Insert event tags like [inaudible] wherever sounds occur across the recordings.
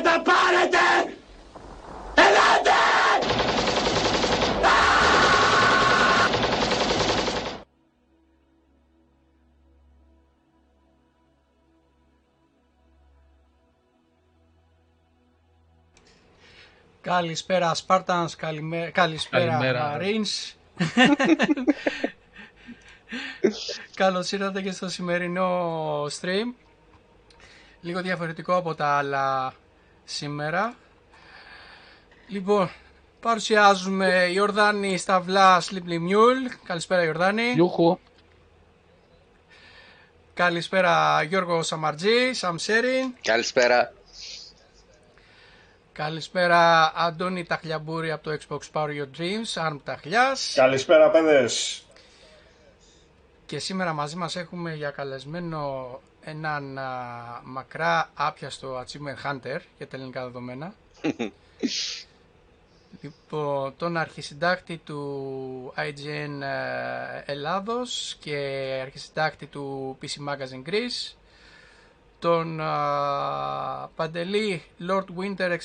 Ελάτε να τα πάρετε! Ελάτε! Καλησπέρα Spartans, καλημέ... καλησπέρα Καλημέρα. Marines. [laughs] Καλώς ήρθατε και στο σημερινό stream. Λίγο διαφορετικό από τα άλλα σήμερα. Λοιπόν, παρουσιάζουμε Ιορδάνη Σταυλά Sleeply Mule. Καλησπέρα Ιορδάνη. Γιούχου. Καλησπέρα Γιώργο Σαμαρτζή, Σαμσέριν. Καλησπέρα. Καλησπέρα Αντώνη Ταχλιαμπούρη από το Xbox Power Your Dreams, Arm Ταχλιάς. Καλησπέρα, παιδες. Και σήμερα μαζί μας έχουμε για καλεσμένο έναν α, μακρά άπιαστο Achievement Hunter για τα ελληνικά δεδομένα. [laughs] λοιπόν, τον αρχισυντάκτη του IGN ε, Ελλάδος και αρχισυντάκτη του PC Magazine Greece, τον α, Παντελή Lord Winter 66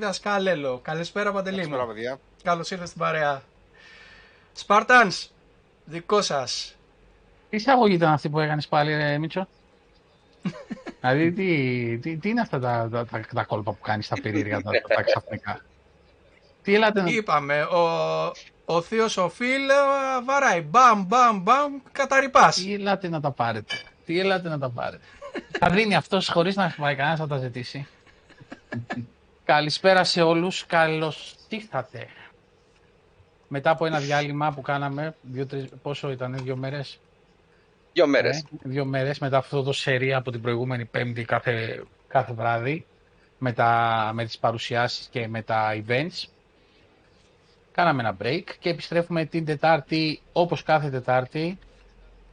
Δασκάλελο. Καλησπέρα Παντελή Καλησπέρα, μου. παιδιά. Καλώς ήρθες στην παρέα. Spartans, δικό σας. Τι εισαγωγή ήταν αυτή που έκανες πάλι, ρε Μίτσο; δηλαδή, τι, τι, τι είναι αυτά τα, τα, τα, τα κόλπα που κάνεις τα περίεργα, τα, τα, τα ξαφνικά; Τι έλατε να. Είπαμε, ο, ο θείος ο Φιλ ε, βαράει μπαμ μπαμ μπαμ καταρρυπάς. Τι έλατε να τα πάρετε. Τι έλατε να τα πάρετε. θα δίνει αυτός χωρίς να πάει κανένας να τα ζητήσει. Καλησπέρα σε όλους. Καλώς ήρθατε. Μετά από ένα διάλειμμα που κάναμε, δύο, τρεις, πόσο ήταν, δύο μέρες, Δύο μέρες. Ε, δύο μέρες μετά αυτό το σερί από την προηγούμενη πέμπτη κάθε, κάθε βράδυ με, τα, με τις παρουσιάσεις και με τα events. Κάναμε ένα break και επιστρέφουμε την Τετάρτη όπως κάθε Τετάρτη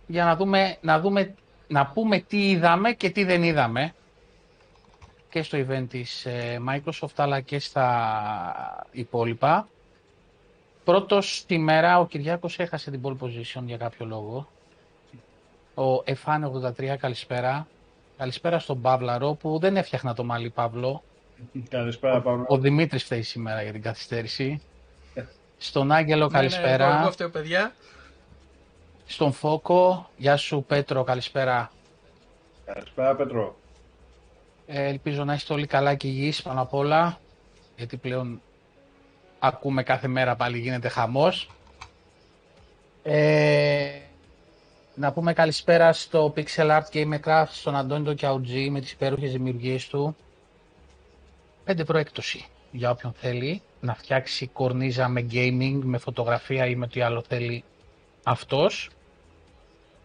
για να δούμε, να δούμε, να πούμε τι είδαμε και τι δεν είδαμε και στο event της ε, Microsoft αλλά και στα υπόλοιπα. Πρώτος στη μέρα ο Κυριάκος έχασε την pole position για κάποιο λόγο. Ο Εφάν 83, καλησπέρα. Καλησπέρα στον Παύλαρο που δεν έφτιαχνα το μαλλί Παύλο. Καλησπέρα, Παύλο. Ο Δημήτρης φταίει σήμερα για την καθυστέρηση. Στον Άγγελο, Ναι, ναι, καλησπέρα. εγώ, εγώ φταίω, παιδιά. Στον Φόκο, γεια σου Πέτρο, καλησπέρα. Καλησπέρα, Πέτρο. Ε, ελπίζω να είστε όλοι καλά και υγιείς πάνω απ' όλα, γιατί πλέον ακούμε κάθε μέρα πάλι γίνεται χαμός. Ε, να πούμε καλησπέρα στο Pixel Art Gamecraft, στον Αντώνιο Κιαουτζή με τις υπέροχες δημιουργίες του. 5 ευρώ έκπτωση για όποιον θέλει να φτιάξει κορνίζα με gaming, με φωτογραφία ή με τι άλλο θέλει αυτός.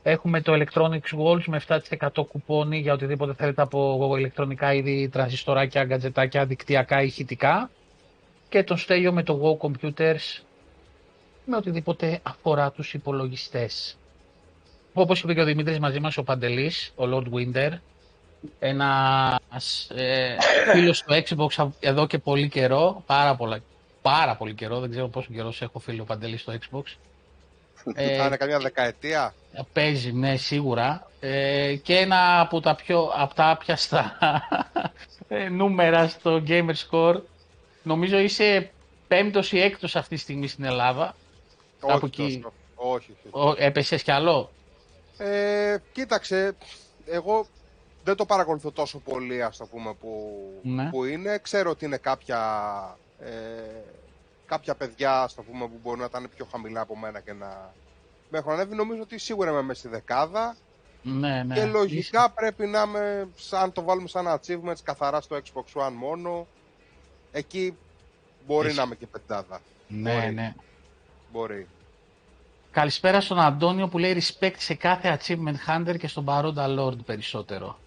Έχουμε το Electronics Walls με 7% κουπόνι για οτιδήποτε θέλετε από ηλεκτρονικά είδη, τρανζιστοράκια, γκατζετάκια, δικτυακά, ηχητικά. Και τον Στέλιο με το Go Computers με οτιδήποτε αφορά τους υπολογιστές. Όπως είπε και ο Δημήτρης μαζί μας, ο Παντελής, ο Lord Winter, ένας ε, φίλος στο Xbox εδώ και πολύ καιρό, πάρα, πολλά, πάρα πολύ καιρό, δεν ξέρω πόσο καιρό έχω φίλο ο Παντελής στο Xbox. Ε, Θα είναι καμιά δεκαετία. Παίζει, ναι, σίγουρα. Ε, και ένα από τα πιο από τα άπιαστα ε, νούμερα στο Gamer Score. Νομίζω είσαι πέμπτος ή έκτος αυτή τη στιγμή στην Ελλάδα. Κάπου όχι, εκεί. τόσο. όχι, όχι. Ο, έπεσες κι άλλο; Ε, κοίταξε, εγώ δεν το παρακολουθώ τόσο πολύ, ας το πούμε, που, Ναι. που είναι. Ξέρω ότι είναι κάποια, ε, κάποια παιδιά, ας το πούμε, που μπορεί να ήταν πιο χαμηλά από μένα και να με έχουν ανέβει. Νομίζω ότι σίγουρα είμαι μέσα στη δεκάδα. Ναι, ναι. και λογικά πρέπει να είμαι, αν το βάλουμε σαν achievements, καθαρά στο Xbox One μόνο. Εκεί μπορεί Είσαι. να είμαι και πεντάδα. Ναι, μπορεί. ναι. Μπορεί. Καλησπέρα στον Αντώνιο που λέει respect σε κάθε achievement hunter και στον παρόντα Lord περισσότερο.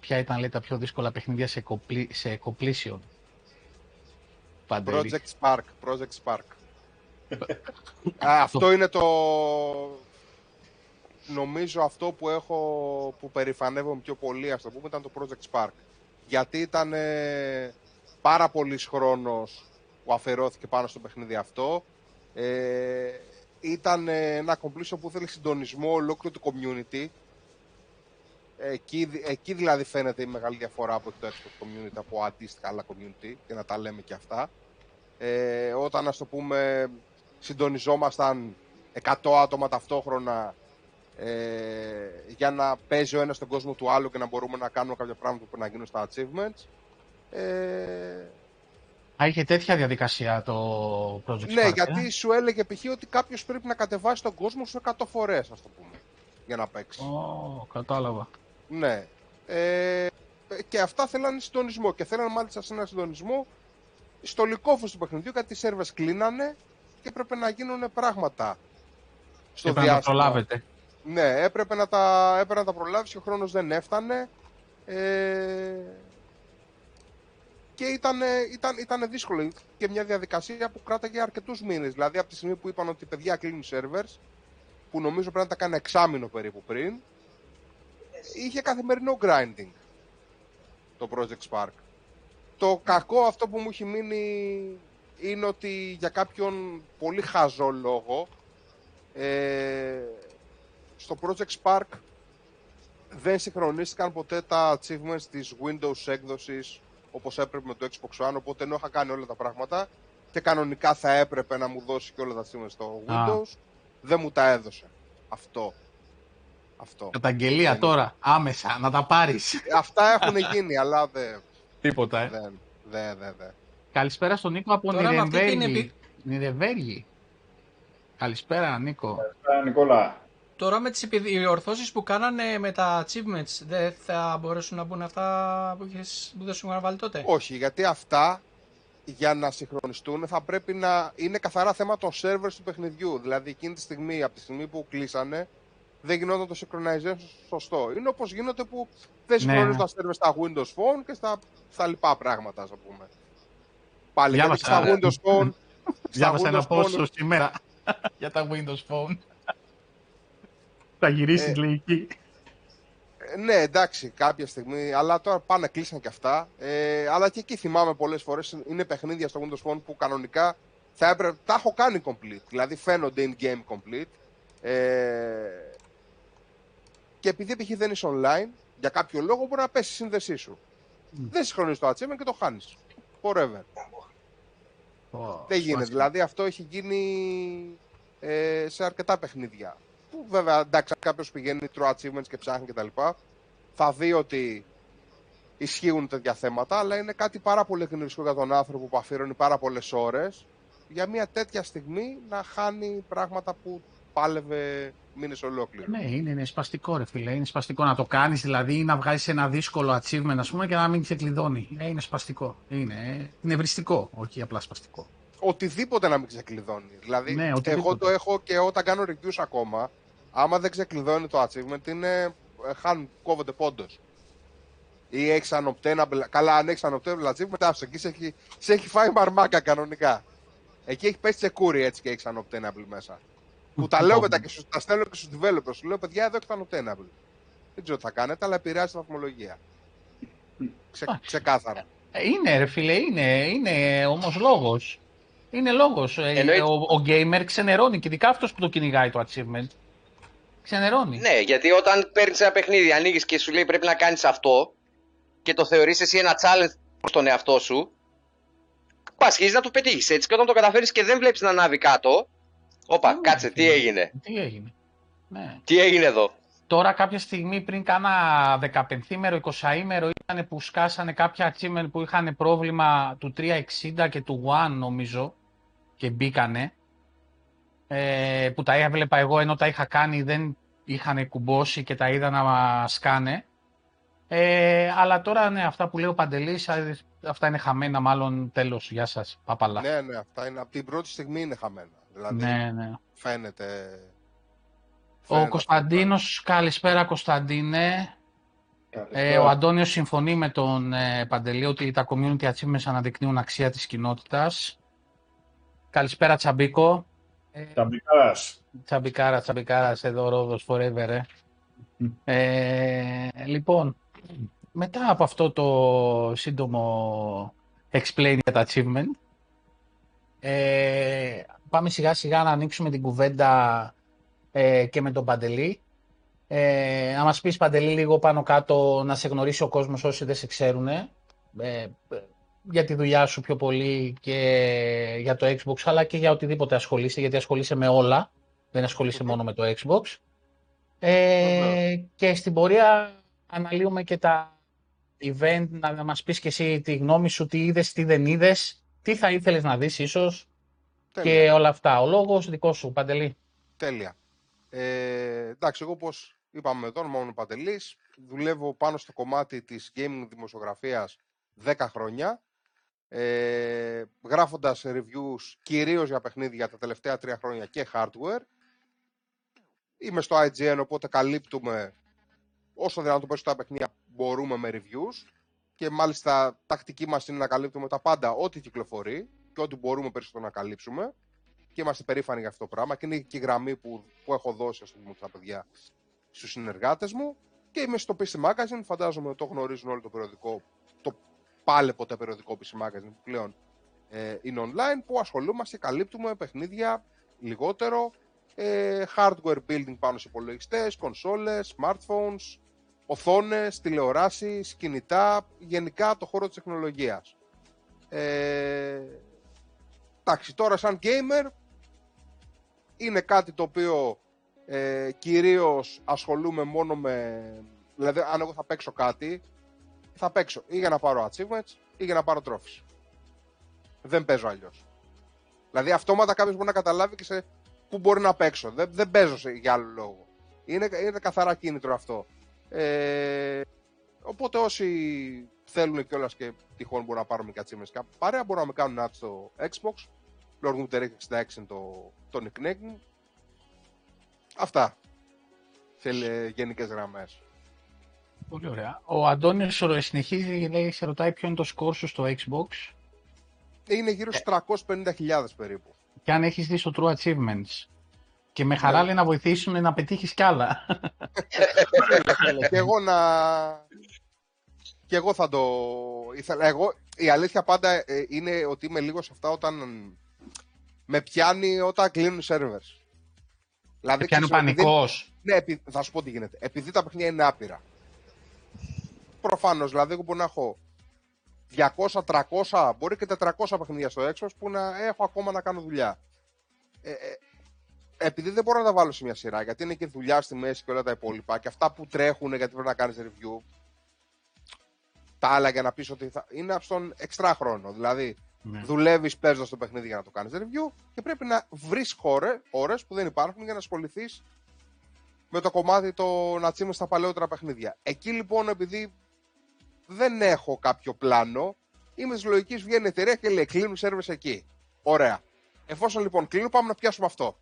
Ποια ήταν λέει τα πιο δύσκολα παιχνίδια σε, κοπλί, σε completion; Παντελή. Project Spark. Project Spark. [laughs] Α, αυτό είναι το... Νομίζω αυτό που έχω, που περηφανεύομαι πιο πολύ, ας το πούμε, ήταν το Project Spark. Γιατί ήταν ε, πάρα πολύς χρόνος που αφαιρρώθηκε πάνω στο παιχνίδι αυτό. Ε, ήταν ε, ένα completion που ήθελε συντονισμό ολόκληρο του community Εκεί, εκεί δηλαδή φαίνεται η μεγάλη διαφορά από το Xbox Community από αντίστοιχα άλλα community και να τα λέμε και αυτά. Ε, όταν, ας το πούμε, συντονιζόμασταν 100 άτομα ταυτόχρονα ε, για να παίζει ο ένας τον κόσμο του άλλου και να μπορούμε να κάνουμε κάποια πράγματα που να γίνουν στα achievements. Ε, Α, είχε τέτοια διαδικασία το Project ναι, Spark, γιατί ε; σου έλεγε π.χ. ότι κάποιος πρέπει να κατεβάσει τον κόσμο σου 100 φορές, ας το πούμε, για να παίξει. Ω, κατάλαβα. Ναι. Ε, και αυτά θέλανε συντονισμό. Και θέλανε μάλιστα σε ένα συντονισμό στο λικόφο του παιχνιδιού, γιατί οι σερβες κλείνανε και έπρεπε να γίνουν πράγματα στο Έπρεπε να το διάστημα. προλάβετε. Ναι, έπρεπε να τα, έπρεπε να τα προλάβεις και ο χρόνος δεν έφτανε. Ε, και ήταν, ήταν, ήταν δύσκολο και μια διαδικασία που κράταγε αρκετούς μήνες. Δηλαδή από τη στιγμή που είπαν ότι παιδιά κλείνουν servers, που νομίζω πρέπει να τα κάνει εξάμηνο περίπου πριν, είχε καθημερινό grinding το Project Spark. Το κακό αυτό που μου έχει μείνει είναι ότι για κάποιον πολύ χαζό λόγο ε, στο Project Spark δεν συγχρονίστηκαν ποτέ τα achievements της Windows έκδοσης όπως έπρεπε με το Xbox One, οπότε ενώ είχα κάνει όλα τα πράγματα και κανονικά θα έπρεπε να μου δώσει και όλα τα achievements στο Α. Windows, δεν μου τα έδωσε. Αυτό. Αυτό. Καταγγελία Δεν- τώρα, άμεσα, να τα πάρεις. Αυτά έχουν γίνει, αλλά δεν. Τίποτα, ε. Δεν, δεν, δεν. δεν. Καλησπέρα στον Νίκο από Τώρα με αυτή την Νιρεμβέργη. επι- Νιρεμβέργη. Καλησπέρα, Νίκο. Καλησπέρα, Νικόλα. Τώρα με τις επιδιορθώσεις που κάνανε με τα achievements δεν θα μπορέσουν να μπουν αυτά που, είχες, που δεν σου είχαν βάλει τότε; Όχι, γιατί αυτά για να συγχρονιστούν θα πρέπει να είναι καθαρά θέμα των servers του παιχνιδιού. Δηλαδή εκείνη τη στιγμή, από τη στιγμή που κλείσανε, δεν γινόταν το synchronization σωστό. Είναι όπως γίνονται που δεν Ναι, συγχρονίζουν ναι. τα servers στα Windows Phone και στα, στα λοιπά πράγματα, ας πούμε. Πάλι, γιατί Διάβασα, στα ε. Windows Phone... στα Διάβασα ένα Windows post Phone- σου σήμερα [laughs] για τα Windows Phone. Θα γυρίσεις Ε, λογική. Ε, Ναι, εντάξει, κάποια στιγμή, αλλά τώρα πάνε, κλείσαν και αυτά. Ε, αλλά και εκεί θυμάμαι πολλές φορές είναι παιχνίδια στο Windows Phone που κανονικά θα έπρεπε, τα έχω κάνει complete, δηλαδή φαίνονται in-game complete. Ε, και επειδή π.χ. δεν είσαι online, για κάποιο λόγο μπορεί να πέσει η σύνδεσή σου. Δεν συγχρονίζεις το achievement και το χάνεις. Forever. Δεν γίνεται. Δηλαδή αυτό έχει γίνει ε, σε αρκετά παιχνίδια. Που βέβαια εντάξει, αν κάποιος πηγαίνει, τρώει achievements και ψάχνει κτλ. Θα δει ότι ισχύουν τέτοια θέματα, αλλά είναι κάτι πάρα πολύ γνωστικό για τον άνθρωπο που αφιερώνει πάρα πολλές ώρες για μια τέτοια στιγμή να χάνει πράγματα που πάλευε μήνες ολόκληρο. Ναι, είναι, είναι σπαστικό ρε φίλε. Είναι σπαστικό να το κάνεις, δηλαδή ή να βγάζεις ένα δύσκολο achievement ας πούμε και να μην σε κλειδώνει. Ε, είναι σπαστικό. Είναι, ε, είναι ευριστικό, όχι απλά σπαστικό. Οτιδήποτε να μην ξεκλειδώνει. Δηλαδή, Ναι, εγώ οτιδήποτε. το έχω και όταν κάνω reviews ακόμα, άμα δεν ξεκλειδώνει το achievement, είναι, ε, χάνουν, κόβονται πόντος. Ή έχεις unobtainable. Καλά, αν έχεις unobtainable achievement, άφησε εκεί σε έχει, σε έχει φάει μαρμάκα κανονικά. Εκεί έχει πέσει τσεκούρι έτσι και έχεις unobtainable μέσα. Που τα λέω μετά και σου, τα στέλνω και στους developers. Σου λέω, παιδιά, εδώ έχεις unobtainable. Δεν ξέρω τι θα κάνετε, αλλά επηρεάζει τη βαθμολογία. Ξε, Εντάξει. ξεκάθαρα. Ε, Είναι ρε φίλε, είναι, είναι όμως λόγος. Είναι λόγος. Ε, Εννοείται. ο, ο gamer ξενερώνει και ειδικά αυτός που το κυνηγάει το achievement. Ξενερώνει. Ναι, γιατί όταν παίρνεις ένα παιχνίδι, ανοίγεις και σου λέει πρέπει να κάνεις αυτό και το θεωρείς εσύ ένα challenge προς τον εαυτό σου, πασχίζεις να το πετύχεις έτσι. Και όταν το καταφέρεις και δεν βλέπεις να ανάβει κάτω, Όπα, Ναι, κάτσε, τι φίλε; έγινε; Τι έγινε; Ναι. Τι έγινε εδώ; Τώρα κάποια στιγμή πριν κάνα 15ημερο, 20ημερο ήταν που σκάσανε κάποια achievement που είχαν πρόβλημα του 360 και του One νομίζω και μπήκανε ε, που τα έβλεπα εγώ ενώ τα είχα κάνει δεν είχαν κουμπώσει και τα είδα να σκάνε ε, αλλά τώρα ναι αυτά που λέει ο Παντελής α, αυτά είναι χαμένα μάλλον τέλος γεια σας παπαλά Ναι, ναι, αυτά είναι από την πρώτη στιγμή είναι χαμένα. Δηλαδή ναι, ναι. φαίνεται. Ο φαίνεται Κωνσταντίνος, καλησπέρα Κωνσταντίνε. Ε, Καλησπέρα. ο Αντώνιος συμφωνεί με τον ε, Παντελή ότι τα community achievements αναδεικνύουν αξία της κοινότητας. Καλησπέρα Τσαμπίκο. Ε, Ταμπικάς. τσαμπικάρα, τσαμπικάρα, εδώ Ρόδος forever. Ε. Ε, λοιπόν, μετά από αυτό το σύντομο explain για τα achievement, ε, πάμε σιγά σιγά να ανοίξουμε την κουβέντα ε, και με τον Παντελή. Ε, να μας πεις Παντελή λίγο πάνω κάτω να σε γνωρίσει ο κόσμος όσοι δεν σε ξέρουν ε, για τη δουλειά σου πιο πολύ και για το Xbox αλλά και για οτιδήποτε ασχολείσαι γιατί ασχολείσαι με όλα, δεν ασχολείσαι μόνο με το Xbox. Ε, και στην πορεία αναλύουμε και τα event, να μας πεις και εσύ τη γνώμη σου, τι είδες, τι δεν είδες, τι θα ήθελες να δεις ίσως Τέλεια. και όλα αυτά. Ο λόγος δικός σου, Παντελή. Τέλεια. Ε, εντάξει, εγώ όπως είπαμε εδώ, ονομάζομαι Παντελής, δουλεύω πάνω στο κομμάτι της gaming δημοσιογραφίας 10 χρόνια, ε, γράφοντας reviews κυρίως για παιχνίδια τα τελευταία 3 χρόνια και hardware. Είμαι στο IGN, οπότε καλύπτουμε όσο δυνατόν περισσότερα παιχνίδια μπορούμε με reviews και μάλιστα τακτική μας είναι να καλύπτουμε τα πάντα ό,τι κυκλοφορεί και ό,τι μπορούμε περισσότερο να καλύψουμε και είμαστε περήφανοι για αυτό το πράγμα και είναι και η γραμμή που, που έχω δώσει ας πούμε, στα παιδιά στους συνεργάτες μου και είμαι στο PC Magazine, φαντάζομαι το γνωρίζουν όλοι το περιοδικό, το πάλι ποτέ περιοδικό PC Magazine που πλέον ε, είναι online, που ασχολούμαστε, καλύπτουμε παιχνίδια λιγότερο, ε, hardware building πάνω σε υπολογιστές, κονσόλες, smartphones, οθόνες, τηλεοράσεις, κινητά, γενικά το χώρο της τεχνολογίας. Ε, εντάξει, τώρα σαν gamer είναι κάτι το οποίο ε, κυρίως ασχολούμαι μόνο με... Δηλαδή, αν εγώ θα παίξω κάτι, θα παίξω ή για να πάρω achievements ή για να πάρω trophies. Δεν παίζω αλλιώς. Δηλαδή, αυτόματα κάποιος μπορεί να καταλάβει και σε πού μπορεί να παίξω. Δεν, δεν παίζω σε, για άλλο λόγο. Είναι, είναι καθαρά κίνητρο αυτό. Ε, οπότε όσοι θέλουν κιόλας και τυχόν μπορούν να πάρουν και achievements κάπου παρέα, μπορούν να με κάνουν add στο Xbox. Lord Mutter 66 είναι το, το nickname μου. Αυτά. Σε ε, γενικές γραμμές. Πολύ ωραία. Ο Αντώνης συνεχίζει, λέει, σε ρωτάει ποιο είναι το σκορ σου στο Xbox Είναι γύρω στους 350.000 περίπου. και αν έχεις δει στο True Achievements. Και με χαρά Ναι. λέει να βοηθήσουν να πετύχεις κι άλλα. [laughs] και εγώ να. Και εγώ θα το ήθελα. Εγώ, η αλήθεια πάντα ε, είναι ότι είμαι λίγο σε αυτά όταν με πιάνει όταν κλείνουν οι servers. Δηλαδή, Πιάνει ο ξέρεις, επειδή- πανικός. Ναι, επει- θα σου πω τι γίνεται. Επειδή τα παιχνίδια είναι άπειρα. Προφανώς, δηλαδή, εγώ μπορεί να έχω 200, 300, μπορεί και 400 παιχνίδια στο Xbox που να έχω ακόμα να κάνω δουλειά. Ε, ε, επειδή δεν μπορώ να τα βάλω σε μια σειρά, γιατί είναι και δουλειά στη μέση και όλα τα υπόλοιπα, και αυτά που τρέχουν γιατί πρέπει να κάνεις review, τα άλλα για να πεις ότι θα... είναι στον εξτρά χρόνο. Δηλαδή, Ναι. δουλεύεις παίζοντας το παιχνίδι για να το κάνεις review και πρέπει να βρεις ώρες που δεν υπάρχουν για να ασχοληθείς με το κομμάτι των achievements στα παλαιότερα παιχνίδια. Εκεί λοιπόν, επειδή δεν έχω κάποιο πλάνο, είμαι της λογικής βγαίνει η εταιρεία και λέει κλείνουν σερβες εκεί. Ωραία. Εφόσον λοιπόν κλείνουν, πάμε να πιάσουμε αυτό.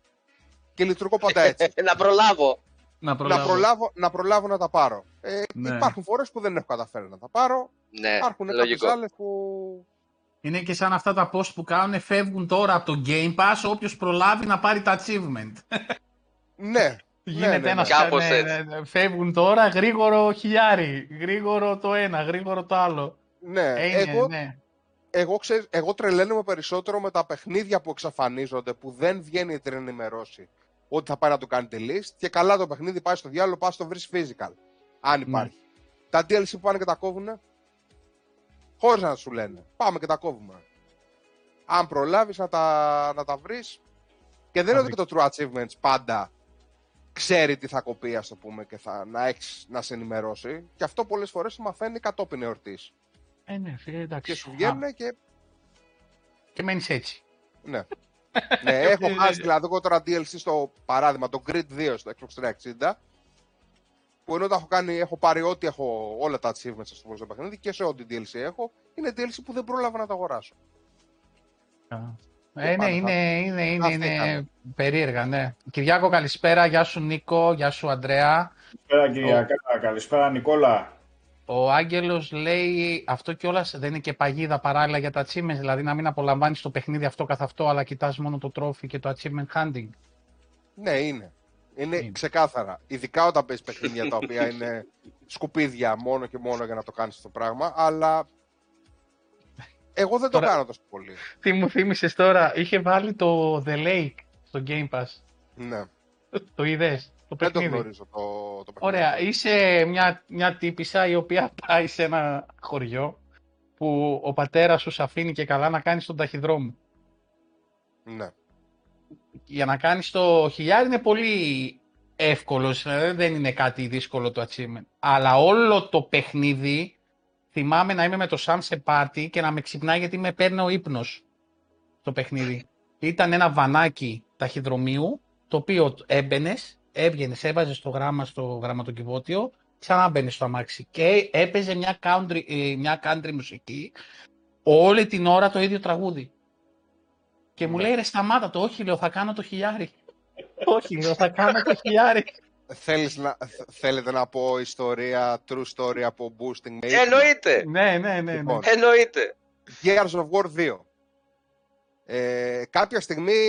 Και λειτουργώ πάντα [laughs] έτσι. να προλάβω. Να να, προλάβω. προλάβω, να προλάβω να τα πάρω. Ε, Ναι. Υπάρχουν φορές που δεν έχω καταφέρει να τα πάρω. Ναι, Υπάρχουν λογικό. κάποιε άλλες που. Είναι και σαν αυτά τα post που κάνουν φεύγουν τώρα από το Game Pass όποιος προλάβει να πάρει τα achievement. Ναι, [laughs] Γίνεται ναι, ένας ναι. Κάπως ναι, έτσι. ναι, ναι, φεύγουν τώρα γρήγορο χιλιάρι, γρήγορο το ένα, γρήγορο το άλλο. ναι. Ε, είναι, εγώ, ναι. εγώ, ξέρεις, εγώ τρελαίνομαι περισσότερο με τα παιχνίδια που εξαφανίζονται, που δεν βγαίνει η εταιρεία να ενημερώσει ότι θα πάει να το κάνει τη list και καλά το παιχνίδι πάει στο διάλογο, πάει στο βρεις physical. Αν υπάρχει. Τα DLC που πάνε και τα κόβουνε, χωρίς να σου λένε. Πάμε και τα κόβουμε. Αν προλάβεις να τα, να τα βρεις. Και δεν είναι ότι και το True Achievements πάντα ξέρει τι θα κοπεί, ας το πούμε, και θα, να, έχεις, να σε ενημερώσει. Και αυτό πολλές φορές το μαθαίνει κατόπιν εορτής. Ε, ναι, φίλε, εντάξει. Και σου Α, βγαίνουν και και μένεις έτσι. Ναι. ναι, [laughs] έχω χάσει δηλαδή εγώ τώρα DLC στο παράδειγμα, το Grid 2 στο Xbox 360. Που ενώ τα έχω κάνει, έχω πάρει ό,τι έχω, όλα τα achievements στο πούμε, στο παιχνίδι και σε ό,τι DLC έχω, είναι DLC που δεν πρόλαβα να τα αγοράσω. Α. Ε, ναι, πάνε, είναι, είναι, είναι, Αυτή είναι ήταν. περίεργα, ναι. Κυριάκο, καλησπέρα. Γεια σου, Νίκο. Γεια σου, Αντρέα. Καλησπέρα Κυριακά, καλησπέρα Νικόλα. Ο Άγγελος λέει αυτό κιόλας δεν είναι και παγίδα παράλληλα για τα achievements, δηλαδή να μην απολαμβάνεις το παιχνίδι αυτό καθ' αυτό, αλλά κοιτάς μόνο το τρόφι και το achievement hunting. Ναι, είναι. Είναι Είναι. ξεκάθαρα. Ειδικά όταν παίζεις παιχνίδια τα οποία είναι [laughs] σκουπίδια μόνο και μόνο για να το κάνεις αυτό το πράγμα. Αλλά εγώ δεν το Τώρα- κάνω τόσο πολύ. Τι μου θύμισες τώρα, είχε βάλει το The Lake στο Game Pass. Ναι. Το είδες, το Το Δεν το παιχνίδι; γνωρίζω το, το παιχνίδι. Ωραία, είσαι μια, μια τύπησα η οποία [laughs] πάει σε ένα χωριό που ο πατέρας σου σε αφήνει και καλά να κάνεις τον ταχυδρόμο. Ναι. Για να κάνεις το χιλιάρι είναι πολύ εύκολος, δηλαδή δεν είναι κάτι δύσκολο το achievement. Αλλά όλο το παιχνίδι, θυμάμαι να είμαι με το Sam σε πάρτι και να με ξυπνάει γιατί με παίρνει ο ύπνος στο παιχνίδι. Ήταν ένα βανάκι ταχυδρομείου, το οποίο έμπαινες, έβγαινες, έβαζες το γράμμα στο γραμματοκιβώτιο, ξανά μπαίνει στο αμάξι. Και έπαιζε μια country, ε, μια country μουσική όλη την ώρα το ίδιο τραγούδι. Και μου Ναι. λέει ρε σταμάτα το, όχι λέω θα κάνω το χιλιάρι. [laughs] όχι λέω θα κάνω το χιλιάρι. Θέλεις να, θ- θέλετε να πω ιστορία, true story από boosting. με ύπνο; Εννοείται. ναι, ναι, ναι. ναι. Λοιπόν, Εννοείται. Gears of War 2. Ε, κάποια στιγμή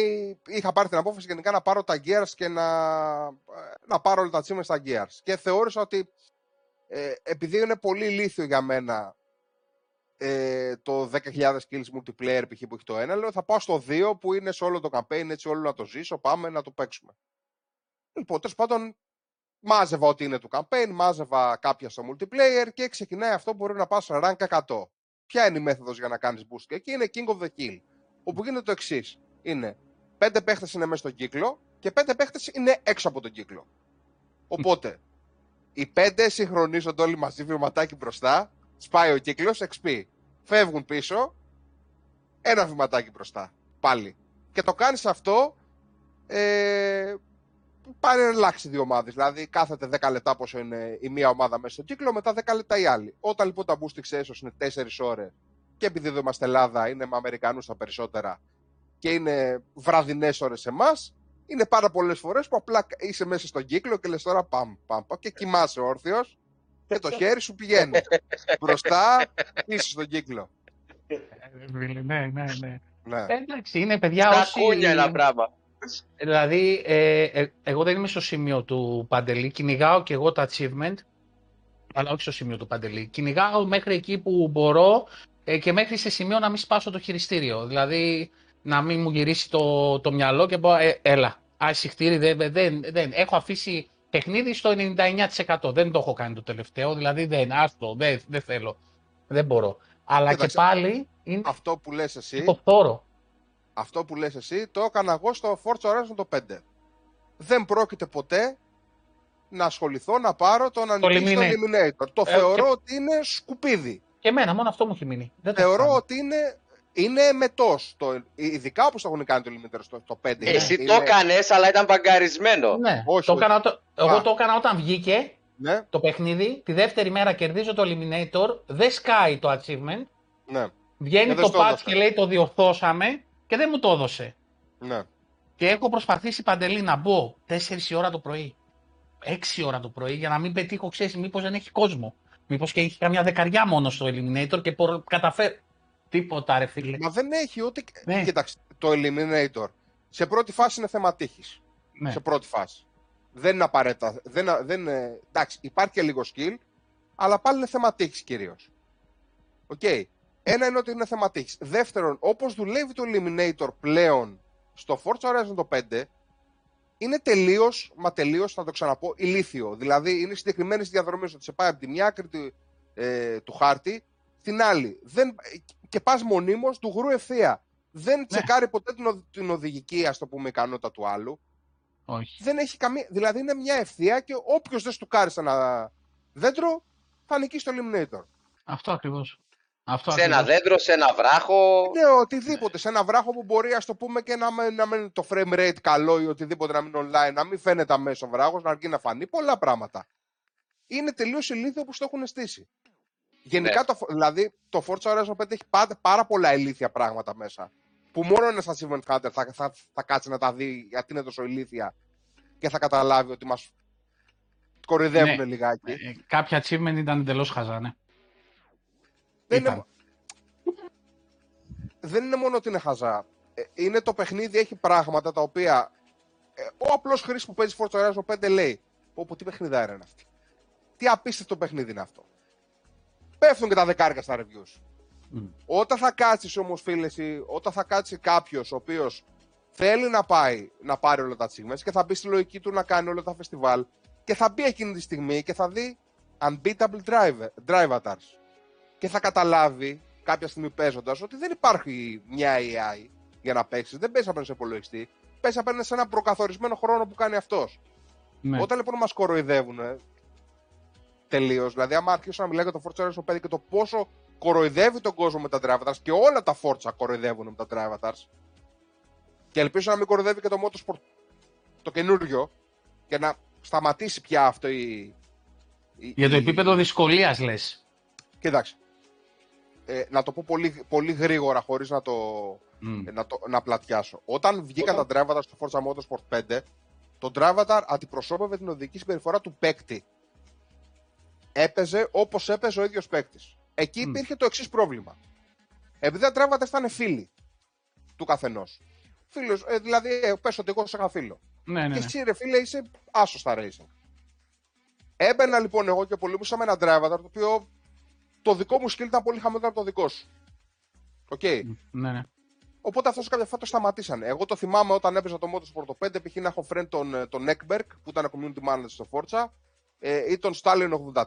είχα πάρει την απόφαση γενικά να πάρω τα Gears και να, να πάρω όλα τα achievements στα Gears. Και θεώρησα ότι ε, επειδή είναι πολύ λίθιο για μένα ε, το 10.000 kills multiplayer π.χ. που έχει το ένα, λέω θα πάω στο 2 που είναι σε όλο το campaign, έτσι όλο να το ζήσω, πάμε να το παίξουμε. Λοιπόν, τέλος πάντων, μάζευα ό,τι είναι του campaign, μάζευα κάποια στο multiplayer και ξεκινάει αυτό που μπορεί να πάω σε rank 100. Ποια είναι η μέθοδος για να κάνεις boost; Και εκεί είναι King of the Kill. Όπου γίνεται το εξής. Είναι πέντε παίχτες είναι μέσα στον κύκλο και πέντε παίχτες είναι έξω από τον κύκλο. Οπότε, οι πέντε συγχρονίζονται όλοι μαζί βηματάκι μπροστά, σπάει ο κύκλος, XP. Φεύγουν πίσω, ένα βηματάκι μπροστά. Πάλι. Και το κάνεις αυτό, ε, πάνε να αλλάξει δύο ομάδε. Δηλαδή, κάθεται 10 λεπτά πόσο είναι η μία ομάδα μέσα στον κύκλο, μετά 10 λεπτά η άλλη. Όταν λοιπόν τα boost extensions είναι 4 ώρε και επειδή εδώ είμαστε Ελλάδα, είναι με Αμερικανού τα περισσότερα και είναι βραδινέ ώρε σε εμά, είναι πάρα πολλέ φορέ που απλά είσαι μέσα στον κύκλο και λε τώρα παμ, παμ, παμ και κοιμάσαι όρθιο και το χέρι σου πηγαίνει μπροστά, πίσω στον κύκλο. Ε, φίλε, ναι, ναι, ναι. Ναι. Ε, εντάξει, είναι παιδιά Τα όσοι... κούνια ένα πράγμα. Δηλαδή, ε, ε, εγώ δεν είμαι στο σημείο του Παντελή. Κυνηγάω και εγώ τα achievement, αλλά όχι στο σημείο του Παντελή. Κυνηγάω μέχρι εκεί που μπορώ ε, και μέχρι σε σημείο να μην σπάσω το χειριστήριο. Δηλαδή, να μην μου γυρίσει το, το μυαλό και πω, ε, έλα, ασυχτήρι, δεν, δεν, δεν. Έχω αφήσει παιχνίδι στο 99%. Δεν το έχω κάνει το τελευταίο, δηλαδή δεν, άστο, δεν, δεν θέλω. Δεν μπορώ. Αλλά Κοίταξε, και πάλι είναι Αυτό που λες εσύ, υποφθόρο. Αυτό που λες εσύ, το έκανα εγώ στο Forza Horizon το 5. Δεν πρόκειται ποτέ να ασχοληθώ να πάρω το να νικήσω το Eliminator. Eliminator. Το Ε, θεωρώ και- ότι είναι σκουπίδι. Και εμένα, μόνο αυτό μου έχει μείνει. Δεν το Θεωρώ κάνω. ότι είναι, είναι μετός. Το, ειδικά όπως το έχουν κάνει το Eliminator στο το 5. Εσύ είναι, το έκανες, αλλά ήταν μπαγκαρισμένο. Ναι, Όχι, το όχι. έκανα, το- εγώ Α. το έκανα όταν βγήκε Ναι, το παιχνίδι. Τη δεύτερη μέρα κερδίζω το Eliminator. Δεν σκάει το achievement. ναι, Βγαίνει Ε, δεν το στο patch έδωσε. και λέει το διορθώσαμε και δεν μου το έδωσε. ναι. Και έχω προσπαθήσει παντελή να μπω 4 η ώρα το πρωί. 6 ώρα το πρωί για να μην πετύχω, ξέρεις, μήπως δεν έχει κόσμο. Μήπως και έχει καμιά δεκαριά μόνο στο Eliminator και πορ- καταφέρω. Τίποτα, ρε φίλε. Μα δεν έχει ούτε... Ναι. Κοίταξε, το Eliminator σε πρώτη φάση είναι θέμα τύχης. Ναι. Σε πρώτη φάση. Δεν είναι απαραίτητα. Δεν, δεν, είναι- εντάξει, υπάρχει και λίγο skill, αλλά πάλι είναι θέμα τύχης κυρίως. Οκ. Ένα είναι ότι είναι θέμα τύχης. Δεύτερον, όπως δουλεύει το Eliminator πλέον στο Forza Horizon το 5, είναι τελείως, μα τελείως, θα το ξαναπώ, ηλίθιο. Δηλαδή, είναι συγκεκριμένες διαδρομές ότι σε πάει από τη μια άκρη του, ε, του χάρτη στην άλλη. Δεν, και πας μονίμως του γρου ευθεία. Δεν τσεκάρει ποτέ την, οδ- την οδηγική, ας το πούμε, ικανότητα του άλλου. Όχι. Δεν έχει καμία. Δηλαδή, είναι μια ευθεία και όποιος δεν του κάρει σε ένα δέντρο, θα νικήσει το Eliminator. Αυτό ακριβώς. Αυτό Σε ένα ακριβώς. δέντρο, σε ένα βράχο. Ναι, οτιδήποτε. Σε ένα βράχο που μπορεί, ας το πούμε, και να μην, να μην είναι το frame rate καλό ή οτιδήποτε να μην είναι online, να μην φαίνεται αμέσως ο βράχος, να αρκεί να φανεί. Πολλά πράγματα. Είναι τελείως ηλίθιο που το έχουν στήσει. Γενικά, Ναι. το, δηλαδή, το Forza Horizon 5 έχει πάρα, πάρα πολλά ηλίθια πράγματα μέσα. Που μόνο ένας achievement hunter θα, θα, θα κάτσει να τα δει γιατί είναι τόσο ηλίθια και θα καταλάβει ότι μας κορυδεύουν Ναι. λιγάκι. Ε, κάποια achievement ήταν εντελώς χαζά, ναι. Δεν Ήταν. είναι, δεν είναι μόνο ότι είναι χαζά. Ε, Είναι το παιχνίδι, έχει πράγματα τα οποία ε, ο απλός χρήστη που παίζει Forza Horizon 5 λέει: Πω, πω τι παιχνιδάρα είναι αυτή. Τι απίστευτο παιχνίδι είναι αυτό. Πέφτουν και τα δεκάρικα στα reviews. Μμ. Όταν θα κάτσεις όμως, φίλες, εσύ, όταν θα κάτσει κάποιος ο οποίος θέλει να πάει να πάρει όλα τα achievements και θα μπει στη λογική του να κάνει όλα τα φεστιβάλ και θα μπει εκείνη τη στιγμή και θα δει unbeatable driver, drive avatars. Και θα καταλάβει κάποια στιγμή παίζοντας ότι δεν υπάρχει μια AI για να παίξεις. Δεν παίζει απέναντι σε υπολογιστή. Παίζει απέναντι σε ένα προκαθορισμένο χρόνο που κάνει αυτός. Ναι. Όταν λοιπόν μας κοροϊδεύουν τελείως, δηλαδή άμα αρχίσω να μιλάω για το Forza Horizon 5 και το πόσο κοροϊδεύει τον κόσμο με τα Drive Avatars και όλα τα Forza κοροϊδεύουν με τα Drive Avatars και ελπίζω να μην κοροϊδεύει και το Motorsport το καινούριο και να σταματήσει πια αυτό η... η- Για το η- επίπεδο δυσκολίας λες. Κοίταξε. Ε, να το πω πολύ, πολύ γρήγορα χωρίς να το, ε, να, το, να πλατιάσω. Όταν βγήκαν τα Drive Avatars στο Forza Motorsport 5, το Drive Avatar αντιπροσώπευε την οδική συμπεριφορά του παίκτη. Έπαιζε όπως έπαιζε ο ίδιος παίκτης. Εκεί Μμ. υπήρχε το εξής πρόβλημα. Επειδή τα Drive Avatars ήταν φίλοι του καθενός. Φίλος, ε, δηλαδή, ε, πες ότι εγώ σε είχα φίλο. Ναι, ναι, Και ναι. εσύ ρε φίλε είσαι άσος στα racing. Έμπαινα λοιπόν εγώ και πολεμούσα με ένα Drivatar το οποίο το δικό μου skill ήταν πολύ χαμηλότερο από το δικό σου. Οκ. ναι, ναι. Οπότε αυτό κάποια φορά το σταματήσανε. Εγώ το θυμάμαι όταν έπαιζα το Motorsport το 5, π.χ. να έχω friend τον, ε, τον Ekberg που ήταν community manager στο Forza ε, ή τον Stalin 83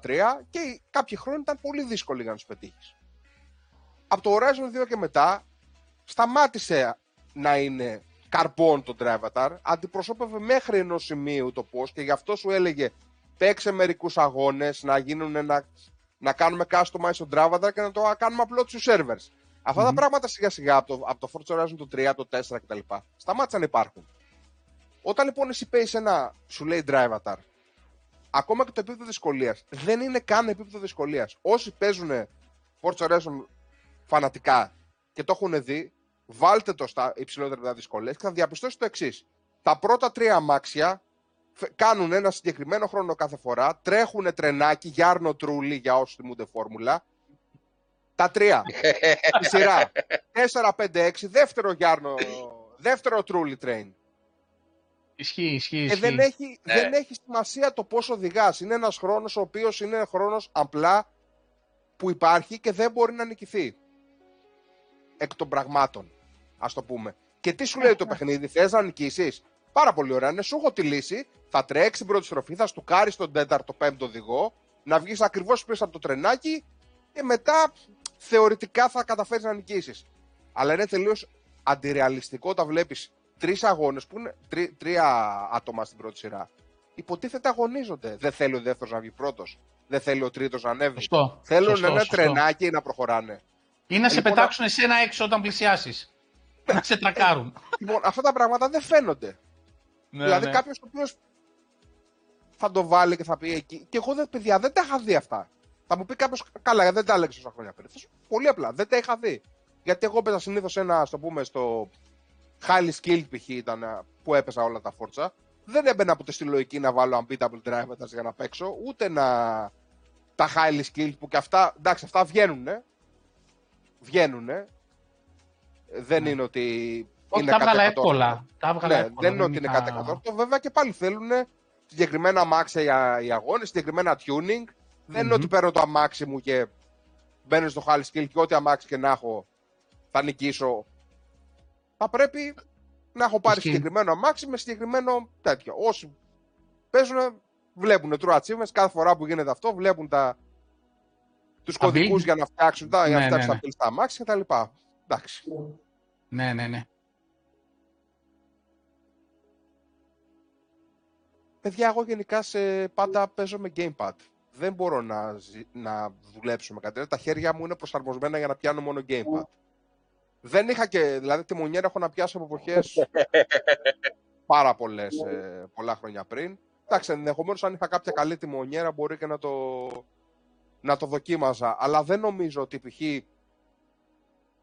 και οι- κάποιοι χρόνοι ήταν πολύ δύσκολοι για να τους πετύχεις. Από το Horizon 2 και μετά σταμάτησε να είναι καρμπόν το Drivatar, αντιπροσώπευε μέχρι ενός σημείου το πώς και γι' αυτό σου έλεγε παίξε μερικούς αγώνες, να γίνουν ένα, να κάνουμε customize στο Drivatar και να το κάνουμε upload στους servers. Αυτά τα Μμμ. πράγματα σιγά σιγά από το, από το Forza Horizon το 3, το 4 κτλ. Σταμάτησαν να υπάρχουν. Όταν λοιπόν εσύ παίζεις ένα, σου λέει Drivatar, ακόμα και το επίπεδο δυσκολίας δεν είναι καν επίπεδο δυσκολίας. Όσοι παίζουν Forza Horizon φανατικά και το έχουν δει, βάλτε το στα υψηλότερα επίπεδα δυσκολία και θα διαπιστώσετε το εξής. Τα πρώτα τρία αμάξια φε- κάνουν ένα συγκεκριμένο χρόνο κάθε φορά, τρέχουν τρενάκι για Άρνο Τρούλι για όσους θυμούνται φόρμουλα. Τα τρία. Στη σειρά. 4, 5, 6, δεύτερο Γιάρνο, δεύτερο Τρούλι train. Ισχύει, ισχύει. Και ισχύει. Ε, δεν έχει, Ναι. δεν έχει σημασία το πόσο οδηγάς. Είναι ένας χρόνος ο οποίος είναι χρόνος απλά που υπάρχει και δεν μπορεί να νικηθεί. Εκ των πραγμάτων, ας το πούμε. Και τι σου λέει το [laughs] παιχνίδι, θες να νικήσεις; Πάρα πολύ ωραία. Ναι, σου έχω τη λύση. Θα τρέξει την πρώτη στροφή, θα στουκάρει τον τέταρτο, πέμπτο οδηγό, να βγεις ακριβώς πίσω από το τρενάκι και μετά θεωρητικά θα καταφέρεις να νικήσεις. Αλλά είναι τελείως αντιρεαλιστικό όταν βλέπεις τρεις αγώνες που είναι τρι- τρία άτομα στην πρώτη σειρά. Υποτίθεται αγωνίζονται. Δεν θέλει ο δεύτερος να βγει πρώτος. Δεν θέλει ο τρίτος να ανέβει. Σωστό. Θέλουν σωστό, ένα σωστό. τρενάκι να προχωράνε. Ή να σε Λοιπόν, πετάξουν εσένα έξω όταν πλησιάσεις. να σε τρακάρουν. Λοιπόν, αυτά τα πράγματα δεν φαίνονται. Ναι, δηλαδή ναι. κάποιος ο οποίος θα το βάλει και θα πει εκεί. Και εγώ δεν, παιδιά, δεν τα είχα δει αυτά. Θα μου πει κάποιος, καλά, δεν τα έλεγες τόσα χρόνια πριν. Θα σου πω, Πολύ απλά, δεν τα είχα δει. Γιατί εγώ έπαιζα συνήθως ένα, στο πούμε, στο highly skilled π.χ. ήταν α, που έπαιζα όλα τα φόρτσα. Δεν έμπαινα ποτέ στη λογική να βάλω unbeatable drivers για να παίξω, ούτε να τα highly skilled που και αυτά, εντάξει, αυτά βγαίνουνε. Βγαίνουνε. Δεν Ναι. είναι ότι Όχι, είναι τα έβγαλα κατ' εκατό. εύκολα. Τα έβγαλα Ναι, εύκολα. δεν είναι ότι είναι είχα- κάτι εκατόρθωτο. Βέβαια και πάλι θέλουν συγκεκριμένα αμάξια για οι αγώνες, συγκεκριμένα tuning. Δεν είναι Μμμ. ότι παίρνω το αμάξι μου και μπαίνω στο high skill και ό,τι αμάξι και να έχω θα νικήσω. Θα πρέπει να έχω πάρει Ισχύει. συγκεκριμένο αμάξι με συγκεκριμένο τέτοιο. Όσοι παίζουν, βλέπουν true achievements κάθε φορά που γίνεται αυτό, βλέπουν τα, τους Τα κωδικούς build. για να φτιάξουν τα, για να Ναι, φτιάξουν ναι, τα build στα αμάξια κτλ. Εντάξει. Ναι, ναι, ναι. Παιδιά, εγώ γενικά σε πάντα παίζω με gamepad. Δεν μπορώ να, ζη- να δουλέψω με κάτι. Τα χέρια μου είναι προσαρμοσμένα για να πιάνω μόνο gamepad. Δεν είχα και, δηλαδή τη μονιέρα έχω να πιάσω από εποχές [laughs] πάρα πολλές, ε, πολλά χρόνια πριν. Εντάξει, ενδεχομένως αν είχα κάποια καλή τιμονιέρα μπορεί και να το, να το δοκίμαζα. Αλλά δεν νομίζω ότι π.χ.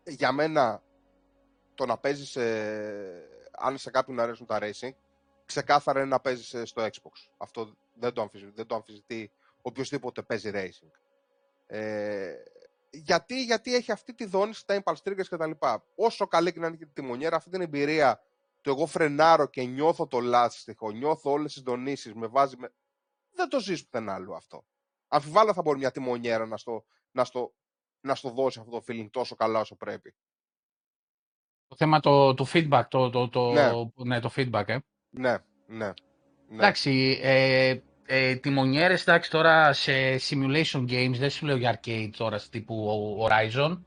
για μένα το να παίζεις αν σε κάποιον αρέσουν τα racing, ξεκάθαρα είναι να παίζεις στο Xbox. Αυτό δεν το αμφισβητεί, δεν το αμφισβητεί οποιοδήποτε παίζει racing. Ε, γιατί, γιατί έχει αυτή τη δόνηση στα impulse triggers κτλ. Όσο καλή και να είναι και τη τιμονιέρα, αυτή την εμπειρία του εγώ φρενάρω και νιώθω το λάστιχο, νιώθω όλες τις δονήσεις, με βάζει με... Δεν το ζεις πουθενά άλλο αυτό. Αμφιβάλλω θα μπορεί μια τιμονιέρα να στο, να στο, να στο δώσει αυτό το feeling τόσο καλά όσο πρέπει. Το θέμα το, το feedback, το, το, το, Ναι. ναι, το feedback, ε. Ναι, ναι. ναι. Εντάξει, ε, ε, τιμονιέρες, εντάξει, τώρα σε simulation games, δεν σου λέω για arcade τώρα, τύπου Horizon.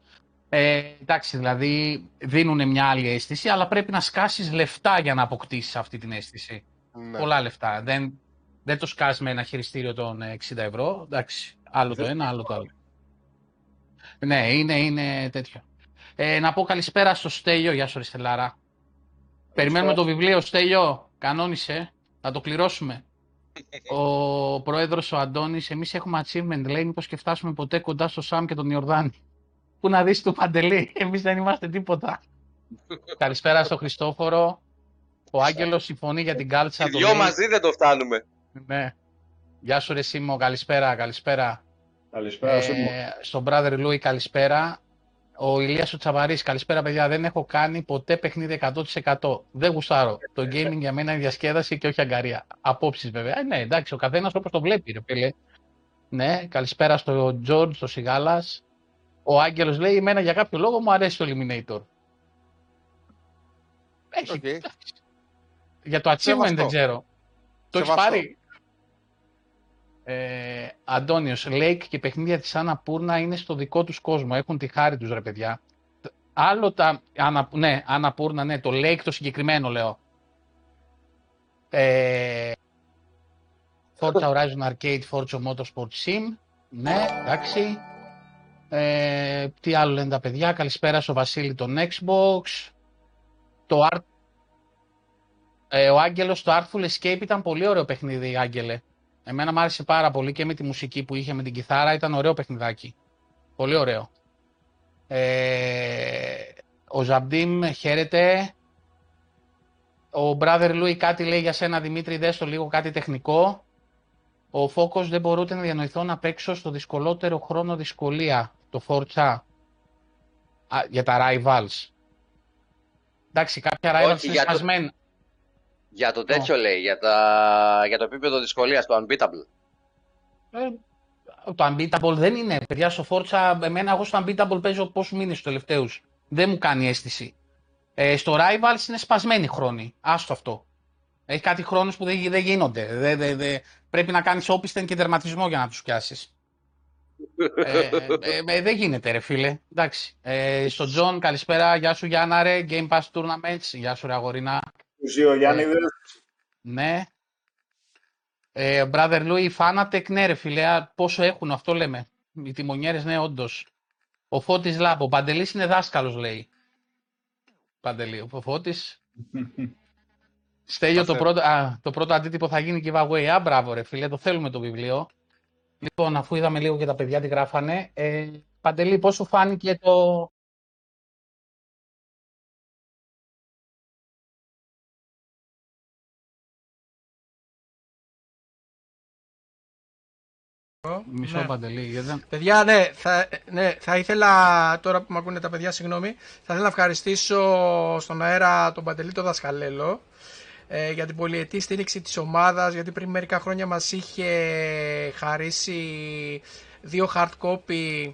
Ε, εντάξει, δηλαδή δίνουν μια άλλη αίσθηση, αλλά πρέπει να σκάσεις λεφτά για να αποκτήσεις αυτή την αίσθηση. ναι. Πολλά λεφτά. Δεν, δεν το σκάς με ένα χειριστήριο των ε, 60 ευρώ. Εντάξει, άλλο το ένα, άλλο το άλλο. Ναι, είναι, είναι τέτοιο. Ε, να πω καλησπέρα στο Στέλιο. Γεια σου, ρε Στελάρα. Περιμένουμε το βιβλίο, Στέλιο. Κανόνισε. Θα το κληρώσουμε. [laughs] Ο πρόεδρος ο Αντώνης, εμείς έχουμε achievement, λέει, μήπως και φτάσουμε ποτέ κοντά στο Σαμ και τον Ιορδάνη. Πού να δεις το Παντελή, [laughs] εμείς δεν είμαστε τίποτα. Καλησπέρα στο Χριστόφορο. Ο Άγγελος συμφωνεί για την κάλτσα. Οι το δυο λέει. μαζί δεν το φτάνουμε. Ναι. Γεια σου ρε Σίμω, καλησπέρα, καλησπέρα. Καλησπέρα σου. Ε, στον brother Louis καλησπέρα. Ο Ηλίας ο Τσαβαρής, καλησπέρα παιδιά, δεν έχω κάνει ποτέ παιχνίδι 100%. Δεν γουστάρω. Το gaming για μένα είναι διασκέδαση και όχι αγκαρία. Απόψεις βέβαια. Ε, ναι, εντάξει, ο καθένας όπως το βλέπει ρε φίλε. Ναι, καλησπέρα στο George, στο Σιγάλας. Ο Άγγελος λέει, εμένα για κάποιο λόγο μου αρέσει το Eliminator. Έχει, Οκ. εντάξει. Για το achievement Σεβαστό. δεν ξέρω. Το έχει Σεβαστό. πάρει. Ε, Αντώνιος, Lake και παιχνίδια της Annapurna είναι στο δικό τους κόσμο. Έχουν τη χάρη τους ρε παιδιά. Άλλο τα... Ανα, ναι, Annapurna, ναι, το Lake το συγκεκριμένο λέω. Ε, Forza Horizon Arcade, Forza Motorsport Sim. Ναι, εντάξει. Ε, τι άλλο λένε τα παιδιά. Καλησπέρα στο Βασίλη τον Xbox. Το Art... Ε, ο Άγγελος το Artful Escape ήταν πολύ ωραίο παιχνίδι, Άγγελε. Εμένα μου άρεσε πάρα πολύ και με τη μουσική που είχε με την κιθάρα. Ήταν ωραίο παιχνιδάκι. Πολύ ωραίο. Ε, ο Ζαμπτίμ χαίρεται. Ο Brother Louis κάτι λέει για σένα, Δημήτρη, δες το λίγο κάτι τεχνικό. Ο Φόκος δεν μπορούτε να διανοηθώ να παίξω στο δυσκολότερο χρόνο δυσκολία, το Forza, Α, για τα Rivals. Εντάξει, κάποια Rivals Όχι, είναι για το- σπασμένα. Για το τέτοιο λέει, για, τα... για το επίπεδο δυσκολίας, το unbeatable. Ε, το Unbeatable δεν είναι. Παιδιά, στο Forza, εμένα εγώ στο Unbeatable παίζω πόσους μήνες τους τελευταίους. Δεν μου κάνει αίσθηση. Ε, στο Rivals είναι σπασμένοι χρόνοι. Άστο αυτό. Έχει κάτι χρόνους που δεν, δεν γίνονται. Δεν, δεν, δεν- πρέπει να κάνεις όπισθεν και τερματισμό για να τους πιάσεις. ε, ε, ε, δεν γίνεται ρε φίλε. Εντάξει. Ε, στο John, καλησπέρα. Γεια σου Γιάννα ρε. Game Pass Tournaments. Γεια σου ρε αγορίνα. Τους δύο Γιάννηδες. Ναι. Ε, brother Louis, Fanatec, ναι ρε φίλε, α, πόσο έχουν, αυτό λέμε. Οι τιμονιέρες, ναι, όντως. Ο Φώτης Λάμπο, ο Παντελής είναι δάσκαλος, λέει. Παντελή, ο Φώτης. [laughs] Στέλιο, το Παστέ. πρώτο, α, το πρώτο αντίτυπο θα γίνει giveaway. Α, μπράβο ρε φίλε, το θέλουμε το βιβλίο. Λοιπόν, αφού είδαμε λίγο και τα παιδιά τι γράφανε, ε, Παντελή, πώς σου φάνηκε το... Μισό Ναι. Παντελή, γιατί δεν... Παιδιά, ναι θα, ναι, θα ήθελα τώρα που με ακούνε τα παιδιά, συγγνώμη, θα ήθελα να ευχαριστήσω στον αέρα τον Παντελή τον Δασκαλέλο ε, για την πολυετή στήριξη της ομάδας, γιατί πριν μερικά χρόνια μας είχε χαρίσει δύο hard copy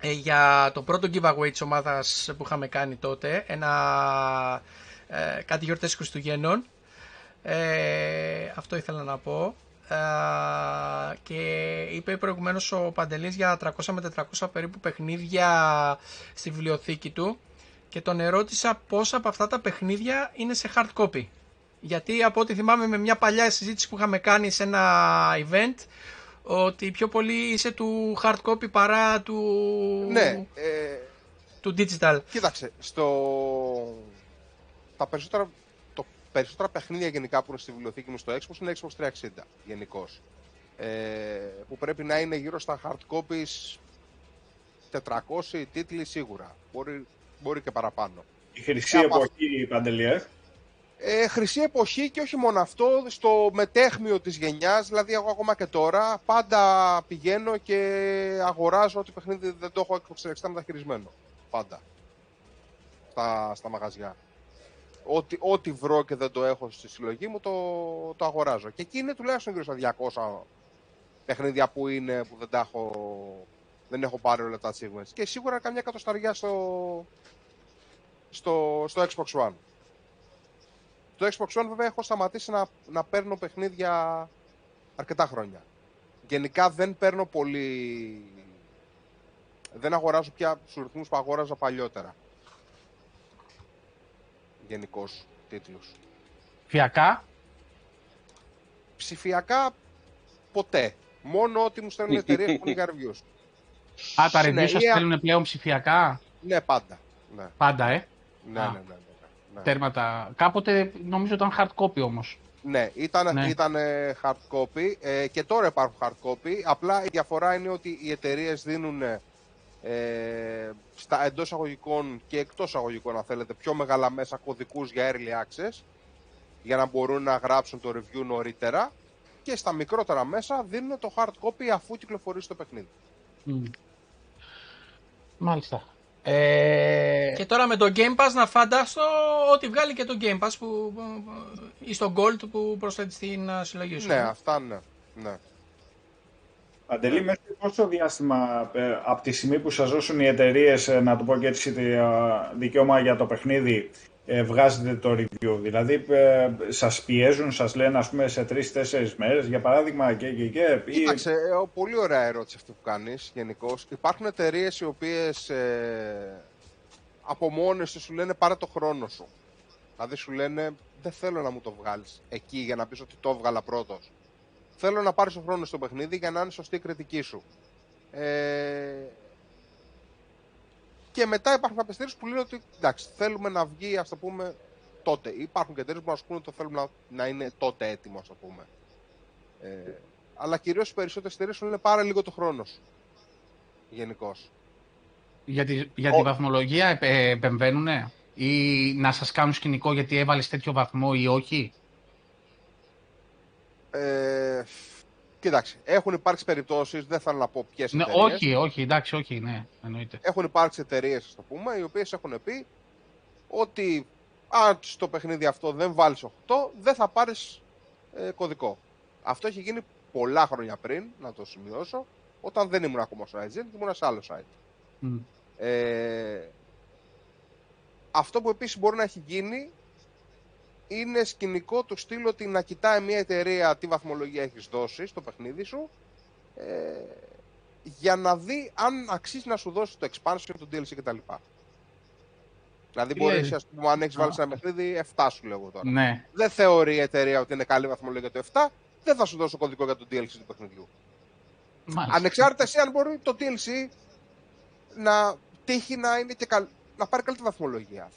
ε, για το πρώτο giveaway της ομάδας που είχαμε κάνει τότε, ένα ε, κάτι γιορτές Χριστουγέννων. Ε, αυτό ήθελα να πω. Ε, και είπε προηγουμένως ο Παντελής για 300 με 400 περίπου παιχνίδια στη βιβλιοθήκη του και τον ερώτησα πόσα από αυτά τα παιχνίδια είναι σε hard copy. Γιατί από ό,τι θυμάμαι με μια παλιά συζήτηση που είχαμε κάνει σε ένα event ότι πιο πολύ είσαι του hard copy παρά του, Ναι, ε, του digital. κοίταξε, στο... τα περισσότερα, το περισσότερα παιχνίδια γενικά που είναι στη βιβλιοθήκη μου στο Xbox είναι Xbox 360 γενικώς. Ε, που πρέπει να είναι γύρω στα hard copies 400 τίτλοι σίγουρα. Μπορεί, μπορεί και παραπάνω. Η χρυσή Ε, από εποχή, Παντελή, ε; Ε, χρυσή εποχή και όχι μόνο αυτό, στο μετέχμιο της γενιάς, δηλαδή εγώ ακόμα και τώρα, πάντα πηγαίνω και αγοράζω ό,τι παιχνίδι δεν το έχω Xbox 360 μεταχειρισμένο. Πάντα. Στα, στα μαγαζιά. Ό,τι, ό,τι βρω και δεν το έχω στη συλλογή μου, το, το αγοράζω. Και εκεί είναι τουλάχιστον γύρω στα 200 παιχνίδια που είναι, που δεν τα έχω, δεν έχω πάρει όλα τα achievements. Και σίγουρα καμιά κατοσταριά στο, στο, στο Xbox One. Το Xbox One βέβαια έχω σταματήσει να, να παίρνω παιχνίδια αρκετά χρόνια. Γενικά δεν παίρνω πολύ... Δεν αγοράζω πια στους ρυθμούς που αγόραζα παλιότερα. Γενικώ τίτλους. Φιακά. Ψηφιακά ποτέ. Μόνο ότι μου στέλνουν εταιρείες που έχουν [laughs] για reviews. Α, τα Ναι, reviews σας ή α- στέλνουν πλέον ψηφιακά; Ναι, πάντα. Ναι, Πάντα, ε; ναι, Α. ναι. ναι, ναι, ναι. Τέρματα. Κάποτε νομίζω ήταν hard copy όμως. Ναι, ήταν, Ναι. ήταν ε, hard copy ε, και τώρα υπάρχουν hard copy. Απλά η διαφορά είναι ότι οι εταιρείες δίνουν ε, στα εντός αγωγικών και εκτός αγωγικών, αν θέλετε, πιο μεγάλα μέσα κωδικούς για early access για να μπορούν να γράψουν το review νωρίτερα και στα μικρότερα μέσα δίνουν το hard copy αφού κυκλοφορήσει το παιχνίδι. Μμ. Μάλιστα. Ε, Και τώρα με το Game Pass να φαντάσω ότι βγάλει και το Game Pass που, που- ή στο Gold που προσθέτει στην α, συλλογή σου. Ναι, αυτά ναι. ναι. Παντελή, μέσα σε πόσο διάστημα ε, από τη στιγμή που σας δώσουν οι εταιρείες, να το πω και έτσι, τη, ε, δικαίωμα για το παιχνίδι, ε, βγάζετε το review; Δηλαδή, ε, σας πιέζουν, σας λένε, ας πούμε, σε τρεις-τέσσερις μέρες, για παράδειγμα, και και και. ή- Κοίταξε, ε, πολύ ωραία ερώτηση αυτή που κάνεις γενικώς. Υπάρχουν εταιρείες οι οποίες ε, από μόνες τους σου λένε πάρε το χρόνο σου. Δηλαδή σου λένε δεν θέλω να μου το βγάλεις εκεί για να πεις ότι το έβγαλα πρώτος. Θέλω να πάρεις το χρόνο στο παιχνίδι για να είναι σωστή η κριτική σου. Ε, και μετά υπάρχουν κάποιες εταιρείες που λένε ότι εντάξει, θέλουμε να βγει ας το πούμε τότε. Υπάρχουν και εταιρείες που μας πούνε ότι το θέλουμε να, να είναι τότε έτοιμο ας το πούμε. Ε, αλλά κυρίως οι περισσότερες εταιρείες σου λένε πάρε λίγο το χρόνο σου. Γενικώς. για τη, για Ο- τη βαθμολογία επ- επεμβαίνουνε; Ή να σας κάνουν σκηνικό γιατί έβαλες τέτοιο βαθμό ή όχι; Ε, κοίταξε, έχουν υπάρξει περιπτώσεις, δεν θέλω να πω ποιες Ναι, εταιρείες. όχι, όχι, εντάξει, όχι, ναι, εννοείται. Έχουν υπάρξει εταιρείες, ας το πούμε, οι οποίες έχουν πει ότι αν στο παιχνίδι αυτό δεν βάλεις 8, δεν θα πάρεις ε, κωδικό. Αυτό έχει γίνει πολλά χρόνια πριν, να το σημειώσω, όταν δεν ήμουν ακόμα στο IGN, ήμουν σε άλλο site. Μμ. Ε, αυτό που επίσης μπορεί να έχει γίνει είναι σκηνικό του στυλ ότι να κοιτάει μια εταιρεία τι βαθμολογία έχεις δώσει στο παιχνίδι σου ε, για να δει αν αξίζει να σου δώσει το expansion, το DLC κτλ. Δηλαδή Τι μπορείς λέει; εσύ, ας πούμε, αν έχεις Α. βάλει σε ένα παιχνίδι 7 σου λέω εγώ τώρα. Ναι, Δεν θεωρεί η εταιρεία ότι είναι καλή βαθμολογία το 7, δεν θα σου δώσω κωδικό για το DLC του παιχνιδιού. μάλιστα. Ανεξάρτητα εσύ αν μπορεί το DLC να τύχει να, είναι και καλ... να πάρει καλύτερη βαθμολογία.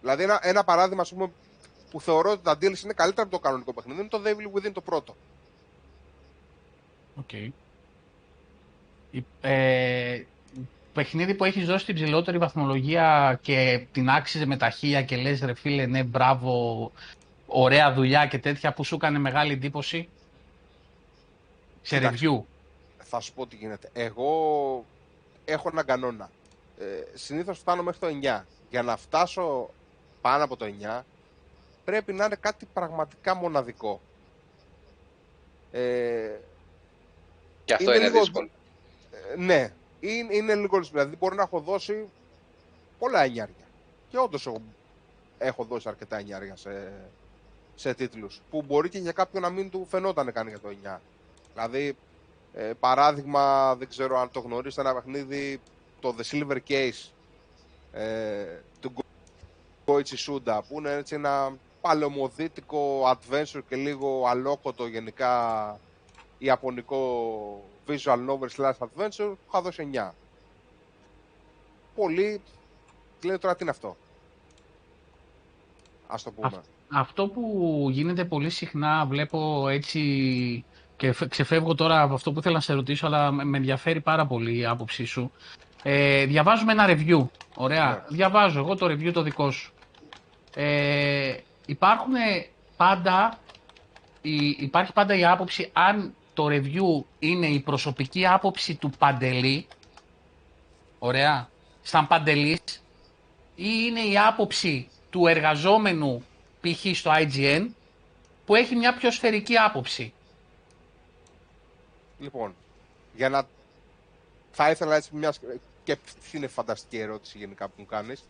Δηλαδή ένα, ένα παράδειγμα ας πούμε, που θεωρώ ότι τα DLC είναι καλύτερα από το κανονικό παιχνίδι είναι το Evil Within το πρώτο. Οκ. Η- Ε, παιχνίδι που έχεις δώσει την ψηλότερη βαθμολογία και την άξιζε με τα χίλια και λες ρε φίλε ναι μπράβο, ωραία δουλειά και τέτοια που σου έκανε μεγάλη εντύπωση; Σε Κοιτάξτε. review. Θα σου πω τι γίνεται. Εγώ έχω έναν κανόνα. Ε, συνήθως φτάνω μέχρι το 9. Για να φτάσω πάνω από το 9 πρέπει να είναι κάτι πραγματικά μοναδικό. Ε, Και αυτό Είναι είναι, λίγο- δύσκολο. Ε, ναι, είναι, είναι λίγο δύσκολο. Δηλαδή μπορεί να έχω δώσει πολλά εννιάρια. Και όντως έχω, έχω δώσει αρκετά εννιάρια σε, σε τίτλους. Που μπορεί και για κάποιον να μην του φαινόταν καν για το 9. Δηλαδή, ε, παράδειγμα, δεν ξέρω αν το γνωρίζετε, ένα παιχνίδι, το The Silver Case ε, του Goichi Suda, που είναι έτσι ένα παλαιομοδίτικο adventure και λίγο αλόκοτο γενικά ιαπωνικό visual novel slash adventure του είχα δώσει 9. Πολύ λένε τώρα τι είναι αυτό. Ας το πούμε. Αυτό που γίνεται πολύ συχνά βλέπω έτσι και φε- ξεφεύγω τώρα από αυτό που ήθελα να σε ρωτήσω αλλά με με ενδιαφέρει πάρα πολύ η άποψή σου. Ε, διαβάζουμε ένα review. Ωραία. Ναι. Διαβάζω εγώ το review το δικό σου. Ε, υπάρχουν πάντα, η, υπάρχει πάντα η άποψη αν το review είναι η προσωπική άποψη του Παντελή, ωραία, σαν Παντελής, ή είναι η άποψη του εργαζόμενου π.χ. στο IGN που έχει μια πιο σφαιρική άποψη. Λοιπόν, για να... Θα ήθελα έτσι μια... Και αυτή είναι φανταστική ερώτηση γενικά που μου κάνεις.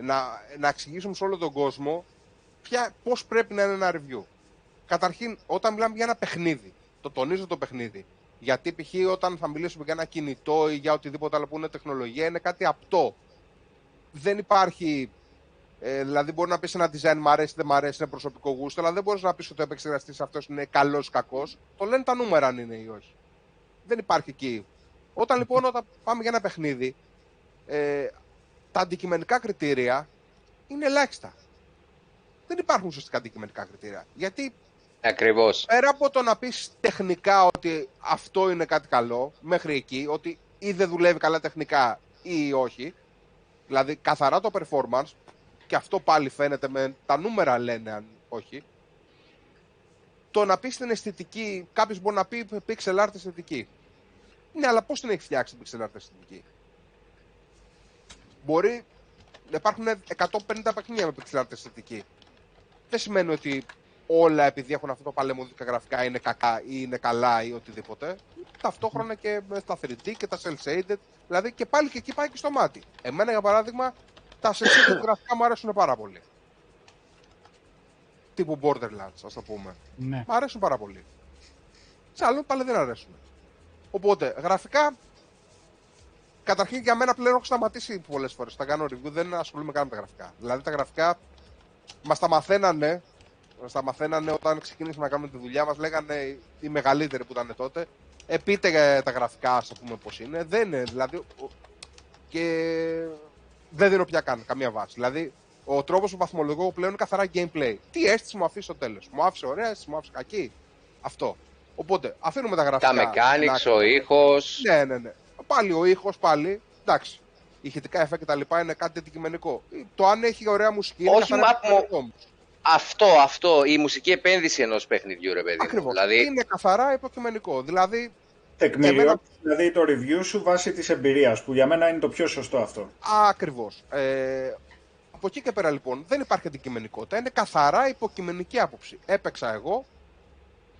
Να, να εξηγήσουμε σε όλο τον κόσμο ποια, πώς πρέπει να είναι ένα review. Καταρχήν, όταν μιλάμε για ένα παιχνίδι, το τονίζω το παιχνίδι, γιατί π.χ. όταν θα μιλήσουμε για ένα κινητό ή για οτιδήποτε άλλο που είναι τεχνολογία, είναι κάτι απτό. Δεν υπάρχει. Ε, δηλαδή, μπορεί να πεις ένα design μ' αρέσει, δεν μ' αρέσει, είναι προσωπικό γούστο, αλλά δεν μπορείς να πεις ότι ο επεξεργαστής αυτός είναι καλός ή κακός. Το λένε τα νούμερα αν είναι ή όχι. Δεν υπάρχει εκεί. Όταν λοιπόν όταν πάμε για ένα παιχνίδι, ε, τα αντικειμενικά κριτήρια είναι ελάχιστα. Δεν υπάρχουν ουσιαστικά αντικειμενικά κριτήρια. Γιατί Ακριβώς. πέρα από το να πεις τεχνικά ότι αυτό είναι κάτι καλό, μέχρι εκεί, ότι ή δεν δουλεύει καλά τεχνικά ή όχι, δηλαδή καθαρά το performance, και αυτό πάλι φαίνεται με τα νούμερα λένε αν όχι, το να πεις την αισθητική, κάποιος μπορεί να πει pixel art αισθητική. Ναι, αλλά πώς την έχει φτιάξει την pixel art αισθητική; Μπορεί να υπάρχουν 150 παιχνίδια με pixel art αισθητική. Δεν σημαίνει ότι όλα επειδή έχουν αυτό το παλαιμοδικά γραφικά είναι κακά ή είναι καλά ή οτιδήποτε. Ταυτόχρονα και με τα 3D και τα cel shaded. Δηλαδή και πάλι και εκεί πάει και στο μάτι. Εμένα για παράδειγμα τα cel shaded [coughs] γραφικά μου αρέσουν πάρα πολύ. Τύπου Borderlands, ας το πούμε. Ναι. Μ' αρέσουν πάρα πολύ. Σε άλλον πάλι δεν αρέσουν. Οπότε, γραφικά, καταρχήν για μένα πλέον έχω σταματήσει πολλές φορές. Τα κάνω review, δεν ασχολούμαι καν με τα γραφικά. Δηλαδή τα γραφικά μας τα μαθαίνανε, μας τα μαθαίνανε όταν ξεκινήσαμε να κάνουμε τη δουλειά μας. Λέγανε οι μεγαλύτεροι που ήταν τότε. Ε, πείτε για τα γραφικά, ας πούμε πώς είναι. Δεν είναι, δηλαδή. ο- Και δεν δίνω πια καν καμία βάση. Δηλαδή, ο τρόπος που βαθμολογώ πλέον είναι καθαρά gameplay. Τι αίσθηση μου αφήσει στο τέλος. Μου άφησε ωραία αίσθηση, μου άφησε κακή. Αυτό. Οπότε, αφήνουμε τα γραφικά. Τα mechanics, να- ο ήχος. ναι, ναι, ναι. Πάλι ο ήχος, πάλι. Εντάξει. Ηχητικά εφέ και τα λοιπά είναι κάτι αντικειμενικό. Το αν έχει ωραία μουσική είναι Όχι, καθαρά μα- αντικειμενικό όμως. Αυτό, αυτό. Η μουσική επένδυση ενός παιχνιδιού, ρε παιδί. μου. Ακριβώς. Δηλαδή, Είναι καθαρά υποκειμενικό. Δηλαδή, Τεκμηριώνει Εμένα- δηλαδή το review σου βάσει της εμπειρίας, που για μένα είναι το πιο σωστό αυτό. ακριβώς. Ε, από εκεί και πέρα λοιπόν δεν υπάρχει αντικειμενικότητα. Είναι καθαρά υποκειμενική άποψη. Έπαιξα εγώ,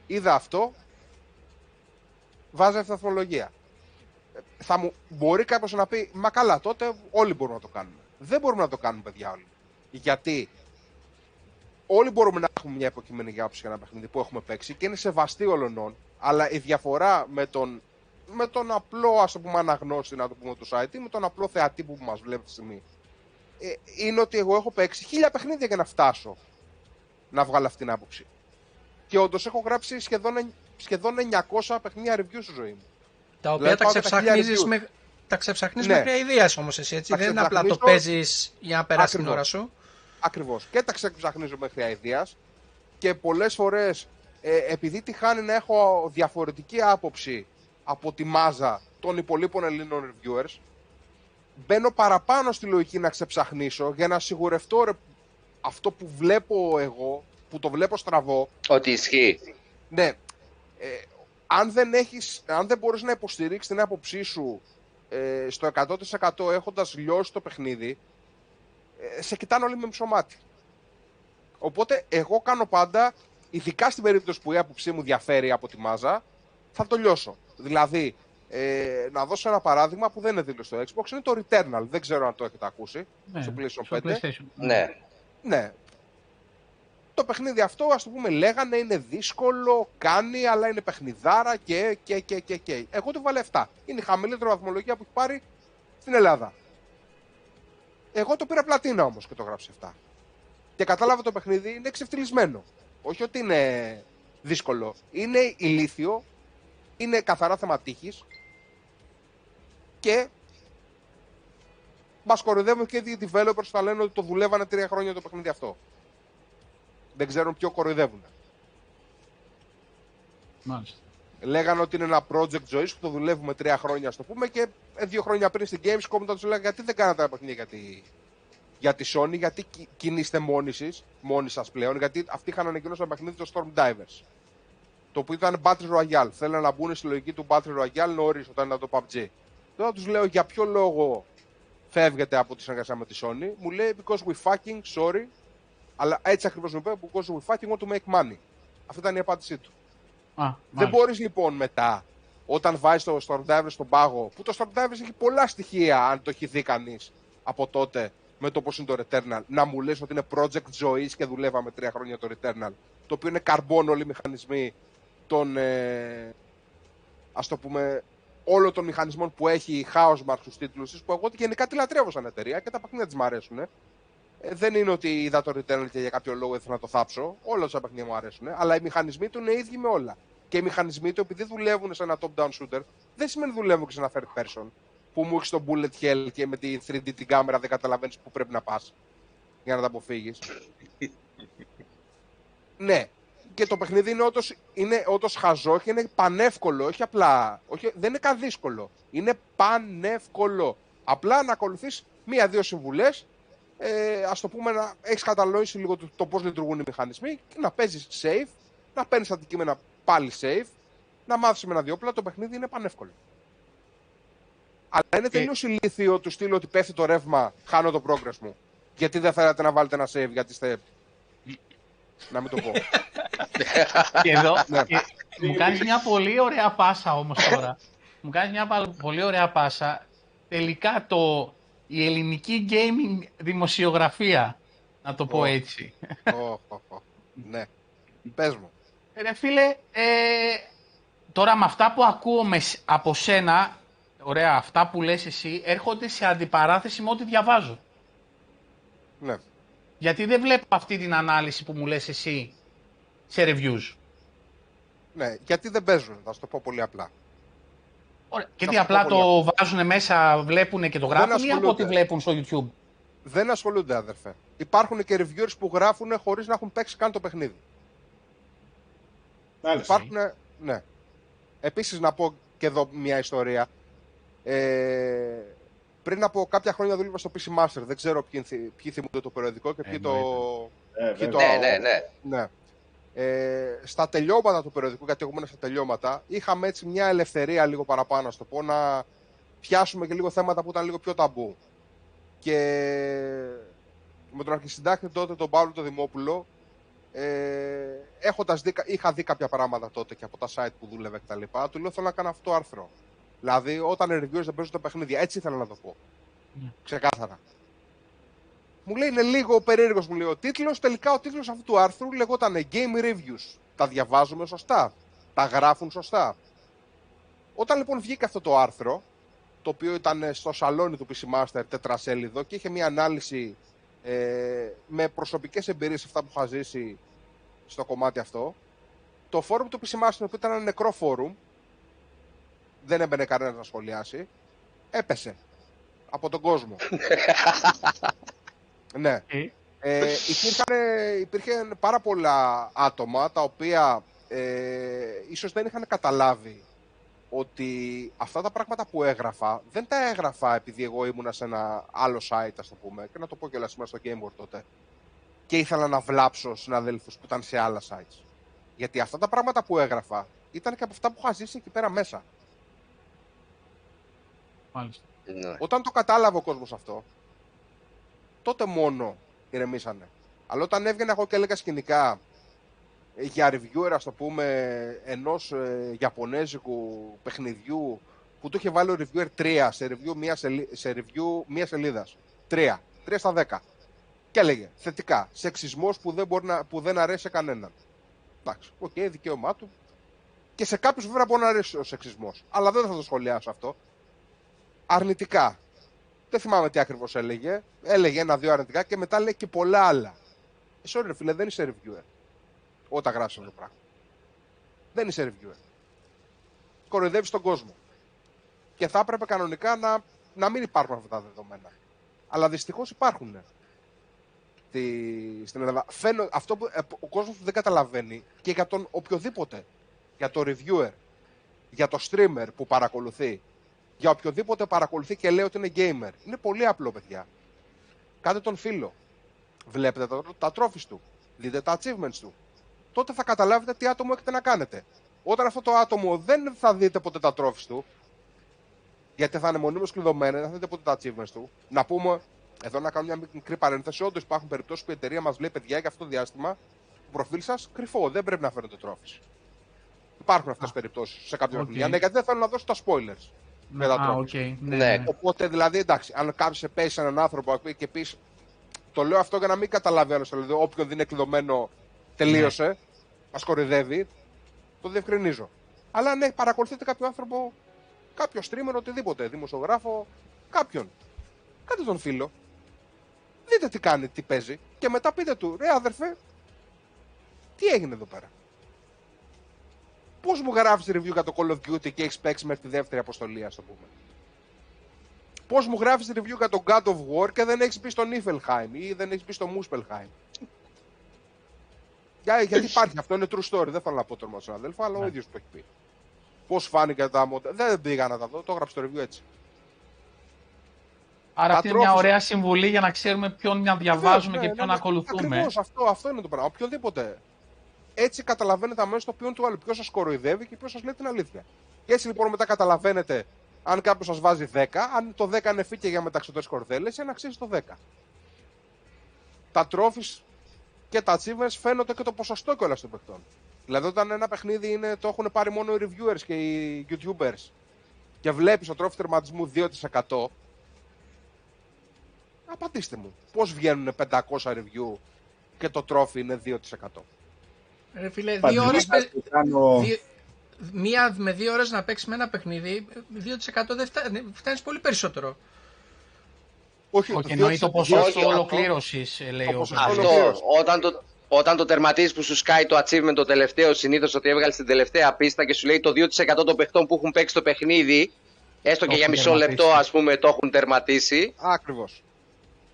είδα αυτό, βάζω αυτή βαθμολογία. Ε, Θα μου, μπορεί κάποιος να πει, Μα καλά, τότε όλοι μπορούμε να το κάνουμε. Δεν μπορούμε να το κάνουμε, παιδιά, όλοι. Γιατί όλοι μπορούμε να έχουμε μια υποκειμενική άποψη για ένα παιχνίδι που έχουμε παίξει και είναι σεβαστή όλων, αλλά η διαφορά με τον, με τον απλό ας το πούμε αναγνώστη να το πούμε του site ή με τον απλό θεατή που μας βλέπει τη στιγμή ε, είναι ότι εγώ έχω παίξει χίλια παιχνίδια για να φτάσω να βγάλω αυτή την άποψη. Και όντως έχω γράψει σχεδόν, εν- σχεδόν 900 παιχνίδια review στη ζωή μου. Τα οποία Δηλαδή, τα πάω και τα ξεψαχνίζεις χίλια με... Τα ξεψαχνείς Ναι. μέχρι αηδίας όμως εσύ, έτσι. Τα Δεν είναι απλά το ξεψαχνίζω- παίζεις για να περάσει την Ακριβώς. ώρα σου. Ακριβώς. Και τα ξεψαχνίζω μέχρι αηδίας. Και πολλές φορές, ε, επειδή τη χάνει να έχω διαφορετική άποψη από τη μάζα των υπολείπων Ελλήνων reviewers, μπαίνω παραπάνω στη λογική να ξεψαχνίσω για να σιγουρευτώ ρε, αυτό που βλέπω εγώ, που το βλέπω στραβό, ότι ισχύει. ναι, ε, αν δεν, έχεις, αν δεν μπορείς να υποστηρίξεις την άποψή σου ε, στο 100% έχοντας λιώσει το παιχνίδι, ε, σε κοιτάνε όλοι με μισό μάτι. Οπότε εγώ κάνω πάντα, ειδικά στην περίπτωση που η άποψή μου διαφέρει από τη μάζα, θα το λιώσω. Δηλαδή, ε, να δώσω ένα παράδειγμα που δεν είναι δήλωση στο Xbox, είναι το Returnal. Δεν ξέρω αν το έχετε ακούσει. Ναι, στο PlayStation στο 5. PlayStation. Ναι. Ναι. Το παιχνίδι αυτό, ας το πούμε, λέγανε είναι δύσκολο, κάνει, αλλά είναι παιχνιδάρα και, και, και, και, και. Εγώ του βάλε 7. Είναι η χαμηλότερη βαθμολογία που έχει πάρει στην Ελλάδα. Εγώ το πήρα πλατίνα όμως και το γράψε 7. Και κατάλαβα το παιχνίδι είναι εξευτελισμένο. Όχι ότι είναι δύσκολο. Είναι ηλίθιο, είναι καθαρά θέμα τύχης και Μας κοροϊδεύουν και οι developers που θα λένε ότι το δουλεύανε τρία χρόνια το παιχνίδι αυτό. Δεν ξέρουν ποιο κοροϊδεύουν. Μάλιστα. Λέγανε ότι είναι ένα project ζωής που το δουλεύουμε τρία χρόνια, ας το πούμε, και ε, δύο χρόνια πριν στην Gamescom όταν τους λέγανε γιατί δεν κάνατε ένα παιχνίδι για τη, για τη Sony, γιατί κι- κινείστε μόνοι, σας, μόνοι σας πλέον, γιατί αυτοί είχαν ανακοινώσει ένα παιχνίδι το Storm Divers. Το οποίο ήταν Battle Royale. Θέλανε να μπουν στη λογική του Battle Royale νωρίς όταν ήταν το PUBG. Τώρα τους λέω για ποιο λόγο φεύγετε από τη συνεργασία με τη Sony; Μου λέει because we fucking sorry. Αλλά έτσι ακριβώς μου είπε because we fucking want to make money. Αυτή ήταν η απάντησή του. Α, Δεν μάλιστα. μπορείς λοιπόν μετά, όταν βάζεις το Stormdiver στον πάγο, που το Stormdiver έχει πολλά στοιχεία, αν το έχει δει κανείς από τότε, με το πώς είναι το Returnal, να μου λες ότι είναι project ζωής και δουλεύαμε τρία χρόνια το Returnal, το οποίο είναι καρμπόν όλοι οι μηχανισμοί των, ε, ας το πούμε, όλων των μηχανισμών που έχει η Housemark στους τίτλους της, που εγώ γενικά τη λατρεύω σαν εταιρεία και τα παιχνίδια της μου αρέσουν. Ε, δεν είναι ότι είδα το Returnal και για κάποιο λόγο ήθελα να το θάψω. Όλα τα παιχνίδια μου αρέσουν. Αλλά οι μηχανισμοί του είναι ίδιοι με όλα. Και οι μηχανισμοί του, επειδή δουλεύουν σε ένα top-down shooter, δεν σημαίνει δουλεύουν και σε ένα third person. Που μου έχεις το bullet hell και με τη 3D την κάμερα δεν καταλαβαίνεις που πρέπει να πας για να τα αποφύγεις. [laughs] ναι, και το παιχνίδι είναι όντως, είναι όντως χαζό και είναι πανεύκολο, όχι απλά, όχι, δεν είναι καν δύσκολο. Είναι πανεύκολο. Απλά να ακολουθείς μία-δύο συμβουλές, ε, ας το πούμε να έχεις κατανοήσει λίγο το, το πώς λειτουργούν οι μηχανισμοί και να παίζεις safe, να παίρνεις αντικείμενα πάλι safe, να μάθεις με ένα διόπλα, το παιχνίδι είναι πανεύκολο. Αλλά είναι τελείως ηλίθιο του στείλω ότι πέφτει το ρεύμα, χάνω το progress μου. Γιατί δεν θέλατε να βάλετε ένα save, γιατί είστε. να μην το πω. [laughs] Και εδώ και μου κάνεις μια πολύ ωραία πάσα όμως τώρα. [laughs] μου κάνεις μια πα- πολύ ωραία πάσα. Τελικά το, η ελληνική gaming δημοσιογραφία, να το πω Ω. έτσι. Ω, ω, ω. ναι. Πες μου. Ρε φίλε, ε, τώρα με αυτά που ακούω με, σ- από σένα, ωραία, αυτά που λες εσύ, έρχονται σε αντιπαράθεση με ό,τι διαβάζω. Ναι. Γιατί δεν βλέπω αυτή την ανάλυση που μου λες εσύ σε reviews. ναι. Γιατί δεν παίζουν, θα σου το πω πολύ απλά. Ωραία. Θα Γιατί σου απλά πω το πολύ βάζουν μέσα, βλέπουν και το Δεν γράφουν ή από ασχολούνται. ό,τι βλέπουν στο YouTube; Δεν ασχολούνται, αδερφέ. Υπάρχουν και reviewers που γράφουν χωρίς να έχουν παίξει καν το παιχνίδι. Μάλιστα. Υπάρχουν, ναι. Επίσης να πω και εδώ μια ιστορία. Ε, πριν από κάποια χρόνια δούλευα στο PC Master. Δεν ξέρω ποιοι, θυ- ποιοι θυμούνται το περιοδικό και ποιοι το... Ε, ποιοι βέβαια. Ναι, ναι, ναι. Ναι. Ε, στα τελειώματα του περιοδικού, γιατί εγώ ήμουν στα τελειώματα, είχαμε έτσι μια ελευθερία λίγο παραπάνω, να το πω, να πιάσουμε και λίγο θέματα που ήταν λίγο πιο ταμπού. Και με τον αρχισυντάκτη τότε, τον Παύλο τον Δημόπουλο, ε, έχοντας δει, είχα δει κάποια πράγματα τότε και από τα site που δούλευε και τα λοιπά, του λέω θέλω να κάνω αυτό το άρθρο. Δηλαδή, όταν οι reviewers δεν παίζουν τα παιχνίδια, έτσι ήθελα να το πω. Ναι. Ξεκάθαρα. Μου λέει είναι λίγο περίεργος μου λέει ο τίτλος, τελικά ο τίτλος αυτού του άρθρου λεγόταν Game Reviews. Τα διαβάζουμε σωστά, τα γράφουν σωστά; Όταν λοιπόν βγήκε αυτό το άρθρο, το οποίο ήταν στο σαλόνι του PC Master τετρασέλιδο και είχε μια ανάλυση ε, με προσωπικές εμπειρίες αυτά που είχα ζήσει στο κομμάτι αυτό, το φόρουμ του PC Master, που ήταν ένα νεκρό φόρουμ, δεν έμπαινε κανένας να σχολιάσει, έπεσε από τον κόσμο. [laughs] ναι. Ε. Ε, υπήρχαν, υπήρχε πάρα πολλά άτομα τα οποία ε, ίσως δεν είχαν καταλάβει ότι αυτά τα πράγματα που έγραφα δεν τα έγραφα επειδή εγώ ήμουνα σε ένα άλλο site, ας το πούμε, και να το πω και σήμερα στο Gameboard τότε, και ήθελα να βλάψω συναδέλφους που ήταν σε άλλα sites. Γιατί αυτά τα πράγματα που έγραφα ήταν και από αυτά που είχα ζήσει εκεί πέρα μέσα. Μάλιστα. ναι. Όταν το κατάλαβε ο κόσμος αυτό, τότε μόνο ηρεμήσανε. Αλλά όταν έβγαινα εγώ και έλεγα σκηνικά ε, για reviewer, ας το πούμε, ενός ε, Ιαπωνέζικου παιχνιδιού που του είχε βάλει ο reviewer 3 σε review μία, σελί... σε review μία σελίδας. 3. 3 στα 10. Και έλεγε θετικά. Σεξισμός που δεν, μπορεί να... που δεν αρέσει σε κανέναν. Εντάξει, οκ, δικαίωμά του. Και σε κάποιους βέβαια μπορεί να αρέσει ο σεξισμός. Αλλά δεν θα το σχολιάσω αυτό. Αρνητικά. Δεν θυμάμαι τι ακριβώς έλεγε. Έλεγε ένα-δύο αρνητικά και μετά λέει και πολλά άλλα. Ε, sorry, ρε φίλε, δεν είσαι reviewer. Όταν γράφεις αυτό το πράγμα. Δεν είσαι reviewer. Κοροϊδεύεις τον κόσμο. Και θα έπρεπε κανονικά να, να μην υπάρχουν αυτά τα δεδομένα. Αλλά δυστυχώς υπάρχουν. Στη, στην Ελλάδα. Φαίνω, αυτό που ε, ο κόσμος που δεν καταλαβαίνει και για τον οποιοδήποτε, για το reviewer, για το streamer που παρακολουθεί, για οποιοδήποτε παρακολουθεί και λέει ότι είναι gamer. Είναι πολύ απλό, παιδιά. Κάντε τον φίλο. Βλέπετε τα, τα trophies του. Δείτε τα achievements του. Τότε θα καταλάβετε τι άτομο έχετε να κάνετε. Όταν αυτό το άτομο δεν θα δείτε ποτέ τα trophies του, γιατί θα είναι μονίμως κλειδωμένα, δεν θα δείτε ποτέ τα achievements του, να πούμε, εδώ να κάνω μια μικρή παρένθεση, όντως υπάρχουν περιπτώσεις που η εταιρεία μας λέει, παιδιά, για αυτό το διάστημα, το προφίλ σας κρυφό, δεν πρέπει να φέρετε trophies. Υπάρχουν αυτές τι περιπτώσεις σε κάποια οκ. παιχνίδια. Ναι, γιατί δεν θέλω να δώσω τα spoilers. Με τα Α, trophies. οκ. Ναι, Ναι. ναι. Οπότε δηλαδή εντάξει, αν κάποιος σε πέσει έναν άνθρωπο και πεις Το λέω αυτό για να μην καταλάβει άλλο. Δηλαδή, όποιον δεν είναι κλειδωμένο τελείωσε. Ναι. Μας κορυδεύει. Το διευκρινίζω. Αλλά ναι, παρακολουθείτε κάποιο άνθρωπο, κάποιο streamer, οτιδήποτε, δημοσιογράφο, κάποιον. Κάντε τον φίλο. Δείτε τι κάνει, τι παίζει. Και μετά πείτε του, ρε αδερφέ, τι έγινε εδώ πέρα; Πώς μου γράφεις review για το Call of Duty και έχεις παίξει μέχρι τη δεύτερη αποστολή, ας το πούμε; Πώς μου γράφεις review για το God of War και δεν έχεις πει στο Niflheim ή δεν έχεις πει στο Muspelheim; Για, γιατί υπάρχει αυτό, είναι true story. Δεν θέλω να πω το όνομα αδέλφο, αλλά ο ναι. ίδιος το έχει πει. Πώς φάνηκε τα μοντέλα. Δεν πήγα να τα δω, το έγραψε το review έτσι. Άρα αυτή είναι μια ωραία συμβουλή για να ξέρουμε ποιον να διαβάζουμε ναι, και ποιον ναι, να ακολουθούμε. Ακριβώς αυτό, αυτό είναι το πράγμα. Οποιοδήποτε. Έτσι καταλαβαίνετε αμέσως το ποιον του άλλου. Ποιος σας κοροϊδεύει και ποιος σας λέει την αλήθεια. Και έτσι λοιπόν μετά καταλαβαίνετε αν κάποιος σας βάζει 10, αν το 10 είναι φύκε για μεταξωτές κορδέλες, να αξίζει το 10. Τα τρόφις και τα achievements φαίνονται και το ποσοστό κιόλας των παιχτών. Δηλαδή, όταν ένα παιχνίδι είναι, το έχουν πάρει μόνο οι reviewers και οι YouTubers και βλέπεις το τρόφι τερματισμού 2%, απαντήστε μου, πώς βγαίνουν 500 review και το τρόφι είναι 2%. Ρε φίλε, δύο ώρες, κάνω... μία με δύο ώρες να παίξεις με ένα παιχνίδι, 2% δεν φτάνει, φτάνεις πολύ περισσότερο. Όχι, όχι εννοεί το ποσοστό ολοκλήρωσης, λέει ο Αυτό, όταν το, όταν το τερματίζεις που σου σκάει το achievement το τελευταίο, συνήθως ότι έβγαλες την τελευταία πίστα και σου λέει το 2% των παιχτών που έχουν παίξει το παιχνίδι, έστω και για μισό λεπτό, ας πούμε, το έχουν τερματίσει. Ακριβώς.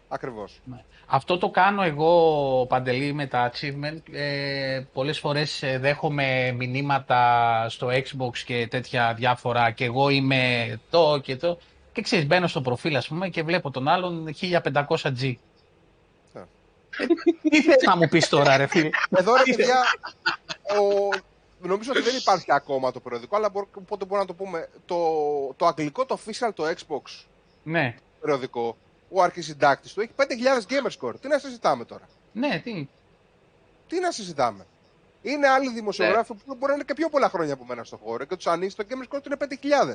Ακριβώς. Ναι. Αυτό το κάνω εγώ, Παντελή, με τα achievement. Ε, πολλές φορές ε, δέχομαι μηνύματα στο Xbox και τέτοια διάφορα και εγώ είμαι το και το. Και ξέρεις, μπαίνω στο προφίλ, ας πούμε, και βλέπω τον άλλον 1500G. Ε. Τι θες να μου πεις τώρα, ρε φίλε; Εδώ, ρε παιδιά, ο... νομίζω ότι δεν υπάρχει ακόμα το περιοδικό, αλλά πότε μπορούμε να το πούμε. Το, το αγγλικό, το official, το Xbox ναι. περιοδικό, ο αρχισυντάκτης του έχει 5.000 gamer score. Τι να συζητάμε τώρα; Ναι, τι; Τι να συζητάμε; Είναι άλλοι δημοσιογράφοι ναι. που μπορεί να είναι και πιο πολλά χρόνια από μένα στο χώρο και τους ανοίξει το gamer score του είναι 5.000.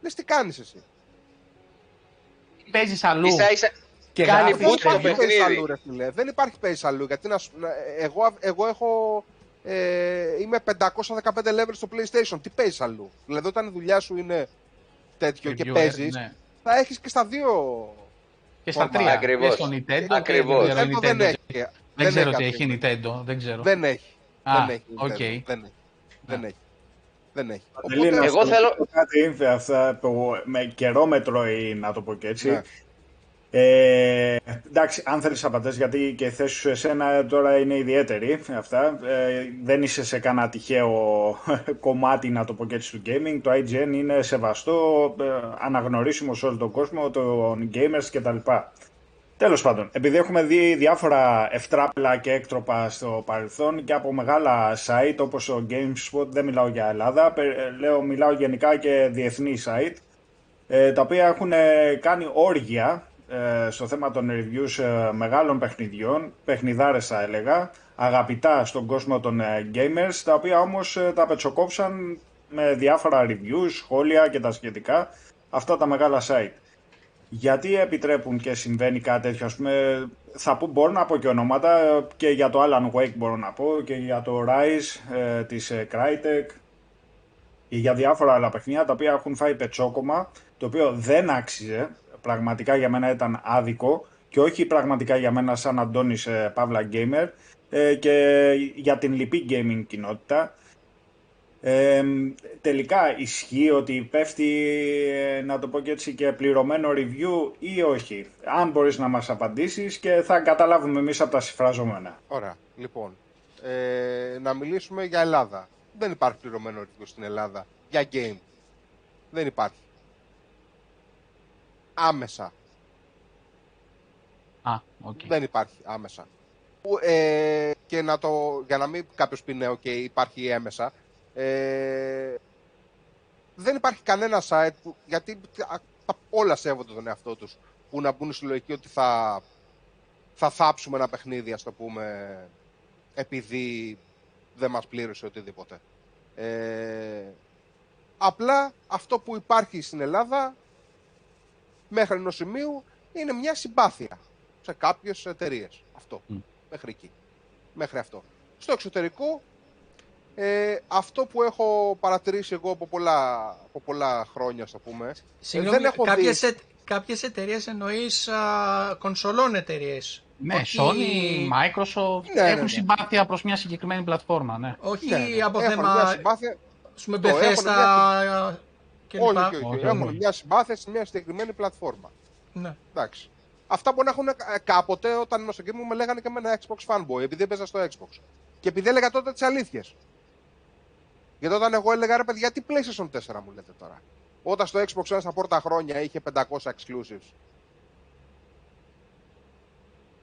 Λες τι κάνεις εσύ; Παίζεις αλλού. Ίσα, ίσα... Και κάνει boot το παιχνίδι. Αλλού, ρε, φίλε; Δεν υπάρχει παίζει αλλού. Γιατί να, εγώ, εγώ έχω. Ε, είμαι 515 level στο PlayStation. Τι παίζει αλλού; Δηλαδή, όταν η δουλειά σου είναι τέτοιο και παίζεις, ναι. θα έχεις και στα δύο και στα τρία. Ακριβώς. Και στο Nintendo Ακριβώς. Και Nintendo. Δεν, έχει. δεν, δεν ξέρω τι έχει Nintendo. Δεν ξέρω. Δεν έχει. Α, δεν έχει. Okay. Δεν έχει. Δεν έχει. Δεν έχει. Οπότε, εγώ θέλω... Κάτι είναι αυτά που με καιρόμετρο ή να το πω και έτσι. Ναι. Ε, εντάξει, αν θέλεις απαντέ, γιατί και η θέση σου εσένα τώρα είναι ιδιαίτερη. Αυτά. Ε, δεν είσαι σε κανένα τυχαίο [laughs] κομμάτι, να το πω και έτσι, του gaming. Το IGN είναι σεβαστό, ε, αναγνωρίσιμο σε όλο τον κόσμο, των gamers κτλ. Τέλος πάντων, επειδή έχουμε δει διάφορα ευτράπλα και έκτροπα στο παρελθόν και από μεγάλα site όπως ο GameSpot, δεν μιλάω για Ελλάδα, λέω μιλάω γενικά και διεθνή site, ε, τα οποία έχουν κάνει όργια ε, στο θέμα των reviews ε, μεγάλων παιχνιδιών, παιχνιδάρες θα έλεγα, αγαπητά στον κόσμο των ε, gamers, τα οποία όμως τα πετσοκόψαν με διάφορα reviews, σχόλια και τα σχετικά, αυτά τα μεγάλα site. Γιατί επιτρέπουν και συμβαίνει κάτι τέτοιο, ας πούμε, θα πω, μπορώ να πω και ονόματα, και για το Alan Wake μπορώ να πω, και για το Rise ε, της Crytek, και για διάφορα άλλα παιχνίδια, τα οποία έχουν φάει πετσόκομα, το οποίο δεν άξιζε, πραγματικά για μένα ήταν άδικο και όχι πραγματικά για μένα σαν Αντώνης ε, Παύλα Γκέιμερ ε, και για την λυπή gaming κοινότητα. Ε, τελικά ισχύει ότι πέφτει, ε, να το πω και έτσι, και πληρωμένο review ή όχι. Αν μπορείς να μας απαντήσεις και θα καταλάβουμε εμείς από τα συμφραζόμενα. Ωραία. Λοιπόν, ε, να μιλήσουμε για Ελλάδα. Δεν υπάρχει πληρωμένο review στην Ελλάδα για game. Δεν υπάρχει άμεσα. Α, okay. Δεν υπάρχει άμεσα. Ε, και να το, για να μην κάποιος πει ναι, okay, υπάρχει έμεσα, ε, δεν υπάρχει κανένα site που, γιατί όλα σέβονται τον εαυτό τους, που να μπουν στη λογική ότι θα, θα θάψουμε ένα παιχνίδι, ας το πούμε, επειδή δεν μας πλήρωσε οτιδήποτε. Ε, απλά αυτό που υπάρχει στην Ελλάδα μέχρι ενός σημείου είναι μια συμπάθεια. σε κάποιες εταιρείες. Αυτό. Μμ. Μέχρι εκεί. Μέχρι αυτό. Στο εξωτερικό, ε, αυτό που έχω παρατηρήσει εγώ από πολλά, από πολλά χρόνια, ας πούμε, Συγγνώμη, δεν έχω κάποιες, δει- ε, κάποιες εταιρείες εννοείς α, κονσολών εταιρείες. Ναι, Όχι- Sony, Microsoft Ναι, ναι, έχουν ναι. συμπάθεια προς μια συγκεκριμένη πλατφόρμα, ναι. Όχι ναι, ναι, από έχουν μια θέμα, συμπάθεια, ας πούμε, Το έχουν Bethesda κλπ. όχι, όχι, όχι, Όχι, έχουν όχι. μια συμπάθεια σε μια συγκεκριμένη πλατφόρμα. Ναι. Εντάξει. Αυτά μπορεί να έχουν ε, κάποτε όταν ήμουν στο game μου με λέγανε και εμένα Xbox fanboy, επειδή έπαιζα στο Xbox. Και επειδή έλεγα τότε τις αλήθειες. Γιατί όταν εγώ έλεγα ρε παιδιά, τι PlayStation 4 μου λέτε τώρα; Όταν στο Xbox One στα πρώτα χρόνια είχε 500 exclusives.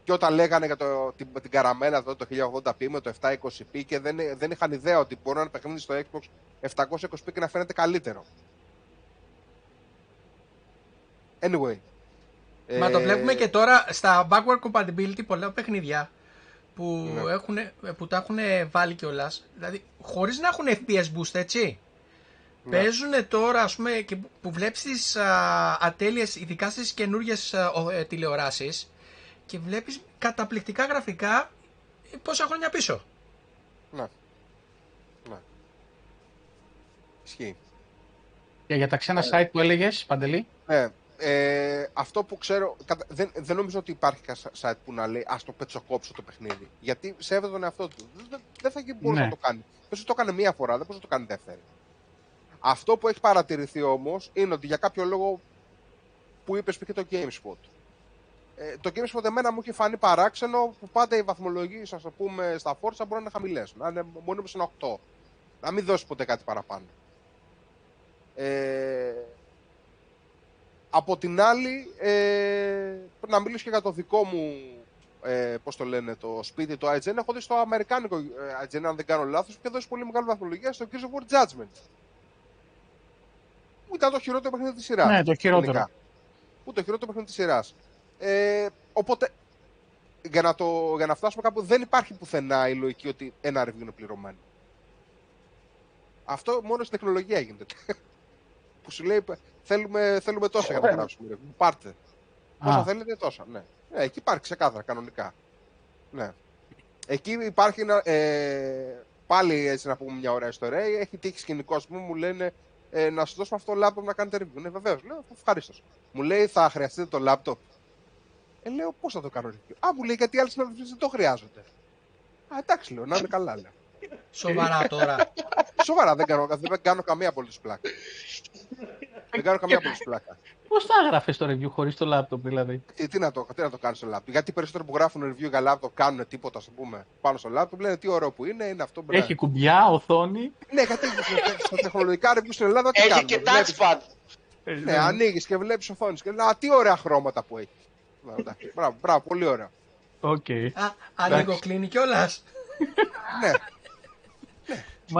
Και όταν λέγανε για το, την, την καραμέλα εδώ το 1080p με το 720p και δεν, δεν είχαν ιδέα ότι μπορεί να είναι παιχνίδι στο Xbox 720p και να φαίνεται καλύτερο. Anyway. Μα το Ε, βλέπουμε και τώρα στα backward compatibility πολλά παιχνίδια που, Ναι. έχουν, που τα έχουν βάλει κιόλας. Δηλαδή, χωρίς να έχουν FPS boost, έτσι. Ναι. Παίζουν τώρα, ας πούμε, και που- που βλέπεις τις α, ατέλειες, ειδικά στις καινούργιες α, ο- ε, τηλεοράσεις και βλέπεις καταπληκτικά γραφικά ε, πόσα χρόνια πίσω. Ναι. Ναι. Ισχύει. Και για τα ξένα site που έλεγες, Παντελή, Ναι. Ε, αυτό που ξέρω, κατα- δεν, δεν νομίζω ότι υπάρχει κανένα site που να λέει ας το πετσοκόψω το παιχνίδι. Γιατί σέβεται τον εαυτό του. Δεν, δεν- δεν θα μπορούσε Ναι. να το κάνει. Πες το έκανε μία φορά, δεν μπορεί να το κάνει δεύτερη. Αυτό που έχει παρατηρηθεί όμως είναι ότι για κάποιο λόγο που είπες πήγε το GameSpot. Ε, το GameSpot εμένα μου έχει φανεί παράξενο που πάντα οι βαθμολογίες, ας το πούμε, στα Forza μπορεί να είναι χαμηλές. Να είναι μονίμως ένα 8. Να μην δώσεις ποτέ κάτι παραπάνω. Ε, από την άλλη, ε, να μιλήσω και για το δικό μου, ε, πώς το λένε, το σπίτι, το IGN. Έχω δει στο αμερικάνικο ε, IGN, αν δεν κάνω λάθος, και δώσει πολύ μεγάλη βαθμολογία στο Gears of War Judgment. Που ήταν το χειρότερο παιχνίδι της σειράς. Ναι, το χειρότερο. γενικά. Που το χειρότερο παιχνίδι της σειράς. Ε, οπότε, για να, το, για να φτάσουμε κάπου, δεν υπάρχει πουθενά η λογική ότι ένα review είναι πληρωμένο. Αυτό μόνο στην τεχνολογία γίνεται. Που σου λέει θέλουμε, θέλουμε τόσα για να γράψουμε. review. Πάρτε. Όσα Α. θέλετε τόσα. Ναι. ναι. Εκεί υπάρχει ξεκάθαρα κανονικά. Ναι. Εκεί υπάρχει ένα, ε, πάλι έτσι να πούμε μια ωραία ιστορία. Έχει τύχει σκηνικό, ας πούμε, μου λένε ε, να σου δώσουμε αυτό το λάπτοπ να κάνετε review. Ναι, βεβαίως. Λέω ευχαρίστως. Μου λέει θα χρειαστείτε το λάπτοπ. Ε, λέω πώς θα το κάνω review. Α, μου λέει γιατί άλλοι συναδελφοί δεν το χρειάζονται. Α, εντάξει, λέω, να είναι καλά, λέω. Σοβαρά τώρα. Σοβαρά, δεν κάνω, δεν κάνω καμία απολύτως πλάκα. δεν κάνω καμία απολύτως πλάκα. πώς θα έγραφες το review χωρίς το laptop δηλαδή; Τι, τι να το, τι να το κάνει στο laptop; Γιατί οι περισσότεροι που γράφουν review για laptop κάνουν τίποτα, ας πούμε, πάνω στο laptop. Λένε τι ωραίο που είναι, είναι αυτό. μπράβο. Έχει κουμπιά, οθόνη. Ναι, γιατί στα τεχνολογικά review στην Ελλάδα τι Έχει κάνουν. και Βλέπεις- touchpad. Ναι, ανοίγεις και βλέπεις οθόνη. Και λέει, Α, τι ωραία χρώματα που έχει. Ναι, εντάξει. Μπράβο, μπράβο, πολύ ωραία. Οκ. Α, ανοίγω κλείνει κιόλας. Ναι,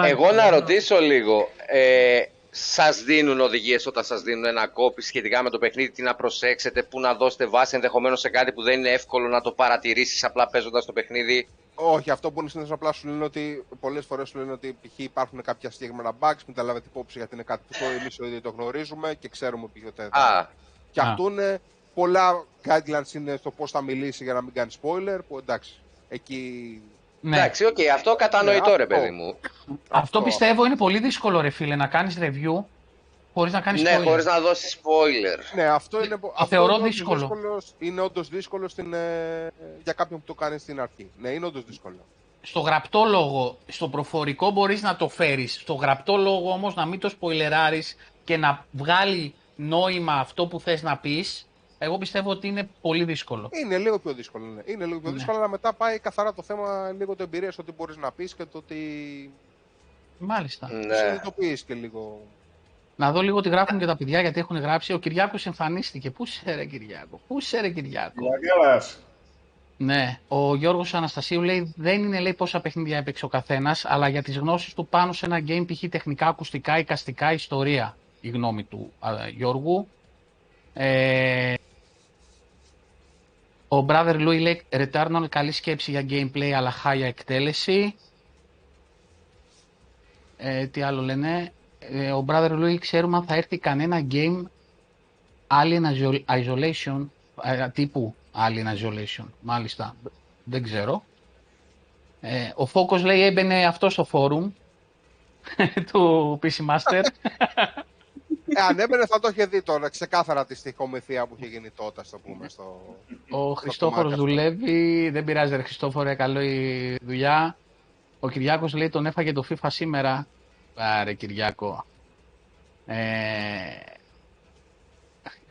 Εγώ να ρωτήσω λίγο. Ε, σας δίνουν οδηγίες όταν σας δίνουν ένα κόπη σχετικά με το παιχνίδι, τι να προσέξετε, πού να δώσετε βάση ενδεχομένως σε κάτι που δεν είναι εύκολο να το παρατηρήσεις απλά παίζοντας το παιχνίδι; όχι, αυτό που είναι συνήθω απλά σου λένε ότι πολλές φορές σου λένε ότι π.χ. υπάρχουν κάποια συγκεκριμένα bugs, μην τα λάβετε υπόψη γιατί είναι κάτι που εμείς ο ίδιο το γνωρίζουμε και ξέρουμε π.χ. ότι Α, φτιαχτούν. Πολλά guidelines είναι στο πώς θα μιλήσει για να μην κάνει spoiler. Που εντάξει, εκεί. Ναι. εντάξει, οκ, αυτό κατανοητό Ναι, ρε αυτό. παιδί μου. Αυτό πιστεύω είναι πολύ δύσκολο ρε φίλε να κάνεις review χωρίς να κάνεις Ναι, spoiler. χωρίς να δώσεις spoiler. Ναι, αυτό είναι. αυτό θεωρώ είναι όντως δύσκολο. δύσκολος- είναι όντως δύσκολο στην, ε, για κάποιον που το κάνει στην αρχή. Ναι, είναι όντως δύσκολο. Στο γραπτό λόγο, στο προφορικό μπορείς να το φέρεις. Στο γραπτό λόγο όμως να μην το σποιλεράρεις και να βγάλει νόημα αυτό που θες να πεις, εγώ πιστεύω ότι είναι πολύ δύσκολο. Είναι λίγο πιο δύσκολο. Ναι. Είναι λίγο πιο Ναι. δύσκολο, αλλά μετά πάει καθαρά το θέμα λίγο το εμπειρία στο τι μπορείς να πεις και το ότι. Μάλιστα. Ναι. Συνειδητοποιείς και λίγο. Να δω λίγο τι γράφουν και τα παιδιά γιατί έχουν γράψει. Ο Κυριάκος εμφανίστηκε. Πού είσαι ρε Κυριάκο, πού είσαι ρε Κυριάκο; Βαγγέλας. Ναι, ο Γιώργος Αναστασίου λέει δεν είναι λέει πόσα παιχνίδια έπαιξε ο καθένας, αλλά για τις γνώσεις του πάνω σε ένα game π.χ. τεχνικά, ακουστικά, εικαστικά, ιστορία. Η γνώμη του α, Γιώργου. Ε, ο Brother Louis λέει Returnal καλή σκέψη για gameplay αλλά χάλια εκτέλεση. Ε, τι άλλο λένε. Ε, ο Brother Louis ξέρουμε αν θα έρθει κανένα game Alien Iso- Isolation ε, τύπου Alien Isolation. Μάλιστα. Δεν ξέρω. Ε, ο Focus λέει έμπαινε αυτός στο φόρουμ [laughs] του PC Master. [laughs] Ε, αν έμπαινε θα το είχε δει τώρα ξεκάθαρα τη στοιχομηθεία που είχε γίνει τότε, στο πούμε. Στο... Ο Χριστόφορος δουλεύει, δεν πειράζει ρε Χριστόφορε, καλό η δουλειά. Ο Κυριάκος λέει τον έφαγε το FIFA σήμερα. Άρε Κυριάκο. Ε...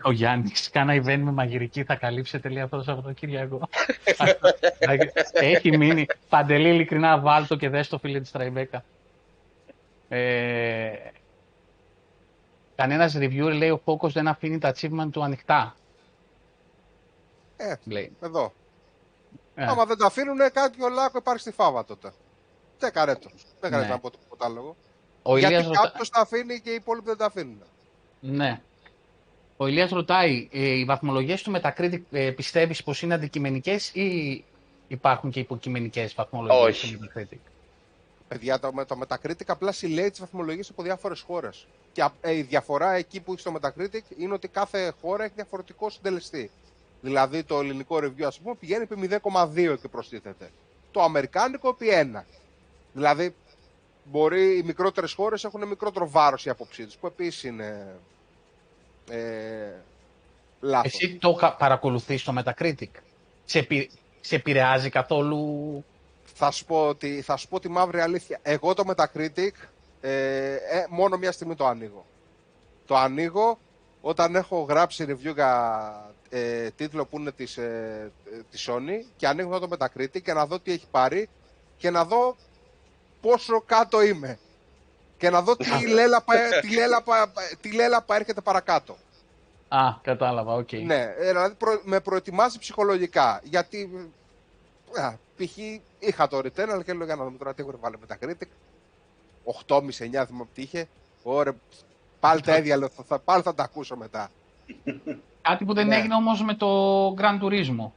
Ο Γιάννης, κάνα event με μαγειρική θα καλύψετε λέει αυτός το Σαββατοκύριακο. [laughs] Έχει μείνει. Παντελή, ειλικρινά βάλτο και δες το φίλε της Τραϊμπέκα. Ε... Κανένας reviewer λέει ο Focus δεν αφήνει τα achievement του ανοιχτά. Ε, Λέει. εδώ. Ε. Άμα δεν τα αφήνουν, κάτι ο Λάκο υπάρχει στη φάβα τότε. Τι καρέ το. Δεν χρειάζεται Ναι. να πω τίποτα άλλο. Ο Γιατί Ηλίας ρωτά... κάποιος τα αφήνει και οι υπόλοιποι δεν τα αφήνουν. Ναι. Ο Ηλίας ρωτάει, ε, οι βαθμολογίες του Metacritic ε, πιστεύεις πως είναι αντικειμενικές ή υπάρχουν και υποκειμενικές βαθμολογίες Όχι. του Metacritic; Παιδιά, το, με- το Metacritic απλά συλλέγει τις βαθμολογίες από διάφορες χώρες. Και α- ε, η διαφορά εκεί που έχει στο Metacritic είναι ότι κάθε χώρα έχει διαφορετικό συντελεστή. Δηλαδή το ελληνικό review, ας πούμε, πηγαίνει επί 0,2 και προστίθεται. Το αμερικάνικο επί 1. Δηλαδή, μπορεί οι μικρότερες χώρες έχουν μικρότερο βάρος η άποψή τους, που επίσης είναι. Ε, λάθος. Εσύ το κα- παρακολουθείς στο Metacritic; Σε, επι- σε επηρεάζει καθόλου... Θα σου, πω ότι, θα σου πω τη μαύρη αλήθεια. Εγώ το Metacritic ε, ε, μόνο μια στιγμή το ανοίγω. Το ανοίγω όταν έχω γράψει review για ε, τίτλο που είναι της, ε, ε, της Sony και ανοίγω το Metacritic και να δω τι έχει πάρει και να δω πόσο κάτω είμαι. Και να δω τι [laughs] λέλαπα, τι λέλαπα, τι λέλαπα έρχεται παρακάτω. Α, κατάλαβα, οκ. Ναι, ε, δηλαδή προ- με προετοιμάζει ψυχολογικά. Γιατί α, π.χ. είχα το Returnal και έλεγα να δούμε τώρα τι έχουν βάλει με τα Metacritic. 8,5-9 θυμάμαι τι είχε. Ωραία, πάλι τα ίδια λέω, θα, θα- πάλι θα τα ακούσω μετά. Κάτι που δεν Ναι. έγινε όμως με το Gran Turismo.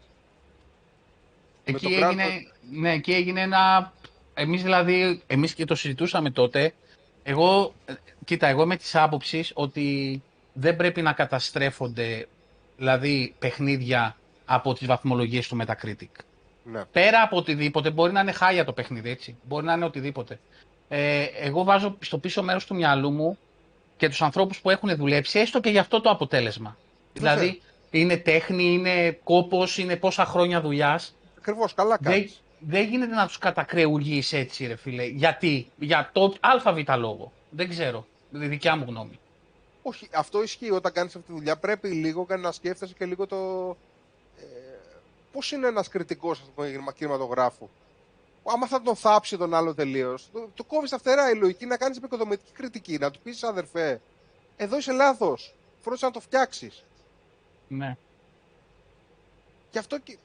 Εκεί το Gran έγινε, ναι, εκεί έγινε ένα... Εμείς δηλαδή, εμείς και το συζητούσαμε τότε, εγώ, ε, κοίτα, εγώ είμαι της άποψης ότι δεν πρέπει να καταστρέφονται, δηλαδή, παιχνίδια από τις βαθμολογίες του Metacritic. Ναι. Πέρα από οτιδήποτε, μπορεί να είναι χάλια το παιχνίδι, έτσι. Μπορεί να είναι οτιδήποτε. Ε, εγώ βάζω στο πίσω μέρος του μυαλού μου και τους ανθρώπους που έχουν δουλέψει, έστω και για αυτό το αποτέλεσμα. Βέβαια. Δηλαδή, είναι τέχνη, είναι κόπος, είναι πόσα χρόνια δουλειάς. Ακριβώς, καλά Δεν, κάνεις. δεν γίνεται να τους κατακρεουργείς έτσι, ρε φίλε. Γιατί, για το ΑΒ λόγο. Δεν ξέρω. Είναι δικιά μου γνώμη. Όχι, αυτό ισχύει όταν κάνεις αυτή τη δουλειά. Πρέπει λίγο και να σκέφτεσαι και λίγο το. Ε, Πώς είναι ένας κριτικός κινηματογράφου; Άμα θα τον θάψει τον άλλο τελείως, το, το κόβεις στα φτερά η λογική να κάνεις επικοδομητική κριτική. Να του πεις αδερφέ, εδώ είσαι λάθος. Φρόντισε να το φτιάξεις. Ναι. Γι' αυτό και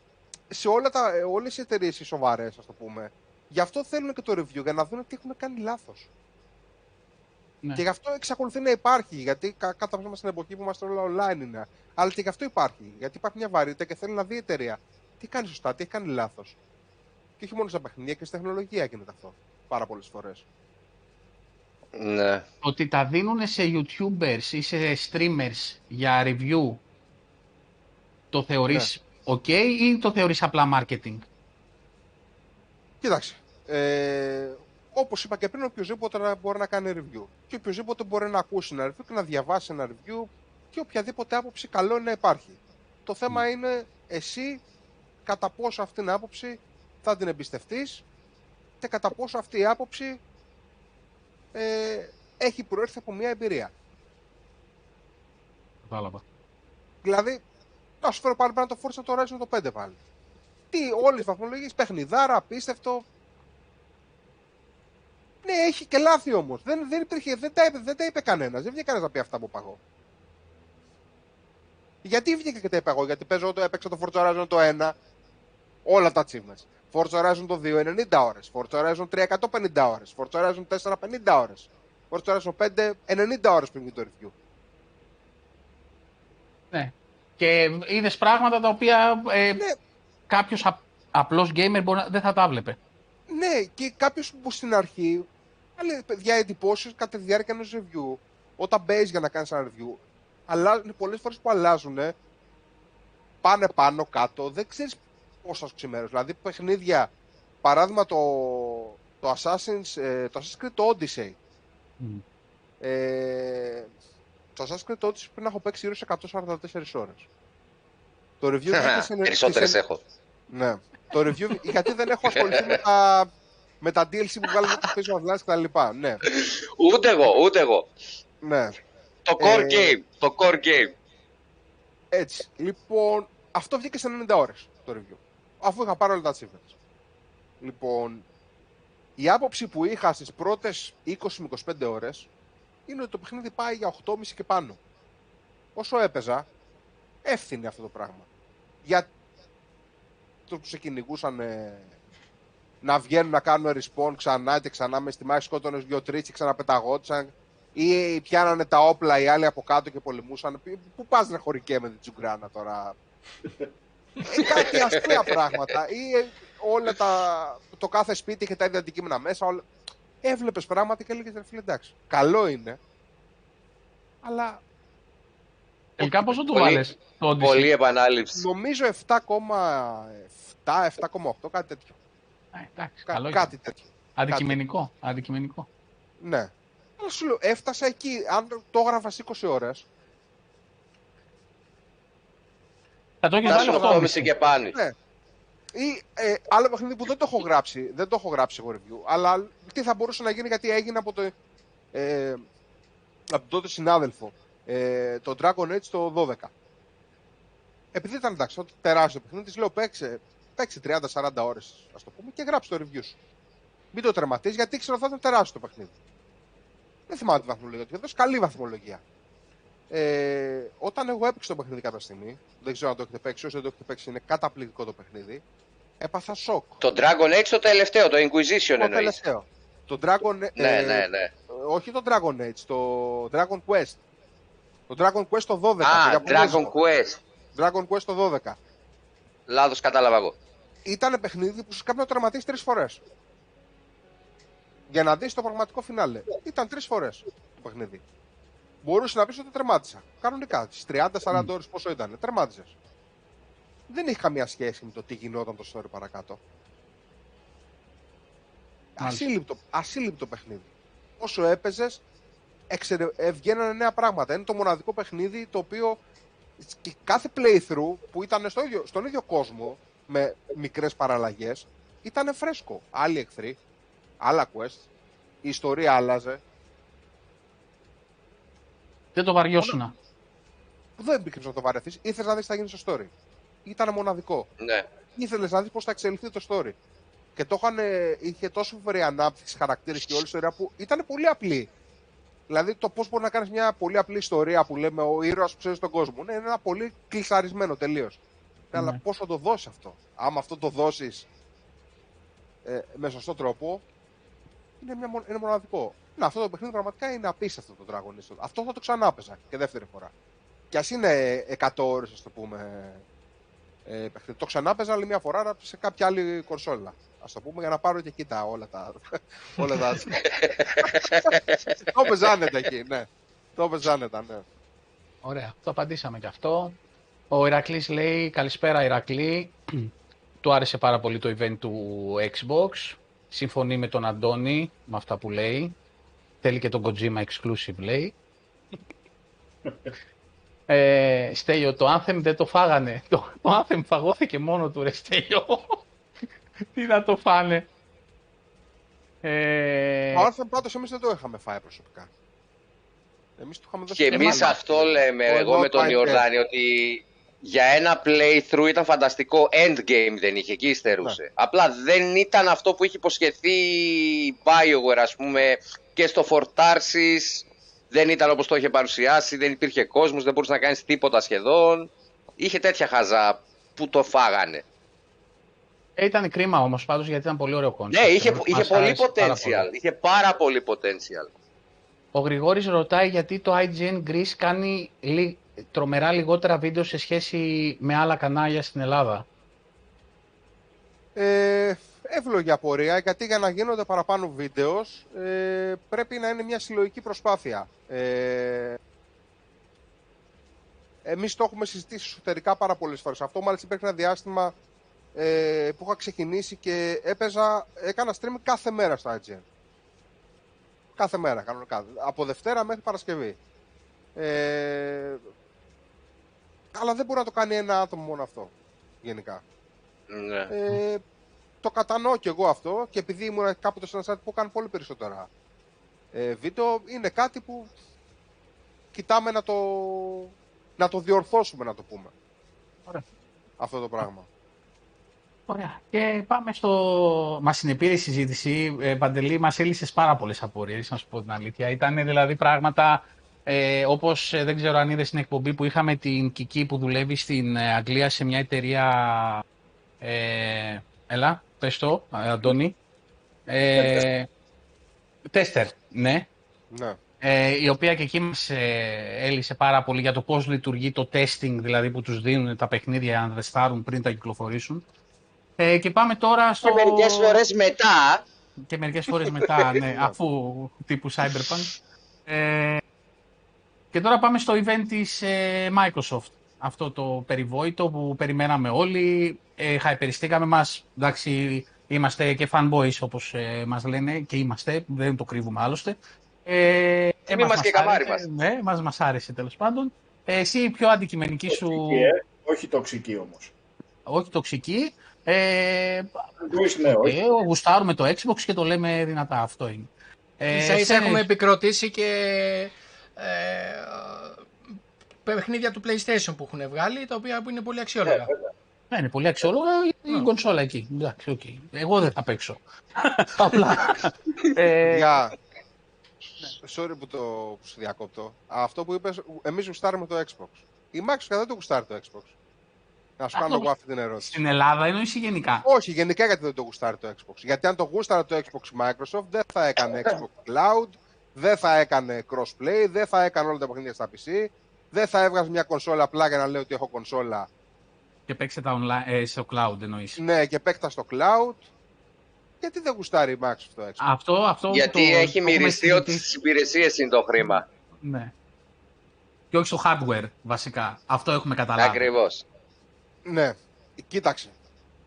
σε όλα τα, ε, όλες οι εταιρείες οι σοβαρές, ας το πούμε, γι' αυτό θέλουν και το review, για να δουν τι έχουν κάνει λάθος. Ναι. Και γι' αυτό εξακολουθεί να υπάρχει, γιατί κα, κατά μας στην εποχή που είμαστε όλα online είναι. Αλλά και γι' αυτό υπάρχει, γιατί υπάρχει μια βαρύτητα και θέλει να δει η εταιρεία τι κάνει σωστά, τι έχει κάνει λάθος. Και όχι μόνο στα παιχνίδια και στη τεχνολογία γίνεται αυτό, πάρα πολλές φορές. Ναι. Ότι τα δίνουν σε YouTubers ή σε streamers για review, το θεωρείς ok ή το θεωρείς απλά marketing; Κοίταξε. Ε, Όπως είπα και πριν, οποιοδήποτε να μπορεί να κάνει review. Και οποιοδήποτε μπορεί να ακούσει ένα review και να διαβάσει ένα review και οποιαδήποτε άποψη καλό είναι να υπάρχει. Το θέμα είναι εσύ κατά πόσο αυτή την άποψη θα την εμπιστευτείς και κατά πόσο αυτή η άποψη ε, έχει προέρθει από μια εμπειρία. Κατάλαβα. Δηλαδή, να σου φέρω πάλι πέρα το Forza το Horizon το 5 πάλι. Τι, όλες οι βαθμολογίες, παιχνιδάρα, απίστευτο. Ναι, έχει και λάθη όμως. Δεν, δεν, υπήρχε, δεν, τα είπε, δεν τα είπε κανένας. Δεν βγήκε κανένας να πει αυτά που είπα εγώ. Γιατί βγήκε και τα είπα εγώ, γιατί παίζω, το, έπαιξα το Forza Horizon το 1, όλα τα achievements. Forza Horizon το 2, 90 ώρες. Forza Horizon 3, 150 ώρες. Forza Horizon 4, 50 ώρες. Forza Horizon 5, 90 ώρες πριν γίνει το review. Ναι. Και είδες πράγματα τα οποία ε, Ναι, κάποιος απλός gamer μπορεί να, δεν θα τα βλέπε. Ναι, και κάποιος που στην αρχή λέει παιδιά εντυπώσεις κατά τη διάρκεια ενός review, όταν μπαίνεις για να κάνεις ένα review, αλλάζουν πολλές φορές που αλλάζουν πάνε πάνω κάτω, δεν ξέρεις πώς θα σου ξημέρωσε. Δηλαδή παιχνίδια, παράδειγμα το, το Assassin's, ε, το Assassin's Creed το Odyssey. Μμ. Ε, το Assassin's Creed το Odyssey πριν έχω παίξει γύρω σε 144 ώρες. Το review βγήκε σε- Περισσότερες σε- έχω. Ναι. Το review, γιατί δεν έχω ασχοληθεί με τα, με τα DLC που βγάλουν το Facebook Online και τα λοιπά. Ναι, Ούτε εγώ, ούτε εγώ. ναι. Το core Ε, game. Το core game. Έτσι. Λοιπόν, αυτό βγήκε σε 90 ώρες το review. Αφού είχα πάρει όλα τα achievements. Λοιπόν, η άποψη που είχα στις πρώτες 20 με 25 ώρες είναι ότι το παιχνίδι πάει για 8,5 και πάνω. Όσο έπαιζα, εύθυνε αυτό το πράγμα. Για το που σε κυνηγούσαν ε, να βγαίνουν να κάνουν respawn ξανά και ξανά μες στη μάχη σκότωνες δυο τρεις και ξαναπεταγόντουσαν ή πιάνανε τα όπλα οι άλλοι από κάτω και πολεμούσαν. Πού- Πού πας να χωρικέ με την τσουγκράνα τώρα. Ε, κάτι αστεία πράγματα. Ή ε, όλα τα, το κάθε σπίτι είχε τα ίδια αντικείμενα μέσα. Όλα... Έβλεπες πράγματα και έλεγες ρε φίλε εντάξει. Καλό είναι. Αλλά Τελικά πόσο του Πολύ- βάλες το Odyssey; Πολύ επανάληψη. νομίζω 7,7, 7,8 κάτι τέτοιο. Ε, εντάξει, Κα- καλό κάτι ήταν. τέτοιο. Αντικειμενικό. Αντικειμενικό. Ναι. Αλλά σου λέω, έφτασα εκεί. Αν το έγραφα σε 20 ώρες, Θα το έχεις Να βάλει σου 8,5. και πάνω. Ναι. Ή ε, άλλο παιχνίδι που δεν το έχω γράψει, δεν το έχω γράψει εγώ review, αλλά τι θα μπορούσε να γίνει γιατί έγινε από, το, ε, από τον τότε συνάδελφο, ε, το Dragon Age το 12. Επειδή ήταν εντάξει, τότε τεράστιο παιχνίδι, της λέω παίξε, παίξε 30-40 ώρες, ας το πούμε, και γράψε το review σου. Μην το τερματίσεις γιατί ήξερα ότι θα ήταν τεράστιο το παιχνίδι. Δεν θυμάμαι τη βαθμολογία του, είχε δώσει καλή βαθμολογία. Ε, όταν εγώ έπαιξα το παιχνίδι κάποια στιγμή, δεν ξέρω αν το έχετε παίξει, όσοι δεν το έχετε παίξει, είναι καταπληκτικό το παιχνίδι. Έπαθα σοκ. Το Dragon Age το τελευταίο, το Inquisition Το εννοείς. τελευταίο. Το Dragon Ναι, ε, ναι, ναι. Όχι το Dragon Age, το Dragon Quest. Το Dragon Quest το 12. Α, το Dragon Ιαπωνέζικο. Quest. Dragon Quest το 12. Λάθος κατάλαβα εγώ. Ήταν παιχνίδι που σου κάνει να το τερματίσει τρεις φορές. Για να δεις το πραγματικό φινάλε. Ήταν τρεις φορές το παιχνίδι. Μπορούσε να πεις ότι το τερμάτισα. Κανονικά. Τις 30-40 Μμ. ώρες πόσο ήταν. Τερμάτισες. Δεν έχει καμία σχέση με το τι γινόταν το story παρακάτω. Μάλιστα. Ασύλληπτο, ασύλληπτο παιχνίδι. Όσο έπαιζες, βγαίνανε νέα πράγματα. Είναι το μοναδικό παιχνίδι το οποίο και κάθε playthrough που ήταν στο ίδιο, στον ίδιο κόσμο με μικρές παραλλαγές ήταν φρέσκο. Άλλοι εχθροί, άλλα quest, η ιστορία άλλαζε. Δεν το βαριώσουνα. Δεν μπήκε να το βαρεθείς, ήθελες να δεις τι θα γίνει στο story. Ήταν μοναδικό. Ναι. Ήθελες να δεις πώς θα εξελιχθεί το story. Και το είχαν, είχε τόσο φοβερή ανάπτυξη χαρακτήρες και όλη η ιστορία που ήταν πολύ απλή. Δηλαδή το πώς μπορεί να κάνεις μια πολύ απλή ιστορία που λέμε ο ήρωας που ξέρεις τον κόσμο. Ναι, είναι ένα πολύ κλεισαρισμένο τελείως. Ναι. Αλλά πώς θα το δώσεις αυτό; Άμα αυτό το δώσεις ε, με σωστό τρόπο, είναι, μια, μο- είναι μοναδικό. Να, αυτό το παιχνίδι πραγματικά είναι απίστευτο το Dragon Age. Αυτό θα το ξανά παίζα και δεύτερη φορά. Κι ας είναι 100 ώρες, ας το πούμε. Ε, παιχνίδι. Το ξανά παίζα άλλη μια φορά σε κάποια άλλη κονσόλα. Α το πούμε για να πάρω και εκεί τα όλα τα. [laughs] όλα τα... [laughs] το έπαιζα άνετα εκεί, ναι. Το έπαιζα άνετα, ναι. Ωραία, το απαντήσαμε και αυτό. Ο Ηρακλής λέει, καλησπέρα Ηρακλή. [clears throat] του άρεσε πάρα πολύ το event του Xbox. Συμφωνεί με τον Αντώνη με αυτά που λέει. Θέλει και τον Kojima exclusive λέει. ε, Στέλιο, το Anthem δεν το φάγανε. Το, το Anthem φαγώθηκε μόνο του ρε Στέλιο. Τι να το φάνε. Ε, Το Anthem πάντως εμείς δεν το είχαμε φάει προσωπικά. Εμείς του είχαμε δώσει... Και εμείς εμάς. αυτό λέμε Ο εγώ με τον Lord Ιορδάνη ότι για ένα playthrough ήταν φανταστικό. Endgame δεν είχε, εκεί υστερούσε. Ναι. Απλά δεν ήταν αυτό που είχε υποσχεθεί η Bioware, ας πούμε, και στο Fortarsis. Δεν ήταν όπως το είχε παρουσιάσει, δεν υπήρχε κόσμος, δεν μπορούσε να κάνεις τίποτα σχεδόν. Είχε τέτοια χαζά που το φάγανε. Ε, ήταν κρίμα όμως πάντως γιατί ήταν πολύ ωραίο concept. Ναι, είχε, Μας είχε πολύ άρεσε πάρα potential. πολύ. Είχε πάρα πολύ potential. Ο Γρηγόρης ρωτάει γιατί το IGN Greece κάνει λι- τρομερά λιγότερα βίντεο σε σχέση με άλλα κανάλια στην Ελλάδα. Ε, εύλογη απορία, γιατί για να γίνονται παραπάνω βίντεος ε, πρέπει να είναι μια συλλογική προσπάθεια. Ε, Εμείς το έχουμε συζητήσει εσωτερικά πάρα πολλές φορές. Αυτό μάλιστα υπήρχε ένα διάστημα ε, που είχα ξεκινήσει και έπαιζα, έκανα stream κάθε μέρα στο IGN. Κάθε μέρα, κανονικά. Από Δευτέρα μέχρι Παρασκευή. Ε, αλλά δεν μπορεί να το κάνει ένα άτομο μόνο αυτό, γενικά. Ναι. Ε, το κατανοώ κι εγώ αυτό και επειδή ήμουν κάποτε σε ένα site που κάνει πολύ περισσότερα ε, βίντεο, είναι κάτι που κοιτάμε να το, να το διορθώσουμε, να το πούμε. Ωραία. Αυτό το πράγμα. Ωραία. Και πάμε στο. Μας συνεπήρε η συζήτηση. Ε, Παντελή, μας έλυσες πάρα πολλές απορίες, να σου πω την αλήθεια. Ήταν δηλαδή πράγματα ε, όπως δεν ξέρω αν είδες στην εκπομπή που είχαμε την Κική που δουλεύει στην ε, Αγγλία σε μια εταιρεία. Ε, έλα, πες το, ε, Αντώνη. Ε, τέστερ, ναι. Ναι. Ε, η οποία και εκεί μας ε, έλυσε πάρα πολύ για το πώς λειτουργεί το testing, δηλαδή που τους δίνουν τα παιχνίδια να τεστάρουν πριν τα κυκλοφορήσουν. Ε, και πάμε τώρα στο... Και μερικές φορές μετά, Και μερικές φορές μετά, ναι, [laughs] αφού τύπου Cyberpunk. Ε, και τώρα πάμε στο event της ε, Microsoft. Αυτό το περιβόητο που περιμέναμε όλοι. Ε, χαϊπεριστήκαμε μας. Εντάξει, είμαστε και fanboys όπως ε, μας λένε και είμαστε, δεν το κρύβουμε άλλωστε. Ε, Τιμή μας και καμάρι μας. Ναι, μας, μας άρεσε τέλος πάντων. Ε, εσύ η πιο αντικειμενική σου, Τοξική, ε. Όχι τοξική όμως. όχι τοξική, ε, Fanboys, ναι, όχι. ε, γουστάρουμε το Xbox και το λέμε δυνατά, αυτό είναι. Ε, Ίσα ίσα σε- έχουμε επικροτήσει και ε, παιχνίδια του PlayStation που έχουν βγάλει, τα οποία που είναι πολύ αξιόλογα. Ναι, είναι πολύ αξιόλογα η Ναι. κονσόλα εκεί. Εντάξει, οκ. Εγώ δεν θα παίξω. [laughs] Απλά. ε, Για... Sorry που το που σε διακόπτω. Αυτό που είπες, εμείς γουστάρουμε το Xbox. Η Microsoft δεν το γουστάρει το Xbox. Να σου Αυτό- κάνω εγώ αυτή την ερώτηση. στην Ελλάδα εννοείς ή γενικά; Όχι, γενικά γιατί δεν το γουστάρει το Xbox. Γιατί αν το γούσταρε το Xbox Microsoft, δεν θα έκανε Xbox Cloud, δεν θα έκανε crossplay, δεν θα έκανε όλα τα παιχνίδια στα PC, δεν θα έβγαζε μια κονσόλα απλά για να λέει ότι έχω κονσόλα. Και παίξε τα online, ε, στο cloud εννοείς. Ναι, και παίκτα στο cloud. Γιατί δεν γουστάρει η Microsoft το Xbox; Αυτό, αυτό γιατί το, έχει το έχουμε μυριστεί ότι συζητήσει. στις υπηρεσίες είναι το χρήμα. Ναι. Και όχι στο hardware, βασικά. Αυτό έχουμε καταλάβει. Ακριβώς. Ναι, κοίταξε.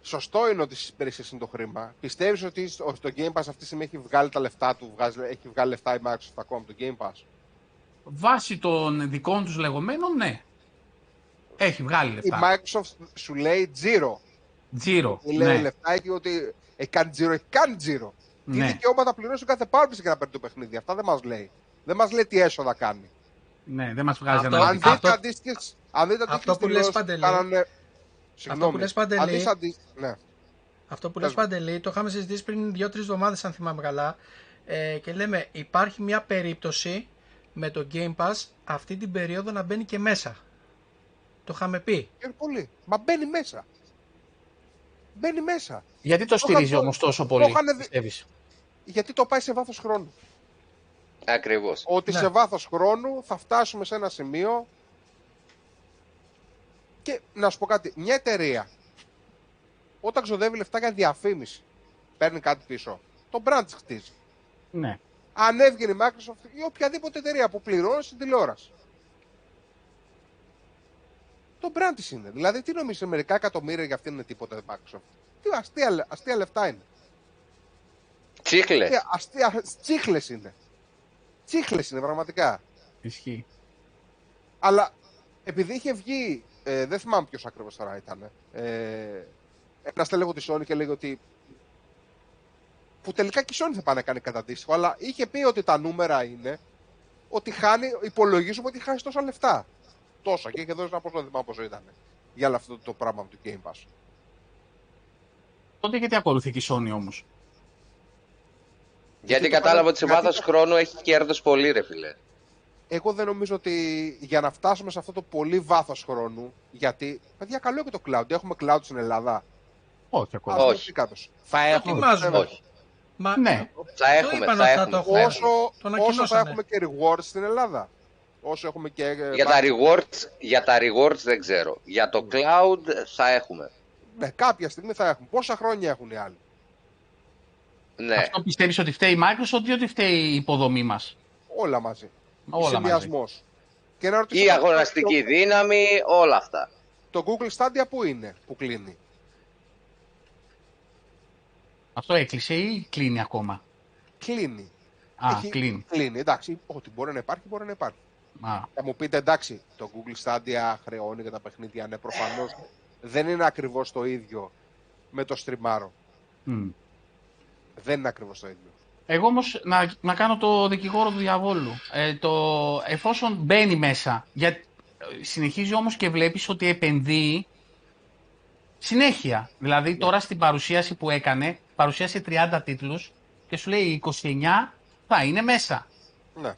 Σωστό είναι ότι στις υπηρεσίες είναι το χρήμα. Πιστεύεις ότι στο- ότι το Game Pass αυτή τη στιγμή έχει βγάλει τα λεφτά του, βγάζει, έχει βγάλει λεφτά η Microsoft ακόμα από το Game Pass; Βάσει των δικών τους λεγόμενων, ναι. Έχει βγάλει Η λεφτά. Microsoft σου λέει zero. Zero. Ή λέει Ναι. λεφτά έχει ότι έχει κάνει zero, έχει κάνει zero. Τι Ναι. δικαιώματα πληρώσει ο κάθε publisher για να παίρνει το παιχνίδι. Αυτά δεν μας λέει. Δεν μας λέει τι έσοδα κάνει. ναι, δεν μας βγάζει Αυτό- ένα Αν δικό. δείτε αυτό- αντίστοιχες- αν δείτε αυτό αντίστοιχες που λες, δηλώσεις Παντελή, κάνανε- Συγγνώμη. λες, Παντελή, Αν δεις αντι- Ναι. Αυτό που Πες λες μου. Παντελή, το είχαμε συζητήσει πριν δύο-τρεις εβδομάδες αν θυμάμαι καλά ε, και λέμε υπάρχει μια περίπτωση με το Game Pass αυτή την περίοδο να μπαίνει και μέσα. Το είχαμε πει. Και πολύ. Μα μπαίνει μέσα. Μπαίνει μέσα. Γιατί το στηρίζει είχα- όμως τόσο το πολύ, είχαν δει- πιστεύεις; Γιατί το πάει σε βάθος χρόνου. Ακριβώς. Ότι Ναι. σε βάθος χρόνου θα φτάσουμε σε ένα σημείο και να σου πω κάτι, μια εταιρεία όταν ξοδεύει λεφτά για διαφήμιση παίρνει κάτι πίσω, το brand της χτίζει. Ναι. Αν έβγαινε η Microsoft ή οποιαδήποτε εταιρεία που πληρώνει στην τηλεόραση. Το brand της είναι. Δηλαδή, τι νομίζεις, μερικά εκατομμύρια για αυτήν είναι τίποτα η Microsoft. Τι αστεία, αστεία λεφτά είναι. Τσίχλες. Ε, αστεία, τσίχλες είναι. Τσίχλες είναι πραγματικά. Ισχύει. Αλλά επειδή είχε βγει, ε, δεν θυμάμαι ποιος ακριβώς τώρα ήταν, ε, ένα στέλεγο της Sony και λέγει ότι που τελικά και η Sony θα πάνε να κάνει κατά αντίστοιχο, αλλά είχε πει ότι τα νούμερα είναι ότι χάνει, υπολογίζουμε ότι χάσει τόσα λεφτά. Τόσα και είχε δώσει ένα ποσό, δεν θυμάμαι πόσο ήταν, για όλο αυτό το πράγμα του Game Pass. Τότε γιατί ακολουθεί και η Sony όμως; Γιατί το κατάλαβα πάνε- ότι σε γιατί βάθος το- χρόνου έχει κέρδος πολύ ρε φίλε. Εγώ δεν νομίζω ότι για να φτάσουμε σε αυτό το πολύ βάθος χρόνου, γιατί, παιδιά, καλό είναι και το cloud. Έχουμε cloud στην Ελλάδα. Όχι ακόμα. Ας Όχι. δώσει κάτω. Θα έχουμε. Ετοιμάζουμε. Όχι. Μα, Ναι. Θα το έχουμε, είπαν θα αυτά, έχουμε. το έχουμε. όσο, Το όσο θα ανακοινώσανε. έχουμε και rewards στην Ελλάδα. Όσο έχουμε και. ε, Για τα, rewards, για τα rewards δεν ξέρω. Για το cloud θα έχουμε. Ναι, κάποια στιγμή θα έχουμε. Πόσα χρόνια έχουν οι άλλοι; Ναι. Αυτό πιστεύεις ότι φταίει η Microsoft ή ότι φταίει η υποδομή μας; Όλα μαζί. Όλα μαζί. Συνδυασμός. Και να ρωτήσω, Η αγοραστική δύναμη, όλα αυτά. Το Google Stadia που είναι που κλείνει; Αυτό έκλεισε ή κλείνει ακόμα; Κλείνει. Α, Έχει- κλείνει. Κλείνει, εντάξει. Ό,τι μπορεί να υπάρχει, μπορεί να υπάρχει. Α, Θα μου πείτε εντάξει, το Google Stadia χρεώνει για τα παιχνίδια, ναι, προφανώς. δεν είναι ακριβώς το ίδιο με το στριμάρο. μ. Δεν είναι ακριβώς το ίδιο. Εγώ όμως να, να κάνω το δικηγόρο του διαβόλου. Ε, το, εφόσον μπαίνει μέσα, για, ε, συνεχίζει όμως και βλέπεις ότι επενδύει συνέχεια. Δηλαδή τώρα στην παρουσίαση που έκανε, παρουσίασε 30 τίτλους και σου λέει 29 θα είναι μέσα. Ναι.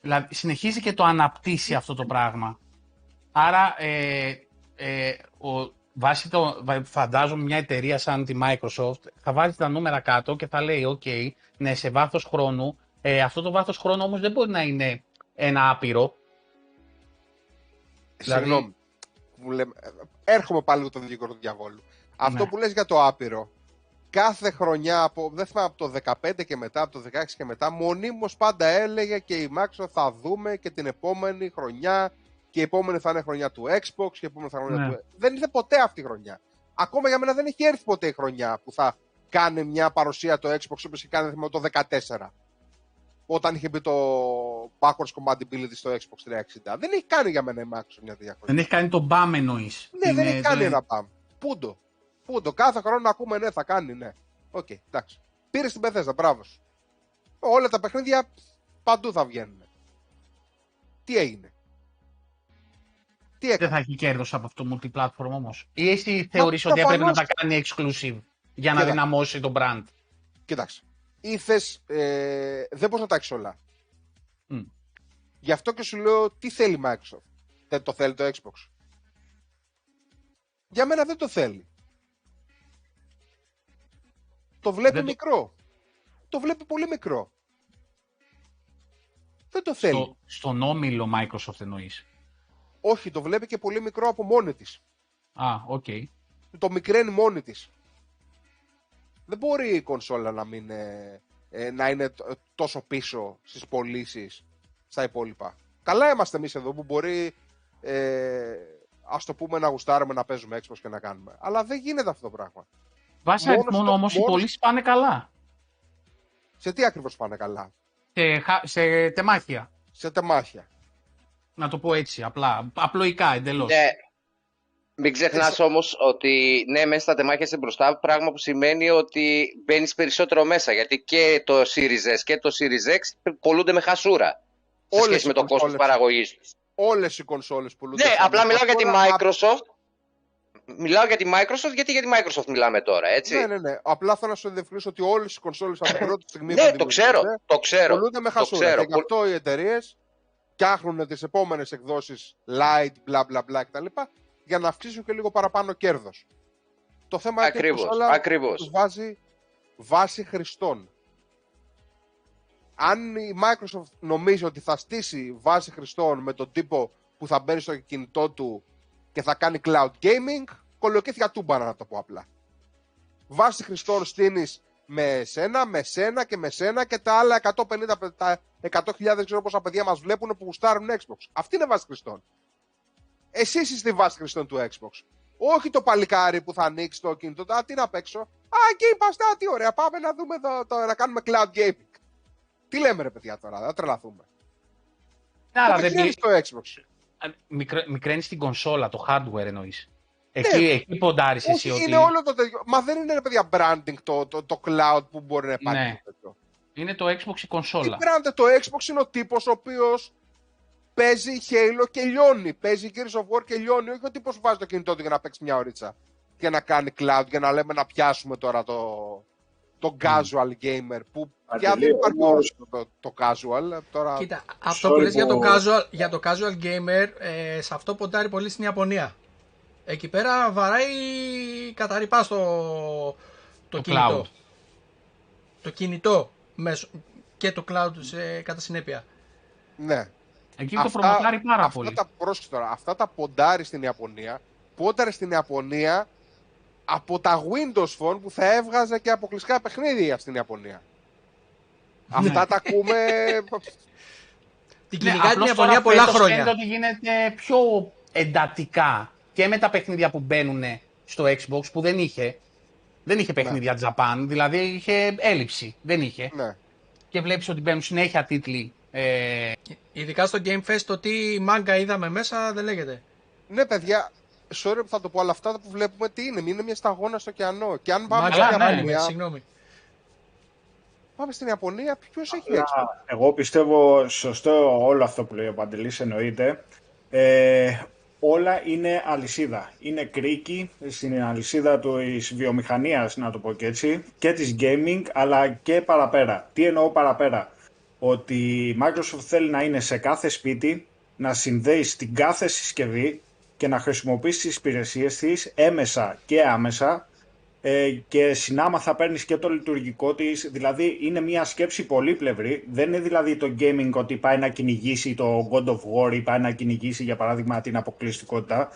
Δηλαδή συνεχίζει και το αναπτύσσει αυτό το πράγμα. Άρα ε, ε, ο, βάσει το, βα- φαντάζομαι μια εταιρεία σαν τη Microsoft θα βάζει τα νούμερα κάτω και θα λέει ok, ναι σε βάθος χρόνου, ε, αυτό το βάθος χρόνου όμως δεν μπορεί να είναι ένα άπειρο. Δηλαδή- Συγγνώμη. Που λέμε, ε, έρχομαι πάλι με το δικηγόρο του διαβόλου. Αυτό Ναι. που λες για το άπειρο, κάθε χρονιά, από, δεν θυμάμαι, από το 15 και μετά, από το 16 και μετά, μονίμως πάντα έλεγε και η Microsoft θα δούμε και την επόμενη χρονιά και η επόμενη θα είναι χρονιά του Xbox και η επόμενη θα είναι χρονιά Ναι. του... Δεν ήρθε ποτέ αυτή η χρονιά. Ακόμα για μένα δεν έχει έρθει ποτέ η χρονιά που θα κάνει μια παρουσία το Xbox όπως είχε κάνει θυμάμαι, το 14. Όταν είχε μπει το backwards compatibility στο Xbox 360. Δεν έχει κάνει για μένα η Microsoft μια τέτοια χρονιά. Δεν έχει κάνει το μπαμ εννοείς. Ναι, δεν Είναι- έχει κάνει δεν- ένα παμ. Πούντο. Πούντο. Κάθε χρόνο ακούμε ναι, θα κάνει, ναι. Οκ, εντάξει. Πήρε την Bethesda, μπράβο. σου. Όλα τα παιχνίδια παντού θα βγαίνουν. Τι έγινε; Τι Δεν έκανε; θα έχει κέρδος από αυτό το multiplatform όμως. Ή εσύ θεωρείς Μα, ότι έπρεπε να προφανώς. τα κάνει exclusive για να Κοίτα. δυναμώσει το brand; Κοίταξε. Ήθες, ε, δεν μπορείς να τα έχεις όλα. Μμ. Γι' αυτό και σου λέω τι θέλει η Microsoft; Δεν το θέλει το Xbox. Για μένα δεν το θέλει. Το βλέπει Δεν το- μικρό. Το βλέπει πολύ μικρό. Δεν το θέλει. Στο, στον όμιλο Microsoft εννοείς. Όχι, το βλέπει και πολύ μικρό από μόνη της. Α, οκ. Το μικραίνει μόνη της. Δεν μπορεί η κονσόλα να, μην, ε, ε, να είναι τ- τόσο πίσω στις πωλήσεις στα υπόλοιπα. Καλά είμαστε εμείς εδώ που μπορεί ε, ας το πούμε να γουστάρουμε να παίζουμε Xbox και να κάνουμε. Αλλά δεν γίνεται αυτό το πράγμα. Βάσει Μόνος αριθμών στο- όμως οι μόνο- πωλήσεις πάνε καλά. Σε τι ακριβώς πάνε καλά; Σε, χα- σε τεμάχια. Σε τεμάχια. Να το πω έτσι, απλά. Απλοϊκά εντελώς. Ναι. Μην ξεχνάς όμως ότι ναι, μέσα στα τεμάχια είσαι μπροστά, πράγμα που σημαίνει ότι μπαίνεις περισσότερο μέσα. Γιατί και το Series S και το Series X πολλούνται με χασούρα. Σε Όλες σχέση οι με το κόστος κονσόλες. παραγωγής τους. Όλες οι κονσόλες πουλούνται. Ναι, σαν απλά μιλάω για τη τώρα, Microsoft. Μιλάω για τη Microsoft γιατί για τη Microsoft μιλάμε τώρα, έτσι. Ναι, ναι, ναι. Απλά θέλω να σου διευκρινίσω ότι όλες οι κονσόλες από την πρώτη στιγμή Ναι, που το ξέρω, δημιουργούνται, το ξέρω. Πολλούνται με το χασούρα. ξέρω. Και γι' αυτό οι εταιρείες φτιάχνουν τις επόμενες εκδόσεις light, bla bla bla κτλ. για να αυξήσουν και λίγο παραπάνω κέρδος. Το θέμα είναι ότι η Ακριβώς, κονσόλα ακριβώς. τους βάζει βάση χρηστών. Αν η Microsoft νομίζει ότι θα στήσει βάση χρηστών με τον τύπο που θα μπαίνει στο κινητό του και θα κάνει cloud gaming, κολοκύθια τούμπανα να το πω απλά. Βάση χρηστών στείνεις με σένα, με σένα και με σένα και τα άλλα 150, παι- τα 100.000 δεν ξέρω πόσα παιδιά μας βλέπουν που γουστάρουν Xbox. Αυτή είναι βάση χρηστών. Εσύ είσαι στη βάση χρηστών του Xbox. Όχι το παλικάρι που θα ανοίξει το κινητό. Α, τι να παίξω. Α, Game Pass, α, τι ωραία. Πάμε να δούμε το, το- να κάνουμε cloud gaming. Τι λέμε ρε παιδιά τώρα, δεν τρελαθούμε. Άρα το δεν πηγαίνει πει- στο Xbox. Μικρε- μικραίνεις την κονσόλα, το hardware εννοείς. Εκεί, εκεί ποντάρεις εσύ Ναι. Όχι, ότι είναι όλο το τέτοιο. Μα δεν είναι ρε παιδιά branding το, το, το cloud που μπορεί να υπάρχει. Ναι. τέτοιο. είναι το Xbox η Τι κονσόλα. branded το Xbox είναι ο τύπος ο οποίος παίζει Halo και λιώνει. Παίζει Gears of War και λιώνει. Όχι ο τύπος που βάζει το κινητό του για να παίξει μια ωρίτσα. Για να κάνει cloud, για να λέμε να πιάσουμε τώρα το, το casual gamer. Που πια Αντελή, δεν υπάρχει όμως- όρος το, το casual. Τώρα... Κοίτα, αυτό που λες για το, που- casual, για το casual gamer, ε, σε αυτό ποντάρει πολύ στην Ιαπωνία. Εκεί πέρα βαράει καταρρυπά στο το, Το κινητό. cloud. Το κινητό μέσω, και το cloud σε, κατά συνέπεια. Ναι. Εκεί το προμοτάρει πάρα αυτά πολύ. Τα, πρόσεξε τώρα, αυτά τα ποντάρει στην Ιαπωνία. Πόνταρε στην Ιαπωνία από τα Windows Phone που θα έβγαζε και αποκλειστικά παιχνίδια στην Ιαπωνία. Ναι. Αυτά τα ακούμε. [laughs] Την Ναι, κυνηγάει την απλώς Ιαπωνία τώρα πολλά φέτος χρόνια. Φαίνεται ότι γίνεται πιο εντατικά και με τα παιχνίδια που μπαίνουν στο Xbox που δεν είχε. Δεν είχε παιχνίδια Japan, δηλαδή είχε έλλειψη. Δεν είχε. Ναι. Και βλέπεις ότι μπαίνουν συνέχεια τίτλοι. Ε, Ειδικά στο Game Fest το τι μάγκα είδαμε μέσα δεν λέγεται. Ναι, παιδιά, sorry που θα το πω, αλλά αυτά που βλέπουμε τι είναι. Είναι μια σταγόνα στο ωκεανό. Και αν πάμε Μάγκα, στην ναι, Ιαπωνία, συγγνώμη. πάμε στην Ιαπωνία, ποιος έχει Απλά, Xbox. Εγώ πιστεύω σωστό όλο αυτό που λέει ο Παντελής εννοείται. Ε, όλα είναι αλυσίδα. Είναι κρίκη στην αλυσίδα της βιομηχανίας, να το πω και έτσι, και της gaming, αλλά και παραπέρα. Τι εννοώ παραπέρα; Ότι η Microsoft θέλει να είναι σε κάθε σπίτι, να συνδέει στην κάθε συσκευή και να χρησιμοποιήσεις τις υπηρεσίες της έμεσα και άμεσα ε, και συνάμα θα παίρνεις και το λειτουργικό της, δηλαδή είναι μια σκέψη πολύπλευρη, δεν είναι δηλαδή το gaming ότι πάει να κυνηγήσει το God of War ή πάει να κυνηγήσει για παράδειγμα την αποκλειστικότητα,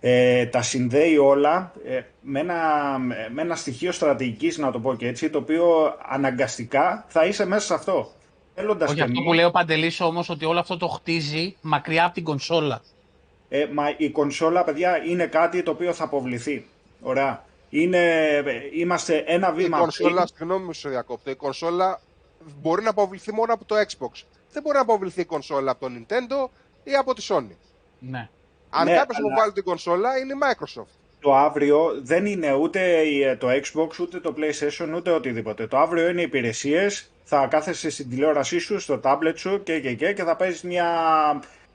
ε, τα συνδέει όλα ε, με, ένα, με ένα στοιχείο στρατηγικής να το πω και έτσι, το οποίο αναγκαστικά θα είσαι μέσα σε αυτό. Θέλοντας όχι και αυτό μη- που λέει ο Παντελής όμως ότι όλο αυτό το χτίζει μακριά από την κονσόλα. Ε, μα η κονσόλα, παιδιά, είναι κάτι το οποίο θα αποβληθεί. Ωραία. Είναι, ε, είμαστε ένα Η βήμα κονσόλα, πριν. συγγνώμη μου σε διακόπτω, η κονσόλα μπορεί να αποβληθεί μόνο από το Xbox. Δεν μπορεί να αποβληθεί η κονσόλα από το Nintendo ή από τη Sony. Ναι. Αν Ναι, κάποιος αλλά- μου βάλει την κονσόλα, είναι η Microsoft. Το αύριο δεν είναι ούτε η- το Xbox, ούτε το PlayStation, ούτε οτιδήποτε. Το αύριο είναι υπηρεσίες. Θα κάθεσαι στην τηλεόρασή σου, στο tablet σου και, και, και, και θα παίζεις μια,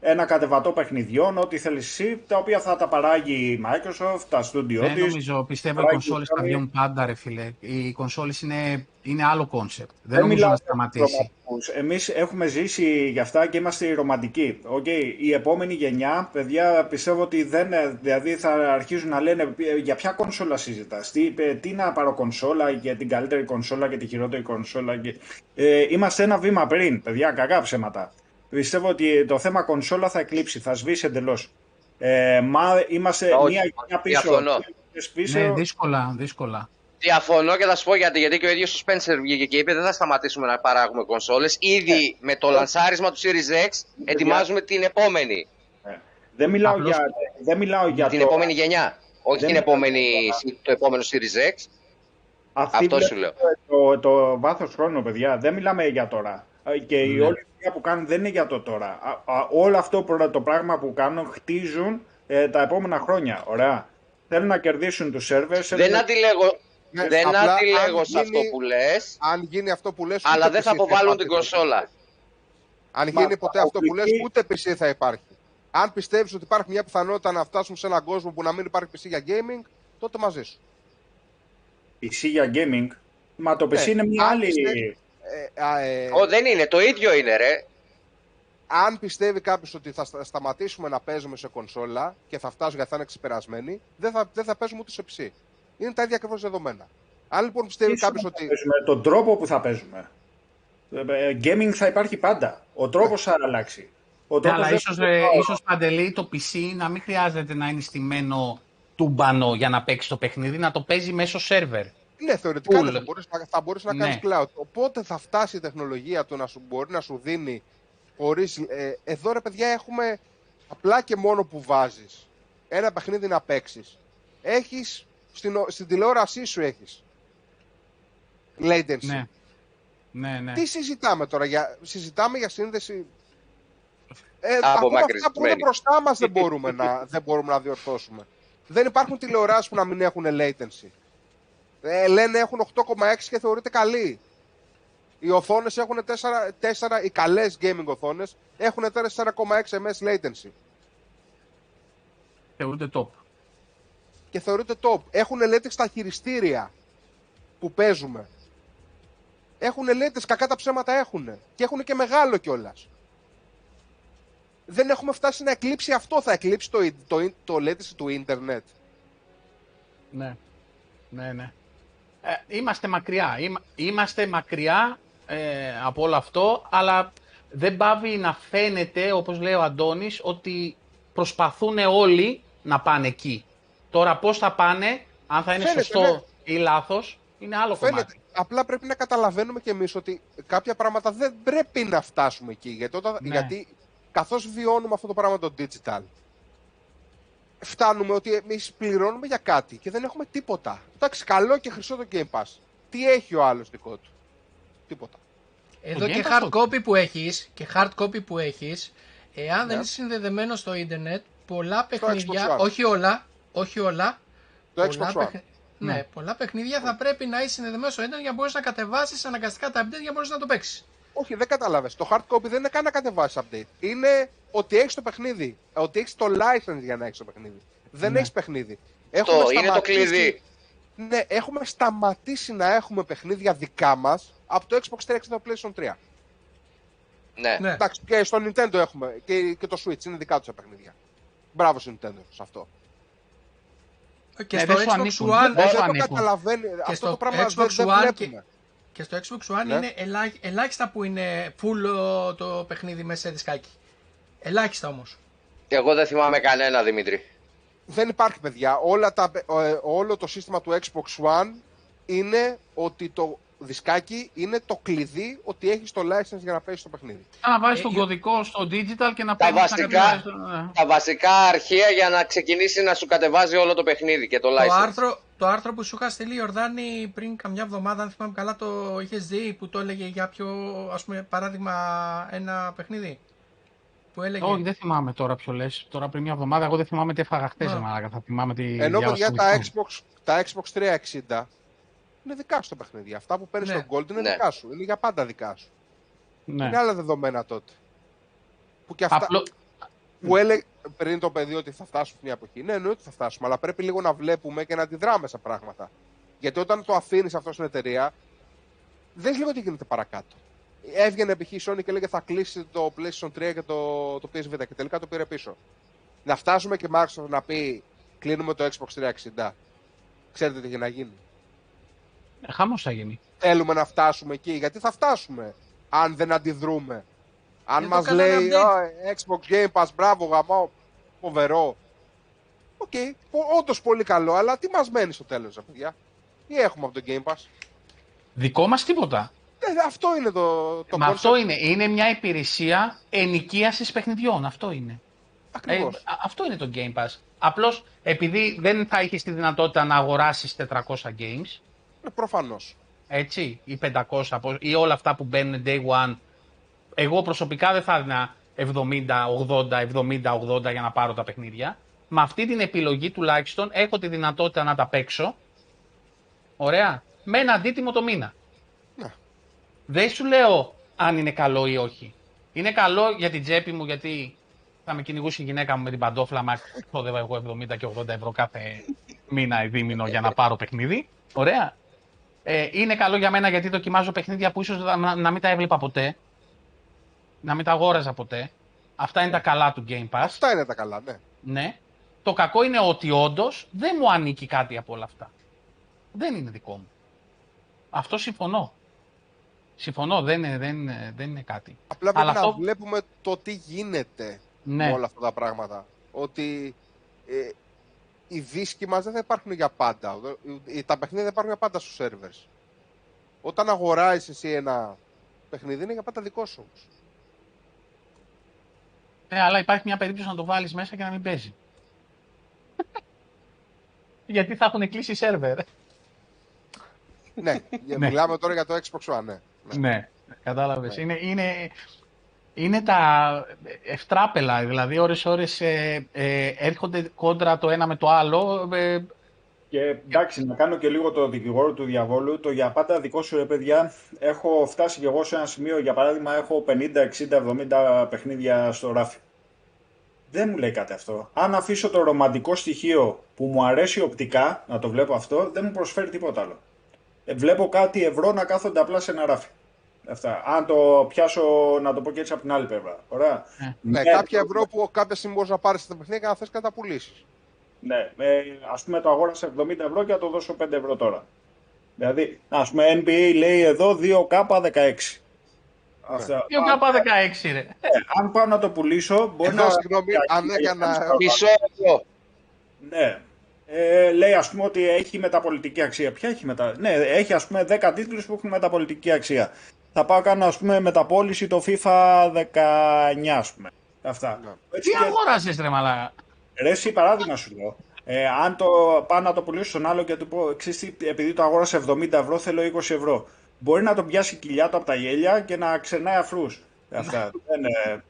ένα κατεβατό παιχνιδιών, ό,τι θέλεις εσύ, τα οποία θα τα παράγει η Microsoft, τα studio Δεν της. νομίζω, πιστεύω οι Παράγει κονσόλες θα Sony. βγουν πάντα ρε φίλε. Οι κονσόλες είναι, είναι άλλο concept. Δεν, Δεν νομίζω μιλάω να για σταματήσει. ρομαντικούς. Εμείς έχουμε ζήσει γι' αυτά και είμαστε οι ρομαντικοί. Okay. Η επόμενη γενιά, παιδιά, πιστεύω ότι δεν, δηλαδή θα αρχίζουν να λένε «Ε, για ποια κονσόλα συζητάς, τι, ε, τι να πάρω κονσόλα για την καλύτερη κονσόλα και τη χειρότερη κονσόλα. Και... Ε, είμαστε ένα βήμα πριν, παιδιά, κακά ψέματα. Πιστεύω ότι το θέμα κονσόλα θα εκλείψει, θα σβήσει εντελώς. Ε, μα είμαστε Όχι, μία γενιά πίσω. διαφωνώ. πίσω Ναι, δύσκολα, δύσκολα. Διαφωνώ και θα σου πω γιατί. Γιατί και ο ίδιος ο Spencer βγήκε και είπε: Δεν θα σταματήσουμε να παράγουμε κονσόλες. Ήδη με το λανσάρισμα του Series X ετοιμάζουμε την επόμενη. δεν μιλάω Απλώς- για, δεν μιλάω για την το... επόμενη γενιά. Όχι Δεν την μιλάω επόμενη, το επόμενο Series X. Αυτή Αυτό βλέπετε σου λέω. Το, το βάθος χρόνου, παιδιά. Δεν μιλάμε για τώρα. Ε, Και η Ναι. όλη δουλειά που κάνουν δεν είναι για το τώρα. Α, α, όλο αυτό προ- το πράγμα που κάνουν χτίζουν ε, τα επόμενα χρόνια. Ωραία. Θέλουν να κερδίσουν τους σερβερ. Δεν αντιλέγω, Ναι, δεν απλά αντιλέγω αν σε αυτό γίνει- που λες, Αν γίνει αυτό που λες, αλλά ούτε δεν θα PC αποβάλουν υπάρχει την τότε. κονσόλα. Αν Μα, γίνει ποτέ αυτό που λες, αποκλειστική- ούτε PC θα υπάρχει. Αν πιστεύεις ότι υπάρχει μια πιθανότητα να φτάσουμε σε έναν κόσμο που να μην υπάρχει PC για gaming, τότε μαζί σου. PC για gaming. Μα το PC Ναι, είναι μια αν άλλη. πιστεύει- Ε, α, ε, Ω, δεν είναι, το ίδιο είναι, ρε. αν πιστεύει κάποιος ότι θα στα- σταματήσουμε να παίζουμε σε κονσόλα και θα φτάσουμε γιατί θα είναι ξεπερασμένοι, δεν θα, δεν θα παίζουμε ούτε σε PC. Είναι τα ίδια ακριβώς δεδομένα. Αν λοιπόν πιστεύει Τι σου κάποιος να ότι. παίζουμε, τον τρόπο που θα παίζουμε. Ε, ε, Gaming θα υπάρχει πάντα. Ο τρόπος θα αλλάξει. Ο Ναι, τρόπος αλλά δεν- ίσως, ε, ίσως Παντελή το PC να μην χρειάζεται να είναι στημένο τούμπανο για να παίξει το παιχνίδι, να το παίζει μέσω σερβερ. Ναι, θεωρητικά Cool. ναι, θα μπορείς, να- θα μπορείς να Ναι. κάνεις cloud. Οπότε θα φτάσει η τεχνολογία του να σου μπορεί να σου δίνει χωρίς... Ε, εδώ ρε παιδιά έχουμε απλά και μόνο που βάζεις ένα παιχνίδι να παίξεις. Έχεις, στην, ο- στην τηλεόρασή σου έχεις latency. Ναι. Ναι, ναι. Τι συζητάμε τώρα, για, συζητάμε για σύνδεση... Ε, ακόμα αυτά που είναι Απομακρυσμένη. μπροστά μας δεν μπορούμε, να, [laughs] δεν μπορούμε να διορθώσουμε. Δεν υπάρχουν τηλεοράσεις που να μην έχουν latency. Ε, λένε έχουν 8,6 και θεωρείται καλή. Οι οθόνες έχουν 4, 4 οι καλές gaming οθόνες έχουν 4,6 ms latency. Θεωρούνται top. Και θεωρείται top. Έχουν latency στα χειριστήρια που παίζουμε. Έχουν latency, κακά τα ψέματα έχουν. Και έχουν και μεγάλο κιόλας. Δεν έχουμε φτάσει να εκλείψει αυτό. Θα εκλείψει το, το, το latency του ίντερνετ. Ναι. Ναι, ναι. Ε, είμαστε μακριά. Είμα- Είμαστε μακριά ε, από όλο αυτό, αλλά δεν πάβει να φαίνεται, όπως λέει ο Αντώνης, ότι προσπαθούν όλοι να πάνε εκεί. Τώρα πώς θα πάνε, αν θα είναι Φαίνεται, σωστό ναι. ή λάθος, είναι άλλο Φαίνεται. κομμάτι. Απλά πρέπει να καταλαβαίνουμε κι εμείς ότι κάποια πράγματα δεν πρέπει να φτάσουμε εκεί. Γιατί, όταν, Ναι. γιατί καθώς βιώνουμε αυτό το πράγμα το digital, φτάνουμε ότι εμείς πληρώνουμε για κάτι και δεν έχουμε τίποτα. Εντάξει, καλό και χρυσό το Game Pass. Τι έχει ο άλλος δικό του; Τίποτα. Εδώ Game και Pass hard το- copy που έχεις, και hard copy που έχεις, εάν δεν Ναι. είσαι συνδεδεμένος στο ίντερνετ, πολλά Xbox παιχνίδια, One. όχι όλα, όχι όλα, Το πολλά, Xbox One. παιχν- ναι, Ναι. πολλά παιχνίδια θα πρέπει να είσαι συνδεδεμένος στο ίντερνετ για να μπορείς να κατεβάσεις αναγκαστικά τα update για να μπορείς να το παίξεις. Όχι, δεν κατάλαβες. Το hard copy δεν είναι καν να κατεβάσεις update. Είναι ότι έχεις το παιχνίδι. Ότι έχεις το license για να έχεις το παιχνίδι. Δεν Ναι. έχεις παιχνίδι. Το, Έχουμε είναι το σταματήσει- κλειδί. Ναι, έχουμε σταματήσει να έχουμε παιχνίδια δικά μας από το Xbox 360 και το PlayStation 3. Ναι. Ναι. Εντάξει, και στο Nintendo έχουμε και, και το Switch είναι δικά τους τα παιχνίδια. Μπράβο στο Nintendo σε αυτό. Και Ναι, στο δεν σου Xbox ανήκουν. One, Δεν Δεν σου το ανήκουν. καταλαβαίνει. Αυτό στο το πράγμα Xbox δεν, δεν One και- βλέπουμε. και στο Xbox One Ναι. είναι ελάχ, ελάχιστα που είναι full ο, το παιχνίδι μέσα σε δισκάκι. Ελάχιστα όμως. Εγώ δεν θυμάμαι κανένα, Δημήτρη. Δεν υπάρχει, παιδιά. Όλα τα, ε, όλο το σύστημα του Xbox One είναι ότι το δισκάκι είναι το κλειδί ότι έχεις το license για να παίξει το παιχνίδι. Να βάζεις Ε, τον η- κωδικό στο digital και να Τα παίρνεις να βασικά- κατεβάζεις το- ναι. Τα βασικά αρχεία για να ξεκινήσει να σου κατεβάζει όλο το παιχνίδι και το license. Το άρθρο, το άρθρο που σου είχα στείλει Ιορδάνη πριν καμιά εβδομάδα, αν θυμάμαι καλά, το είχες δει που το έλεγε για πιο, ας πούμε, παράδειγμα, ένα παιχνίδι; Που έλεγε. Όχι, δεν θυμάμαι τώρα ποιο λες. Τώρα πριν μια εβδομάδα, εγώ δεν θυμάμαι τι έφαγα χτε. Α. μαλάκα. Θα θυμάμαι τι. Ενώ διάβασα παιδιά στο τα Wikipediا. Xbox, τα Xbox 360 είναι δικά σου τα παιχνίδια. Αυτά που παίρνεις Ναι. στο Gold είναι Ναι. δικά σου. Είναι για πάντα δικά σου. Ναι. Είναι άλλα δεδομένα τότε. Που και αυτά Απλό... που έλεγε πριν το παιδί ότι θα φτάσουμε μια εποχή. Ναι, εννοείται ότι θα φτάσουμε, αλλά πρέπει λίγο να βλέπουμε και να αντιδράμε σε πράγματα. Γιατί όταν το αφήνεις αυτό στην εταιρεία, δεν λίγο τι γίνεται παρακάτω. Έβγαινε π.χ. η Sony και έλεγε θα κλείσει το PlayStation 3 και το, το PSV και τελικά το πήρε πίσω. Να φτάσουμε και Microsoft να πει κλείνουμε το Xbox 360. Ξέρετε τι έχει να γίνει. Χαμός θα γίνει. Θέλουμε να φτάσουμε εκεί, γιατί θα φτάσουμε αν δεν αντιδρούμε. Αν Δεν το μας κάνανε λέει update. «Α, Xbox Game Pass, μπράβο, γαμάω, φοβερό. Οκ, okay, όντως πολύ καλό, αλλά τι μας μένει στο τέλος, ρε παιδιά. Τι έχουμε από το Game Pass; Δικό μας τίποτα. Ε, αυτό είναι το, το Μα concept. αυτό είναι. Είναι μια υπηρεσία ενοικίασης παιχνιδιών. Αυτό είναι. Ε, Ακριβώς. α- αυτό είναι το Game Pass. Απλώς επειδή δεν θα είχες τη δυνατότητα να αγοράσεις 400 games, Ε, προφανώς. έτσι, ή 500 από- ή όλα αυτά που μπαίνουν day one. Εγώ προσωπικά δεν θα έδινα 70, 80, 70, 80 για να πάρω τα παιχνίδια. Με αυτή την επιλογή τουλάχιστον έχω τη δυνατότητα να τα παίξω. Ωραία. Με ένα αντίτιμο το μήνα. Ναι. Δεν σου λέω αν είναι καλό ή όχι. Είναι καλό για την τσέπη μου γιατί θα με κυνηγούσε η γυναίκα μου με την παντόφλα μα ξόδευα εγώ 70 και 80 ευρώ κάθε μήνα ή δίμηνο για να πάρω παιχνίδι. Ωραία. Ε, είναι καλό για μένα γιατί δοκιμάζω παιχνίδια που ίσως να, να μην τα έβλεπα ποτέ. Να μην τα αγόραζα ποτέ. Αυτά είναι τα καλά του Game Pass. Αυτά είναι τα καλά, ναι. Ναι. Το κακό είναι ότι όντως δεν μου ανήκει κάτι από όλα αυτά. Δεν είναι δικό μου. Αυτό συμφωνώ. Συμφωνώ, δεν είναι, δεν είναι, δεν είναι κάτι. Απλά πρέπει Αλλά να αυτό- βλέπουμε το τι γίνεται Ναι. με όλα αυτά τα πράγματα. Ότι ε, οι δίσκοι μας δεν θα υπάρχουν για πάντα. Ε, Τα παιχνίδια δεν υπάρχουν για πάντα στους servers. Όταν αγοράζεις εσύ ένα παιχνίδι είναι για πάντα δικό σου. όμως. Ε, αλλά υπάρχει μια περίπτωση να το βάλεις μέσα και να μην παίζει. [laughs] γιατί θα έχουν κλείσει σερβερ. ναι, για- [laughs] Ναι. μιλάμε τώρα για το Xbox One, ναι. Ναι. Ναι, κατάλαβες. Ναι. Είναι, είναι, είναι τα ευτράπελα, δηλαδή ώρες ώρες ε, ε, έρχονται κόντρα το ένα με το άλλο. ε, Και εντάξει, να κάνω και λίγο το δικηγόρο του διαβόλου. Το για πάντα δικό σου ρε παιδιά, έχω φτάσει και εγώ σε ένα σημείο, για παράδειγμα, έχω 50, 60, 70 παιχνίδια στο ράφι. Δεν μου λέει κάτι αυτό. Αν αφήσω το ρομαντικό στοιχείο που μου αρέσει οπτικά, να το βλέπω αυτό, δεν μου προσφέρει τίποτα άλλο. Ε, βλέπω κάτι ευρώ να κάθονται απλά σε ένα ράφι. Αυτά. Αν το πιάσω, να το πω και έτσι από την άλλη πλευρά. Ωραία. Ναι, κάποια ευρώ που κάποια στιγμή μπορείς να πάρεις τα παιχνίδια και να θες και να τα πουλήσεις. Ναι, ε, ας πούμε το αγόρασα 70 ευρώ και θα το δώσω 5 ευρώ τώρα. Δηλαδή, ας πούμε NBA λέει εδώ 2K16. Αυτά. 2K16 ρε. Ε, αν πάω να το πουλήσω, μπορεί Εδώ, να... συγγνώμη, αν έκανα... Μισό ευρώ. Ναι. Ε, λέει ας πούμε ότι έχει μεταπολιτική αξία. Ποια έχει μετα... Ναι, έχει ας πούμε 10 τίτλους που έχουν μεταπολιτική αξία. Θα πάω κάνω ας πούμε μεταπόληση το FIFA 19 ας πούμε. Αυτά. Ναι. Έτσι Τι και- αγοράζεις ρε μαλάκα. Ρε, εσύ παράδειγμα σου λέω. Ε, αν το πάω να το πουλήσω στον άλλο και του πω, ξέρεις τι, επειδή το αγόρασα 70 ευρώ, θέλω 20 ευρώ. Μπορεί να τον πιάσει κοιλιά του από τα γέλια και να ξενάει αφρούς. Αυτά. [laughs] Δεν, ε,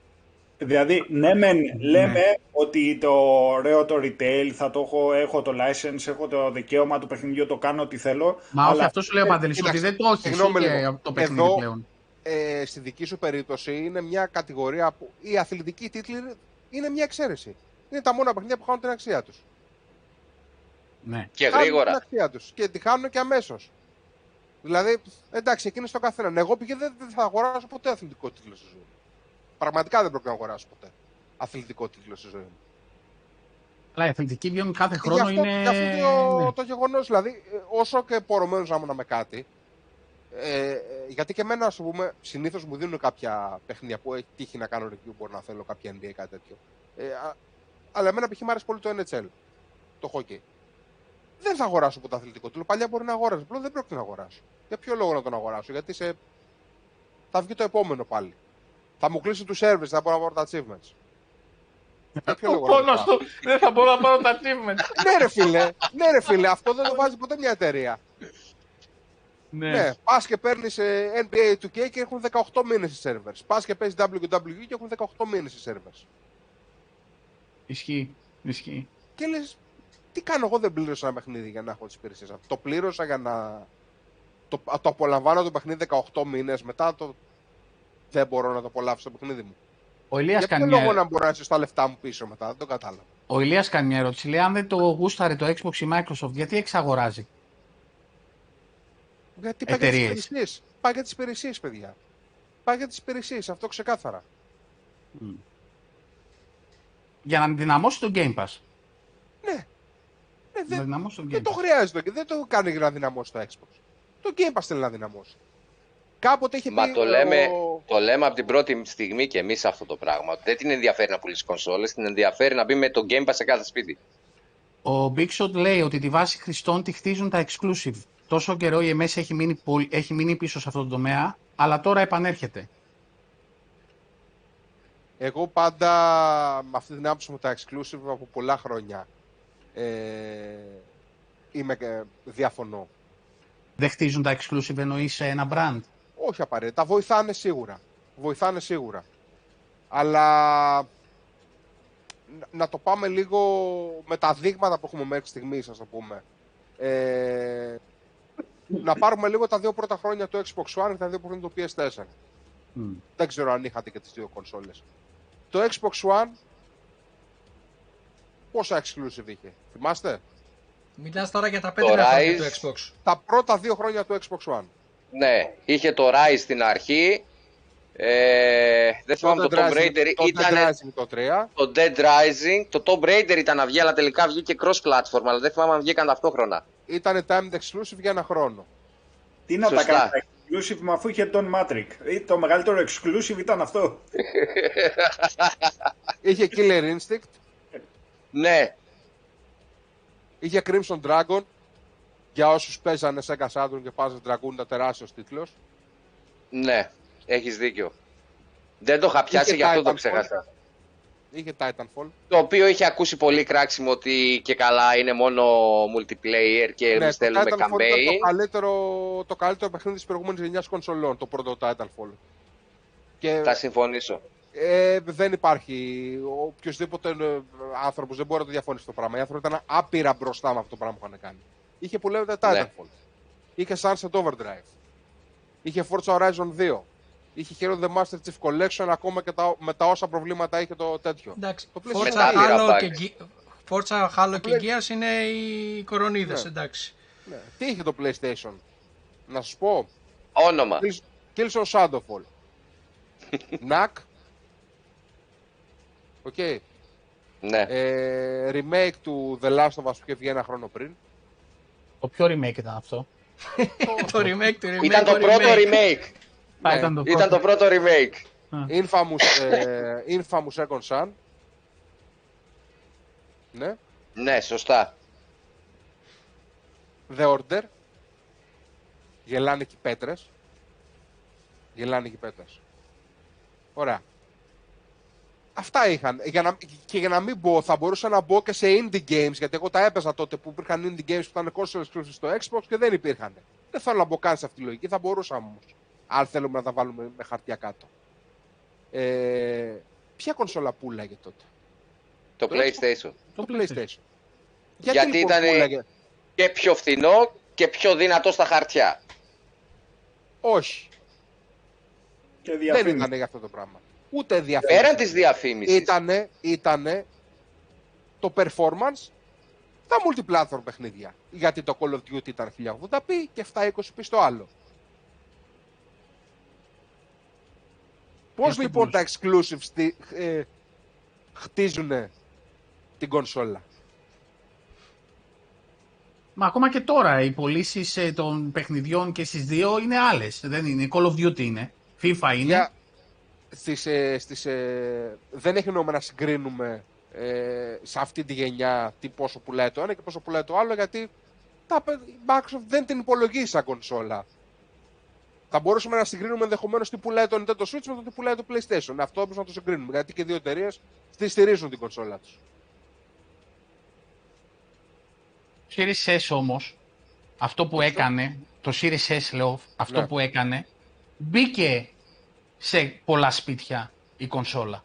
δηλαδή, ναι, μεν λέμε ότι το ωραίο το retail, θα το έχω, έχω το license, έχω το δικαίωμα του παιχνιδιού, το κάνω ό,τι θέλω. Μα όχι, αλλά αυτό σου λέει ο Παντελής, ότι Κοίταξε, δεν το έχει συγγνώμη και λίγο. το παιχνίδι Εδώ- πλέον. Ε, στη δική σου περίπτωση είναι μια κατηγορία που οι αθλητικοί τίτλοι είναι- είναι μια εξαίρεση. Είναι τα μόνα παιχνίδια που χάνουν την αξία τους. Ναι. Και Χάνουν την γρήγορα. αξία τους και τη χάνουν και αμέσως. Δηλαδή, εντάξει, εκείνη στο καθέναν. Εγώ πήγε δεν, δεν θα αγοράσω ποτέ αθλητικό τίτλο στη ζωή μου. Πραγματικά δεν πρόκειται να αγοράσω ποτέ αθλητικό τίτλο στη ζωή μου. Αλλά οι αθλητικοί βγαίνουν κάθε Γι' χρόνο αυτό, είναι... γι' αυτό το, ναι. το γεγονός, δηλαδή, ε, όσο και πορωμένος να ήμουν με κάτι, ε, ε, γιατί και εμένα, ας πούμε, συνήθως μου δίνουν κάποια παιχνίδια που έχει τύχει να κάνω review, μπορεί να θέλω κάποια NBA κάτι τέτοιο. Ε, α, αλλά εμένα π.χ. μου άρεσε πολύ το NHL, το hockey. Δεν θα αγοράσω ποτέ αθλητικό τίτλο. Παλιά μπορεί να αγοράσω. Απλά δεν πρόκειται να αγοράσω. Για ποιο λόγο να τον αγοράσω, Γιατί σε... θα βγει το επόμενο πάλι. Θα μου κλείσει τους servers, θα μπορώ να πάρω τα achievements. [laughs] Για ποιο Ο λόγο να το πόνος κάνω. του, δεν θα μπορώ να πάρω τα achievements. [laughs] ναι, ρε φίλε, ναι, ρε φίλε, αυτό δεν το βάζει ποτέ μια εταιρεία. Ναι, πας και παίρνεις NBA 2K και έχουν 18 μήνες οι servers. Πας και παίζεις WWE και έχουν 18 μήνες οι servers. Ισχύει, ισχύει. Και λες, τι κάνω εγώ δεν πλήρωσα ένα παιχνίδι για να έχω τις υπηρεσίες αυτέ. Το πλήρωσα για να. Το, α, το απολαμβάνω το παιχνίδι 18 μήνες, μετά το. Δεν μπορώ να το απολαύσω το παιχνίδι μου. Ο Ηλίας, Για ποιο κάνει λόγο μια... να μπορώ να ζήσω τα λεφτά μου πίσω μετά, δεν το κατάλαβα. ο Ηλίας κάνει μια ερώτηση. Λέει, αν δεν το γούσταρε το Xbox η Microsoft, γιατί εξαγοράζει; Γιατί πάει για τις Εταιρείες. υπηρεσίες. Πάει για τις υπηρεσίες, παιδιά. Πάει για τις υπηρεσίες, αυτό ξεκάθαρα. Για να δυναμώσει το Game Pass. Ναι. Ναι, Να δεν, δυναμώσει το Game δεν το Pass. χρειάζεται. Δεν το κάνει για να δυναμώσει το Xbox. Το Game Pass θέλει να δυναμώσει. Κάποτε είχε Μα πει. το ο- λέμε, το λέμε από την πρώτη στιγμή και εμείς αυτό το πράγμα. ότι Δεν την ενδιαφέρει να πουλήσει κονσόλες, την ενδιαφέρει να μπει με το Game Pass σε κάθε σπίτι. Ο Big Shot λέει ότι τη βάση χρηστών τη χτίζουν τα exclusive. Τόσο καιρό η MS έχει μείνει, πολ- έχει μείνει πίσω σε αυτό το τομέα, αλλά τώρα επανέρχεται. Εγώ πάντα με αυτή την άποψη με τα exclusive από πολλά χρόνια ε, είμαι, ε, διαφωνώ. Δεν χτίζουν τα exclusive εννοείς σε ένα brand; Όχι απαραίτητα. Βοηθάνε σίγουρα. Βοηθάνε σίγουρα. Αλλά να- να το πάμε λίγο με τα δείγματα που έχουμε μέχρι στιγμής, ας το πούμε. Ε, να πάρουμε λίγο τα δύο πρώτα χρόνια του Xbox One και τα δύο πρώτα του PS4. Μμ. Δεν ξέρω αν είχατε και τις δύο κονσόλες. Το Xbox One πόσα exclusive είχε, θυμάστε; Μιλάς τώρα για τα Το πέντε χρόνια Rise. του Xbox. Τα πρώτα δύο χρόνια του Xbox One. Ναι, είχε το Rise στην αρχή. Ε, δεν θυμάμαι το Tomb Raider. το Ήταν Dead Rising το 3. το Dead Rising. Το Tomb Raider ήταν να βγει, αλλά τελικά βγήκε cross-platform. Αλλά δεν θυμάμαι αν βγήκαν ταυτόχρονα. Ήταν timed exclusive για ένα χρόνο. Τι να τα Σωστά. κάνεις τα exclusive, μα αφού είχε τον Matrix. Ε, Το μεγαλύτερο exclusive ήταν αυτό. [laughs] Είχε Killer Instinct, Ναι, είχε Crimson Dragon. Για όσους παίζανε Sega Saturn και Puzzle Dragoon ήταν τεράστιος τίτλος. ναι, έχεις δίκιο. Δεν το είχα πιάσει, Είχε γι' αυτό το Titanfall. ξέχασα. Είχε Titanfall. Το οποίο είχε ακούσει πολύ κράξιμο ότι και καλά είναι μόνο multiplayer και Ναι, εμείς το θέλουμε Titanfall ήταν το campaign. καλύτερο, το καλύτερο παιχνίδι της προηγούμενης γενιάς κονσολών, το πρώτο Titanfall. Και Θα συμφωνήσω. ε, δεν υπάρχει οποιοδήποτε ε, άνθρωπος δεν μπορεί να το διαφωνήσει το πράγμα. Οι άνθρωποι ήταν άπειρα μπροστά με αυτό το πράγμα που είχαν κάνει. Είχε που λέγεται Ναι. Titanfall. Είχε Sunset Overdrive. Είχε Forza Horizon 2. Είχε Hero The Master Chief Collection ακόμα και τα, με τα όσα προβλήματα είχε το τέτοιο. Εντάξει, Το Forza PlayStation. Μετά Halo bugs. και, Ge- Forza Halo και Play- Gears είναι οι κορονίδες, Ναι. εντάξει. Ναι. Τι είχε το PlayStation; Να σας πω. Όνομα. Kills- Killzone Shadowfall. [laughs] Knack. Οκ. Ναι. Ε, remake του The Last of Us που είχε βγει ένα χρόνο πριν. Το πιο remake ήταν αυτό; [laughs] το remake του remake. Ήταν το πρώτο remake. Α, Ναι, ήταν το Ήταν το πρώτο. πρώτο remake. Infamous, ε, Infamous Second Son. Ναι. Ναι, σωστά. The Order. Γελάνε και οι πέτρες. Γελάνε και οι πέτρες. Ωραία. Αυτά είχαν. Για να, και για να μην μπω, θα μπορούσα να μπω και σε indie games, γιατί εγώ τα έπαιζα τότε που υπήρχαν indie games που ήταν console exclusive στο Xbox και δεν υπήρχαν. Δεν θέλω να μπω καν σε αυτή τη λογική, θα μπορούσα όμως. Αν θέλουμε να τα βάλουμε με χαρτιά κάτω. Ε, ποια κονσόλα πουλάγε τότε; Το PlayStation. Το PlayStation. [laughs] Γιατί, λοιπόν ήταν πουλάγε; και πιο φθηνό και πιο δυνατό στα χαρτιά. Όχι. Και Δεν διαφήμιση. ήταν για αυτό το πράγμα. Ούτε διαφήμιση. Πέραν της διαφήμισης. ήτανε, ήτανε το performance τα multiplatform παιχνίδια. Γιατί το Call of Duty ήταν 1080p και 720p στο άλλο. Πώς αυτό λοιπόν τα πουλούσε. exclusives στη, ε, χτίζουν την κονσόλα; Μα ακόμα και τώρα οι πωλήσεις των παιχνιδιών και στις δύο είναι άλλες. Δεν είναι. Call of Duty είναι. FIFA είναι. Για, στις, ε, στις, ε, δεν έχει νόημα να συγκρίνουμε ε, σε αυτή τη γενιά τι πόσο πουλάει το ένα και πόσο πουλάει το άλλο γιατί τα, παι- η Microsoft δεν την υπολογίζει σαν κονσόλα. Θα μπορούσαμε να συγκρίνουμε ενδεχομένως τι πουλάει το Nintendo Switch με το τι πουλάει το PlayStation. Αυτό όμως να το συγκρίνουμε γιατί και οι δύο εταιρείες τη στηρίζουν την κονσόλα τους. Series S όμως, αυτό που έκανε, το Series S λέω, αυτό Ναι. που έκανε, μπήκε σε πολλά σπίτια η κονσόλα.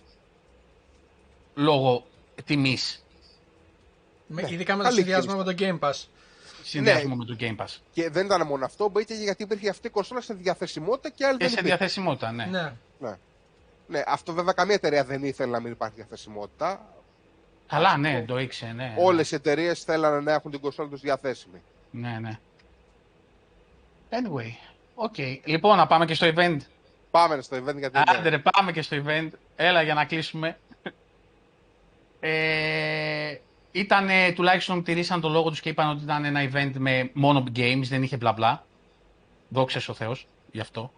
Λόγω τιμής. Με- Ναι, ειδικά με το καλή συνδυασμό με κίνηση. το Game Pass. Συνδυασμό Ναι. με το Game Pass. Και δεν ήταν μόνο αυτό, μπήκε γιατί υπήρχε αυτή η κονσόλα σε διαθεσιμότητα και άλλη Και δεν σε υπήρχε. διαθεσιμότητα, ναι. Ναι. Ναι, αυτό βέβαια καμία εταιρεία δεν ήθελε να μην υπάρχει διαθεσιμότητα. Καλά, ναι, το ήξερε, ναι. Όλες οι εταιρείες θέλανε να έχουν την κονσόλα τους διαθέσιμη. Ναι, ναι. Anyway, okay. Λοιπόν, να πάμε και στο event. Πάμε στο event γιατί. Άντε ρε, πάμε και στο event. Έλα για να κλείσουμε. Ε, ήταν τουλάχιστον τηρήσαν το λόγο τους και είπαν ότι ήταν ένα event με μόνο games, δεν είχε μπλα μπλα. Δόξα ο Θεός γι' αυτό.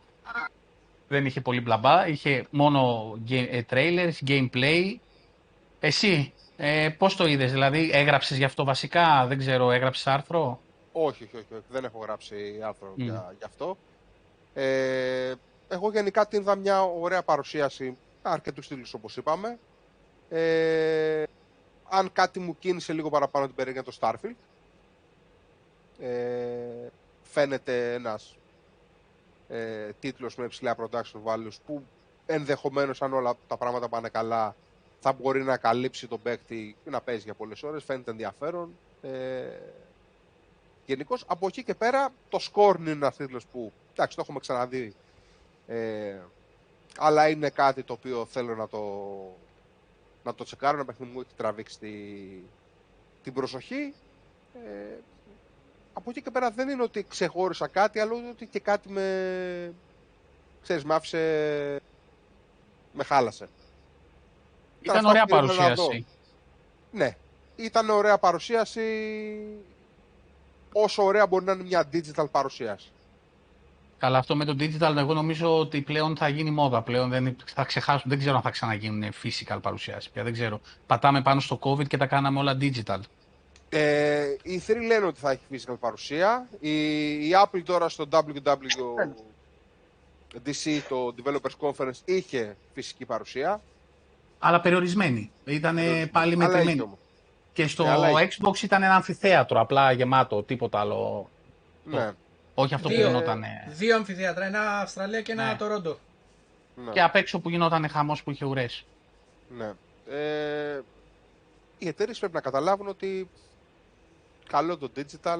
Δεν είχε πολύ μπλα μπλα, είχε μόνο game, ε, trailers, gameplay. Εσύ, ε, πώς το είδες, δηλαδή έγραψες γι' αυτό βασικά, δεν ξέρω, έγραψες άρθρο; Όχι, όχι, όχι, όχι, δεν έχω γράψει άρθρο Μμ. για, γι' αυτό. Ε, εγώ γενικά την είδα μια ωραία παρουσίαση αρκετού στήλους όπως είπαμε. Ε, αν κάτι μου κίνησε λίγο παραπάνω την περίεργα το Starfield. Ε, φαίνεται ένας ε, τίτλος με υψηλά production values που ενδεχομένως αν όλα τα πράγματα πάνε καλά θα μπορεί να καλύψει τον παίκτη και να παίζει για πολλές ώρες. Φαίνεται ενδιαφέρον. Ε, Γενικώς από εκεί και πέρα το Scorn είναι ένας τίτλος που εντάξει, το έχουμε ξαναδεί. Ε, αλλά είναι κάτι το οποίο θέλω να το, να το τσεκάρω. Ένα παιχνίδι μου έχει τραβήξει τη, την προσοχή. Ε, από εκεί και πέρα δεν είναι ότι ξεχώρισα κάτι, αλλά ότι και κάτι με. ξέρεις, με άφησε. με χάλασε. Ήταν αυτό ωραία που ήθελα να παρουσίαση. Ναι, ήταν ωραία παρουσίαση. Όσο ωραία μπορεί να είναι μια digital παρουσίαση. Καλά, αυτό με το digital εγώ νομίζω ότι πλέον θα γίνει μόδα. Πλέον δεν θα ξεχάσουν, δεν ξέρω αν θα ξαναγίνουν physical παρουσιάσεις πια. Δεν ξέρω. Πατάμε πάνω στο COVID και τα κάναμε όλα digital. Ε, οι θροί λένε ότι θα έχει physical παρουσία. Η, η Apple τώρα στο WWDC, το Developers Conference, είχε φυσική παρουσία. Αλλά περιορισμένη. Ήταν πάλι Αλλά είχε μετρημένη. όμως. Και στο Ε, αλλά είχε. Xbox ήταν ένα αμφιθέατρο, απλά γεμάτο, τίποτα άλλο. Ναι, Όχι αυτό που Δύο. γινόταν. Δύο αμφιθέατρα, ένα Αυστραλία και ένα Ναι. Τορόντο. ναι, Και απ' έξω που γινόταν χαμός που είχε ουρές. ναι. Ε, οι εταιρείες πρέπει να καταλάβουν ότι καλό το digital,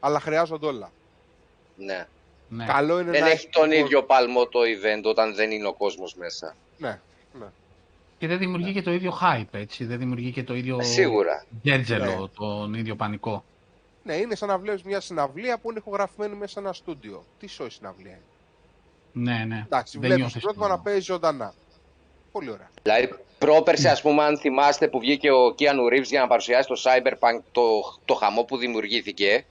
αλλά χρειάζονται όλα. Ναι. Ναι. Καλό είναι Δεν να έχει τον κόσμο- ίδιο παλμό το event όταν δεν είναι ο κόσμος μέσα. Ναι, ναι. Και δεν δημιουργεί και το ίδιο hype, έτσι. Δεν δημιουργεί και το ίδιο Ε, Σίγουρα. γκέρτζελο, Ναι. τον ίδιο πανικό. Ναι, είναι σαν να βλέπεις μια συναυλία που είναι ηχογραφημένη μέσα σε ένα στούντιο. Τι σοϊ συναυλία είναι; Ναι, ναι. Εντάξει, Δεν βλέπεις νιώθεις το πρότυπο το- να παίζει ζωντανά. Πολύ ωραία. Δηλαδή, πρόπερση, ας πούμε, αν θυμάστε που βγήκε ο Keanu Reeves για να παρουσιάσει το Cyberpunk, το, το χαμό που δημιουργήθηκε,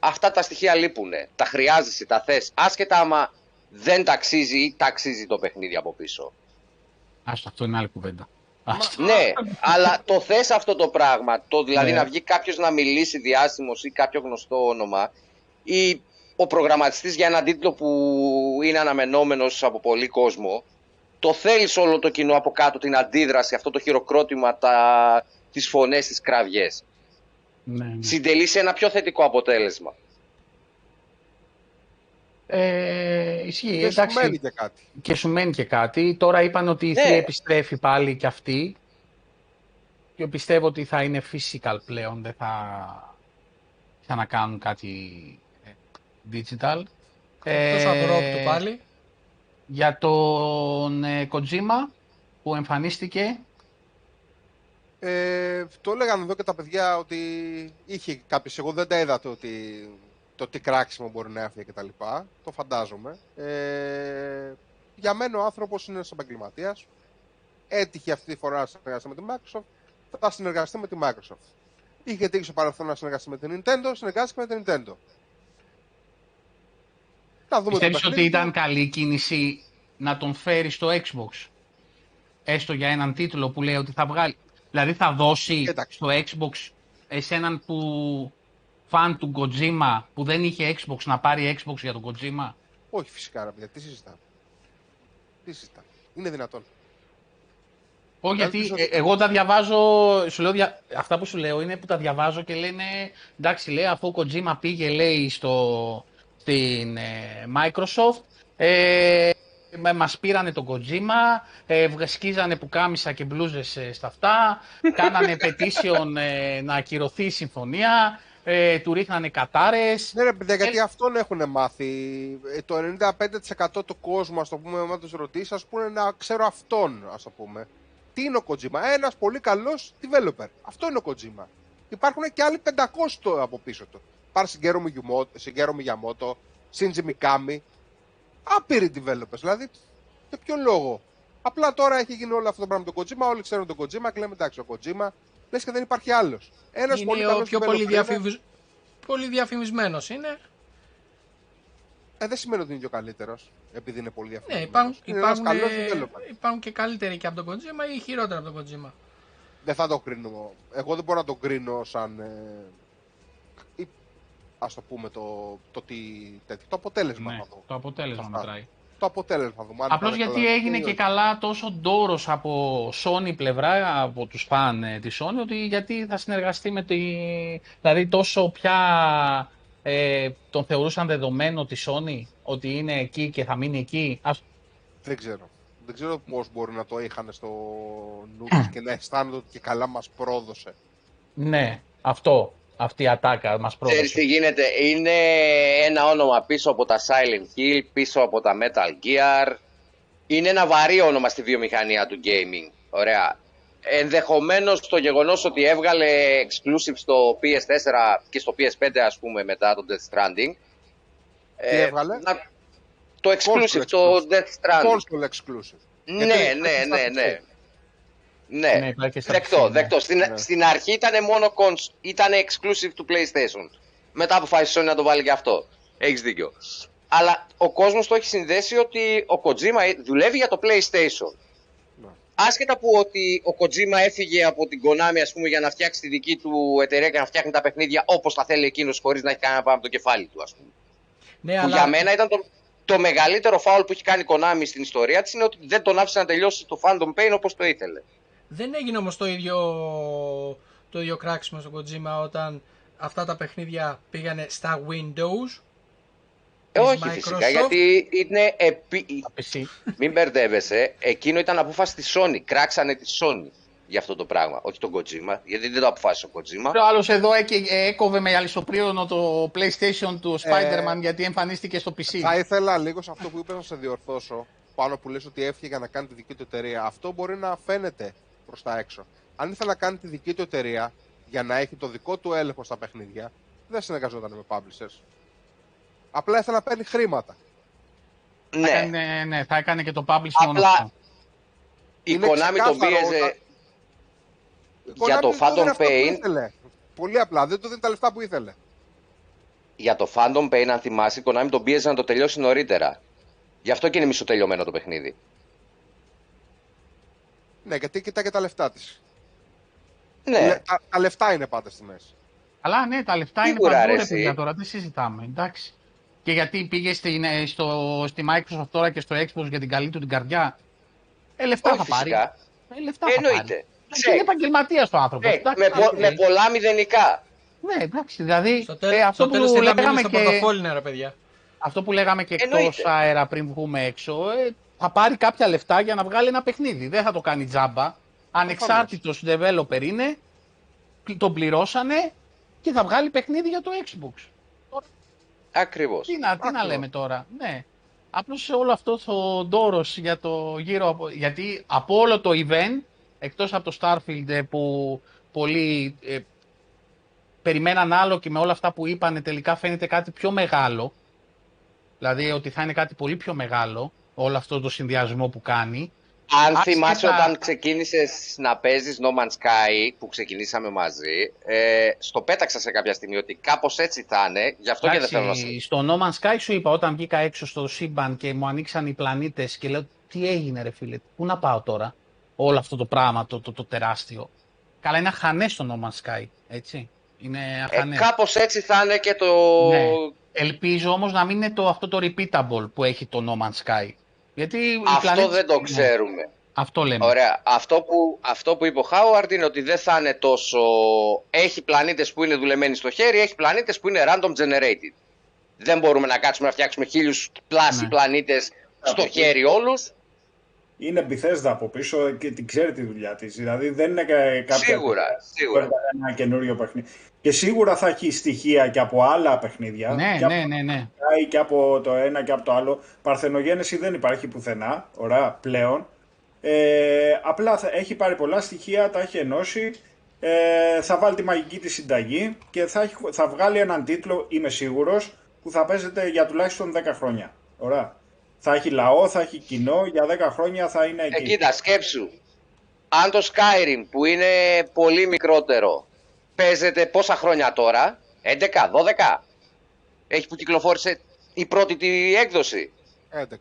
αυτά τα στοιχεία λείπουν. Τα χρειάζεσαι, τα θες. Άσχετα άμα δεν ταξίζει ή ταξίζει το παιχνίδι από πίσω. Άστο, αυτό είναι άλλη κουβέντα. Άστο. Ναι, [laughs] αλλά το θες αυτό το πράγμα. Το, δηλαδή Ναι. να βγει κάποιος να μιλήσει διάσημος ή κάποιο γνωστό όνομα ή ο προγραμματιστής για έναν τίτλο που είναι αναμενόμενος από πολύ κόσμο, το θέλεις όλο το κοινό από κάτω, την αντίδραση, αυτό το χειροκρότημα, τα, τις φωνές, τις κραυγές. Ναι, ναι. Συντελείς σε ένα πιο θετικό αποτέλεσμα. Ε, ισχύει, Και σου εντάξει. μένει και κάτι. Και σου μένει και κάτι. Τώρα είπαν ότι η Ναι. 3 επιστρέφει πάλι και αυτή. Και πιστεύω ότι θα είναι physical πλέον, δεν θα, θα να κάνουν κάτι ε, digital. Τόσο απρόπτω πάλι. Για τον ε, Kojima που εμφανίστηκε, Ε, το έλεγαν εδώ και τα παιδιά ότι είχε κάποιε. Εγώ δεν τα είδα το, ότι, το τι κράξιμο μπορεί να έφυγε κτλ. Το φαντάζομαι. Ε, για μένα ο άνθρωπος είναι ένας επαγγελματίας. Έτυχε αυτή τη φορά να συνεργαστεί με τη Microsoft. Θα συνεργαστεί με τη Microsoft. Είχε τύχει στο παρελθόν να συνεργαστεί με την Nintendo, συνεργάστηκε με την Nintendo. Να δούμε πιστεύεις το ότι παιχνίδι. ήταν καλή κίνηση να τον φέρει στο Xbox. Έστω για έναν τίτλο που λέει ότι θα βγάλει. Δηλαδή θα δώσει Εντάξει. στο Xbox εσέναν που φαν του Kojima που δεν είχε Xbox να πάρει Xbox για τον Kojima. Όχι φυσικά, ρε παιδιά, τι συζητάμε. Τι συζητάμε. Είναι δυνατόν. Όχι, γιατί Ελπίζω ε, ότι- εγώ τα διαβάζω, σου λέω, δια- αυτά που σου λέω είναι που τα διαβάζω και λένε, εντάξει, λέει, αφού ο Kojima πήγε, λέει, στο, στην ε, Microsoft, ε, με- μας πήρανε τον Kojima, ε, βγα- σκίζανε πουκάμισα και μπλούζες ε, στα αυτά, κάνανε [laughs] petition ε, να ακυρωθεί η συμφωνία, ε, του ρίχνανε κατάρες. Ναι, ρε παιδιά, γιατί Ε, αυτόν έχουν μάθει. Ε, Το 95% του κόσμου, ας το πούμε, άμα τους ρωτήσεις, ας πούνε να ξέρω αυτόν, ας το πούμε. Τι είναι ο Kojima, ένας πολύ καλός developer. Αυτό είναι ο Kojima. Υπάρχουν και άλλοι 500 από πίσω του. Πάρε Σιγκέρο Σιγκέρο Μιγιαμότο, Σίντζι Μικάμι. Άπειροι developers. Δηλαδή, για ποιο λόγο; Απλά τώρα έχει γίνει όλο αυτό το πράγμα με τον Kojima, όλοι ξέρουν τον Kojima και λέμε εντάξει, ο Kojima λες και δεν υπάρχει άλλος. Ένας πολύ Είναι ο καλός πιο developer πολύ, είναι. διαφημισ... πολύ διαφημισμένος είναι. Ε, δεν σημαίνει ότι είναι και ο καλύτερος, επειδή είναι πολύ Ναι, διαφορετικό. υπάρχουν, είναι ένας υπάρχουν, καλός ε, developer. υπάρχουν και καλύτεροι και από τον Kojima ή χειρότερα από τον Kojima. Δεν θα το κρίνω. Εγώ δεν μπορώ να το κρίνω σαν. Ε, ή, ας το πούμε το, το, τι, τέτοιο, το αποτέλεσμα Ναι, θα δω. το αποτέλεσμα Αυτά. μετράει. Το αποτέλεσμα θα δούμε. αν Απλώς θα είναι γιατί καλά έγινε ή και όχι. καλά τόσο ντόρος από Sony πλευρά, από τους φαν ε, της Sony, ότι γιατί θα συνεργαστεί με τη... Δηλαδή τόσο πια ε, τον θεωρούσαν δεδομένο τη Sony, ότι είναι εκεί και θα μείνει εκεί; Ας... Δεν ξέρω. Δεν ξέρω πώς μπορεί να το είχαν στο νου τους και να αισθάνονται ότι και καλά μας πρόδωσε. Ναι, αυτό, αυτή η ατάκα μας Ξέρεις πρόδωσε. τι γίνεται, είναι ένα όνομα πίσω από τα Silent Hill, πίσω από τα Metal Gear. Είναι ένα βαρύ όνομα στη βιομηχανία του gaming. Ωραία. Ενδεχομένως το γεγονός ότι έβγαλε exclusive στο PS4 και στο PS5 ας πούμε μετά το Death Stranding. Τι έβγαλε; να- Το exclusive, Console το exclusive. Death Stranding. Console exclusive. Ναι, Γιατί ναι, υπάρχει ναι, στα ναι. PC. Ναι, Ναι, υπάρχει και στα δεκτό, PC, ναι. δεκτό. Στην, Ναι. στην αρχή ήταν μόνο cons, ήταν exclusive του PlayStation. Μετά αποφάσισε η Sony να το βάλει και αυτό. Έχεις δίκιο. Αλλά ο κόσμος το έχει συνδέσει ότι ο Kojima δουλεύει για το PlayStation. Ναι. Άσχετα που ότι ο Kojima έφυγε από την Konami ας πούμε, για να φτιάξει τη δική του εταιρεία και να φτιάχνει τα παιχνίδια όπως τα θέλει εκείνος χωρίς να έχει κανένα πάνω από το κεφάλι του ας πούμε. Ναι, Που αλλά για μένα ήταν το, το μεγαλύτερο φάουλ που έχει κάνει η Konami στην ιστορία της είναι ότι δεν τον άφησε να τελειώσει το Phantom Pain όπως το ήθελε. Δεν έγινε όμως το ίδιο, το ίδιο κράξιμο στο Kojima όταν αυτά τα παιχνίδια πήγανε στα Windows. Ε, της όχι Microsoft. φυσικά, γιατί είναι επί... Τα PC. Μην μπερδεύεσαι, εκείνο ήταν απόφαση της Sony. Κράξανε της Sony για αυτό το πράγμα. Όχι τον Kojima, γιατί δεν το αποφάσισε ο Kojima. Ο άλλος εδώ έκαι- έκοβε με αλυσοπρίωνο το PlayStation του Spider-Man γιατί εμφανίστηκε στο PC. Θα ήθελα λίγο σε αυτό που είπες να σε διορθώσω. Πάνω που λες ότι έφυγε για να κάνει τη δική του εταιρεία. Αυτό μπορεί να φαίνεται προς τα έξω. Αν ήθελε να κάνει τη δική του εταιρεία για να έχει το δικό του έλεγχο στα παιχνίδια, δεν συνεργαζόταν με publishers. Απλά ήθελε να παίρνει χρήματα. Θα Ναι, έκανε, ναι, θα έκανε και το publishing μόνο Απλά- αυτό. η είναι Konami ξεκάθαρο τον πίεζε όταν- Η για Konami το δεν του έδινε Phantom αυτό που Pain. ήθελε. Πολύ απλά, δεν του δίνει τα λεφτά που ήθελε. Για το Phantom Pain, αν θυμάσαι, η Konami τον πίεζε να το τελειώσει νωρίτερα. Γι' αυτό και είναι μισοτελειωμένο το παιχνίδι. Ναι, γιατί κοιτάει και τα λεφτά της. Ναι, Τα, τα λεφτά είναι πάντα στη μέση. Αλλά ναι, τα λεφτά Σίγουρα, είναι παντού ρε, ρε εσύ. παιδιά τώρα, δεν συζητάμε, εντάξει. Και γιατί πήγε στην, ε, στο, στη Microsoft τώρα και στο Xbox για την καλή του την καρδιά. Ε, λεφτά Όχι, θα πάρει. φυσικά. Ε, λεφτά θα πάρει. Εννοείται. Εντάξει, Είναι επαγγελματίας ο άνθρωπος. Ναι, με, πο- με πολλά μηδενικά. Ναι, εντάξει, δηλαδή Στο, ε, τέλος αυτό, στο τέλος που θέλει να μείνει λέγαμε στο και, πορτοφόλι, ναι, ρε παιδιά. αυτό που λέγαμε και εκτός Εννοείται. αέρα πριν βγούμε έξω, ε, θα πάρει κάποια λεφτά για να βγάλει ένα παιχνίδι. Δεν θα το κάνει τζάμπα. Ανεξάρτητος developer είναι, τον πληρώσανε και θα βγάλει παιχνίδι για το Xbox. Ακριβώς. Τι να, τι να Ακριβώς. λέμε τώρα. Ναι. Απλώς σε όλο αυτό το ντόρος για το γύρο από... Γιατί από όλο το event, εκτός από το Starfield ε, που πολλοί ε, περιμέναν άλλο και με όλα αυτά που είπανε τελικά φαίνεται κάτι πιο μεγάλο. Δηλαδή ότι θα είναι κάτι πολύ πιο μεγάλο όλο αυτό το συνδυασμό που κάνει. Αν Άσχετα- θυμάσαι όταν ξεκίνησες να παίζεις No Man's Sky, που ξεκινήσαμε μαζί, ε, στο πέταξα σε κάποια στιγμή ότι κάπως έτσι θα είναι, γι' αυτό και δεν θέλω να σου... Εντάξει, στο No Man's Sky σου είπα όταν βγήκα έξω στο σύμπαν και μου ανοίξαν οι πλανήτες και λέω τι έγινε ρε φίλε, πού να πάω τώρα; Όλο αυτό το πράγμα το, το, το τεράστιο. Καλά είναι αχανές το No Man's Sky, έτσι. Είναι Ε, αχανές. κάπως έτσι θα είναι και το... Ναι. Ελπίζω όμως να μην είναι το, αυτό το repeatable που έχει το No Man's Sky. Γιατί οι Αυτό πλανήτες- δεν το Ναι, ξέρουμε. αυτό λέμε. Ωραία. Αυτό που, αυτό που είπε ο Χάουαρντ είναι ότι δεν θα είναι τόσο. Έχει πλανήτες που είναι δουλεμένοι στο χέρι, έχει πλανήτες που είναι random generated. Δεν μπορούμε να κάτσουμε να φτιάξουμε χίλιους πλάσι Ναι. πλανήτες στο Από χέρι όλους. Είναι Bethesda από πίσω και την ξέρει τη δουλειά της. Δηλαδή δεν είναι κα- κάποια. Σίγουρα, σίγουρα. που έβγαλε Ένα καινούριο παιχνίδι. Και σίγουρα θα έχει στοιχεία και από άλλα παιχνίδια. Ναι, και ναι, από ναι, ναι. Sky και από το ένα και από το άλλο. Παρθενογένεση δεν υπάρχει πουθενά, ωραία, πλέον. Ε, απλά θα, έχει πάρει πολλά στοιχεία, τα έχει ενώσει. Ε, θα βάλει τη μαγική της συνταγή και θα, έχει, θα βγάλει έναν τίτλο, είμαι σίγουρος, που θα παίζεται για τουλάχιστον 10 χρόνια. Ωραία. Θα έχει λαό, θα έχει κοινό, για 10 χρόνια θα είναι Ε, εκεί. κοίτα, σκέψου. Αν το Skyrim που είναι πολύ μικρότερο παίζεται πόσα χρόνια τώρα, 11, 12. Έχει που κυκλοφόρησε η πρώτη τη έκδοση; 11.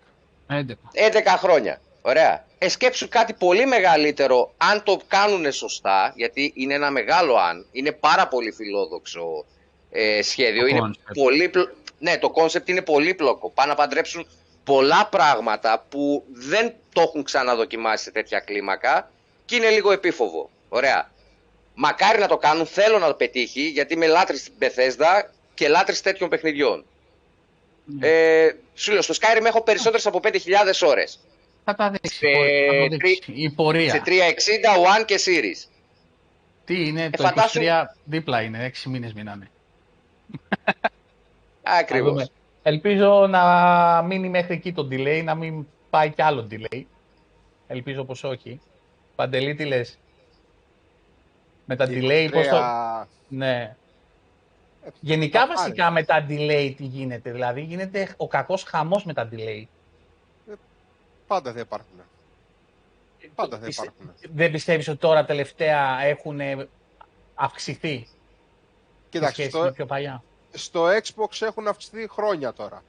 11. 11 χρόνια. Ωραία. Ε, σκέψου κάτι πολύ μεγαλύτερο αν το κάνουν σωστά, γιατί είναι ένα μεγάλο αν, είναι πάρα πολύ φιλόδοξο ε, σχέδιο. Το είναι concept. πολύ, πλ- ναι, το concept είναι πολύπλοκο. Πάνε να παντρέψουν πολλά πράγματα που δεν το έχουν ξαναδοκιμάσει σε τέτοια κλίμακα και είναι λίγο επίφοβο. Ωραία. Μακάρι να το κάνουν, θέλω να το πετύχει, γιατί είμαι λάτρης στην Bethesda και λάτρης τέτοιων παιχνιδιών. Ναι. Ε, σου λέω, στο Skyrim έχω περισσότερες από 5.000 ώρες. Θα τα δείξεις. σε θα το δείξεις. Η πορεία. Σε 360, One και Series. Τι είναι, το φαντάσου- 23 δίπλα είναι, 6 μήνες μείνανε. Ακριβώς. Θα δούμε. Ελπίζω να μείνει μέχρι εκεί το delay, να μην πάει κι άλλο delay. Ελπίζω πως όχι. Παντελή, τι λες; Με τα delay, πώς το... 23 Ναι. Γενικά θα πάρει. βασικά με τα delay τι γίνεται, δηλαδή γίνεται ο κακός χαμός με τα delay. Πάντα θα υπάρχουν. Πάντα θα Πιστε- υπάρχουν. Δεν πιστεύεις ότι τώρα τελευταία έχουν αυξηθεί σε Κοίταξε, σχέση στο, με πιο παλιά; Στο Xbox έχουν αυξηθεί χρόνια τώρα.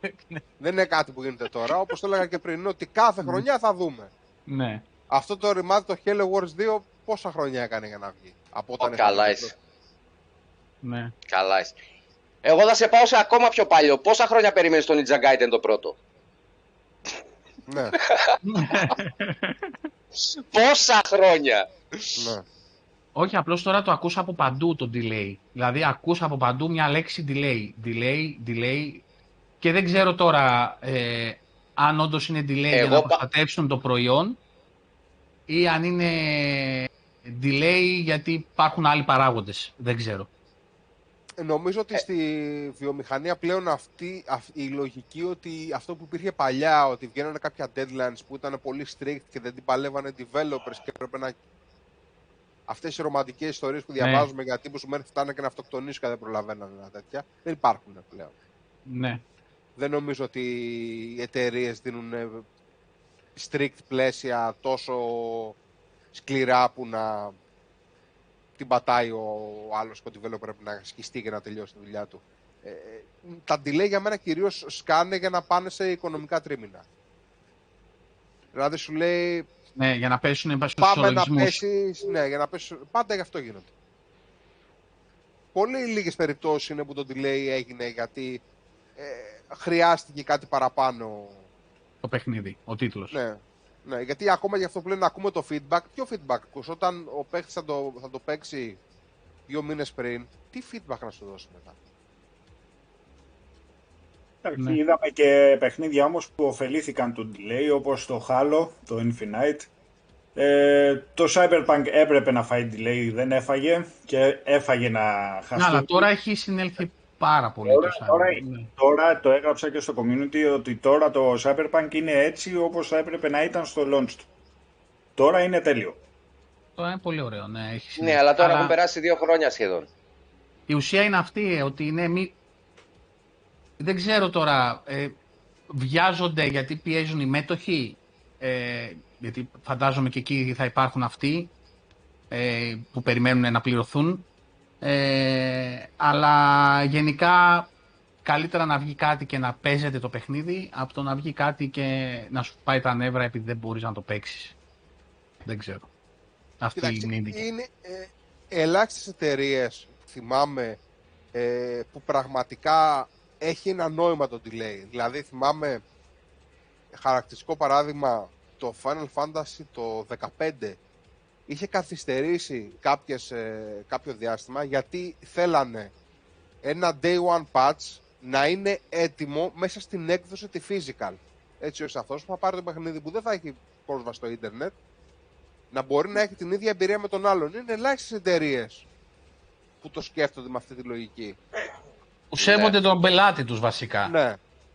[laughs] Δεν είναι κάτι που γίνεται τώρα. Όπως το έλεγα και πριν, είναι ότι κάθε χρονιά θα δούμε. Ναι. Αυτό το remaster το Halo Wars 2 πόσα χρόνια έκανε για να βγει. Από όταν Ω, είχαμε καλά το είσαι. ναι. Καλά είσαι. Εγώ θα σε πάω σε ακόμα πιο παλιό. Πόσα χρόνια περιμένεις τον Ninja Gaiden το πρώτο; Ναι, [laughs] Πόσα χρόνια; ναι. Όχι, απλώς τώρα το ακούς από παντού το delay. Δηλαδή ακούς από παντού μια λέξη delay. Delay, delay. Και δεν ξέρω τώρα ε, αν όντως είναι delay για Εγώ να πα- προστατεύσουν το προϊόν ή αν είναι delay γιατί υπάρχουν άλλοι παράγοντες. Δεν ξέρω. Ε, Νομίζω ότι στη βιομηχανία πλέον αυτή, αυ- η λογική ότι αυτό που υπήρχε παλιά, ότι βγαίνανε κάποια deadlines που ήταν πολύ strict και δεν την παλεύανε developers και έπρεπε να... Αυτές οι ρομαντικές ιστορίες που Ναι. διαβάζουμε για τύπους που μέχρι φτάνε και να αυτοκτονήσουν και δεν προλαβαίνανε ένα τέτοια, δεν υπάρχουν πλέον. Ναι. Δεν νομίζω ότι οι εταιρείες δίνουν ε, strict πλαίσια τόσο σκληρά που να την πατάει ο άλλος και ο developer πρέπει να σκιστεί και να τελειώσει τη δουλειά του. Ε, τα delay για μένα κυρίως σκάνε για να πάνε σε οικονομικά τρίμηνα. Δηλαδή σου λέει ναι, για να πέσουν στους πάμε να ισολογισμούς. πέσεις, ναι, για να πέσεις, πάντα γι' αυτό γίνονται. Πολύ λίγες περιπτώσεις είναι που το delay έγινε γιατί ε, χρειάστηκε κάτι παραπάνω το παιχνίδι, ο τίτλος. ναι. Ναι, γιατί ακόμα για αυτό που λένε να ακούμε το feedback, ποιο feedback ακούς, όταν ο παίχτης θα το, θα το παίξει δύο μήνες πριν, τι feedback να σου δώσει μετά; Εντάξει, Ναι. Είδαμε και παιχνίδια όμως που ωφελήθηκαν του delay, όπως το Halo, το Infinite. Ε, το Cyberpunk έπρεπε να φάει delay, δεν έφαγε και έφαγε να χάσει. Ναι, αλλά τώρα έχει συνέλθει πάρα πολύ Τώρα- το τώρα- Cyberpunk. Ναι. Τώρα το έγραψα και στο community ότι τώρα το Cyberpunk είναι έτσι όπως θα έπρεπε να ήταν στο launch του. Τώρα είναι τέλειο. Τώρα είναι πολύ ωραίο, ναι. Έχει Ναι, συνέλθει. αλλά τώρα έχουν περάσει δύο χρόνια σχεδόν. Η ουσία είναι αυτή, ε, ότι είναι μη... Δεν ξέρω τώρα, ε, βιάζονται γιατί πιέζουν οι μέτοχοι, ε, γιατί φαντάζομαι και εκεί θα υπάρχουν αυτοί ε, που περιμένουν να πληρωθούν. Ε, αλλά γενικά καλύτερα να βγει κάτι και να παίζεται το παιχνίδι από το να βγει κάτι και να σου πάει τα νεύρα επειδή δεν μπορείς να το παίξεις. Δεν ξέρω. Αυτή Κοίταξε, είναι η δική. είναι ε, ελάχιστες εταιρείες θυμάμαι ε, που πραγματικά έχει ένα νόημα το delay. Δηλαδή θυμάμαι χαρακτηριστικό παράδειγμα το Final Fantasy το 15 είχε καθυστερήσει κάποιες, ε, κάποιο διάστημα γιατί θέλανε ένα day one patch να είναι έτοιμο μέσα στην έκδοση τη physical. Έτσι ώστε αυτός που θα πάρει το παιχνίδι που δεν θα έχει πρόσβαση στο ίντερνετ να μπορεί να έχει την ίδια εμπειρία με τον άλλον. Είναι ελάχιστες εταιρείες που το σκέφτονται με αυτή τη λογική. Που σέβονται τον πελάτη τους βασικά. Ναι,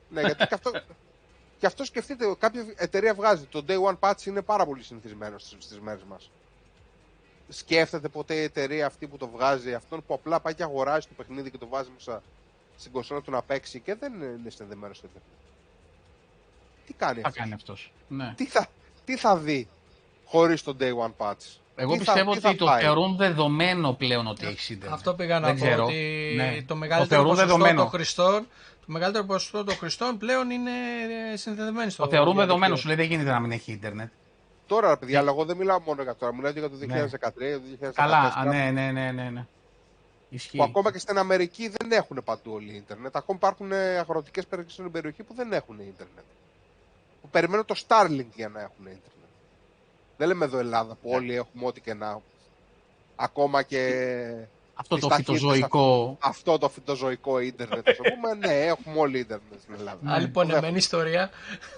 ναι γιατί και αυτό, [laughs] και αυτό σκεφτείτε, κάποια εταιρεία βγάζει. Το day one patch είναι πάρα πολύ συνηθισμένο στις, στις μέρες μας. Σκέφτεται ποτέ η εταιρεία αυτή που το βγάζει, αυτόν που απλά πάει και αγοράζει το παιχνίδι και το βάζει μέσα στην κονσόλα του να παίξει και δεν είναι συνδεμένος στο ίντερνετ. Τι κάνει Θα αυτός; κάνει αυτός. Ναι. Τι θα, τι θα δει χωρίς το day one patch; Εγώ Τι θα- πιστεύω τι θα ότι το φάει; θεωρούν δεδομένο πλέον ότι έχει ίντερνετ. Αυτό πήγα να Δεν πω ξέρω. ότι Ναι. το μεγαλύτερο θεωρούν ποσοστό δεδομένο. των χρηστών το μεγαλύτερο ποσοστό των χρηστών πλέον είναι ε, συνδεδεμένοι στο Το θεωρούν διαδίκτυο. δεδομένο. Σου λέει δεν γίνεται να μην έχει ίντερνετ. Τώρα, ρε παιδιά, αλλά εγώ δεν μιλάω μόνο για τώρα. Μιλάω και για το 2013, το 2014. Ναι. Καλά, α, ναι, ναι, ναι, ναι, ναι. Ισχύει. Που ακόμα και στην Αμερική δεν έχουν παντού όλοι ίντερνετ. Ακόμα υπάρχουν αγροτικές περιοχές στην περιοχή που δεν έχουν ίντερνετ. Που περιμένουν το Starlink για να έχουν ίντερνετ. Δεν λέμε εδώ Ελλάδα που όλοι έχουμε ό,τι και να. Ακόμα και Αυτό τις το ταχύτητες φυτοζωικό. αυτό το φυτοζωικό ίντερνετ. ας πούμε, [laughs] ναι, έχουμε όλοι ίντερνετ στην Ελλάδα. Άλλη Το δέχομαι. πονεμένη ιστορία.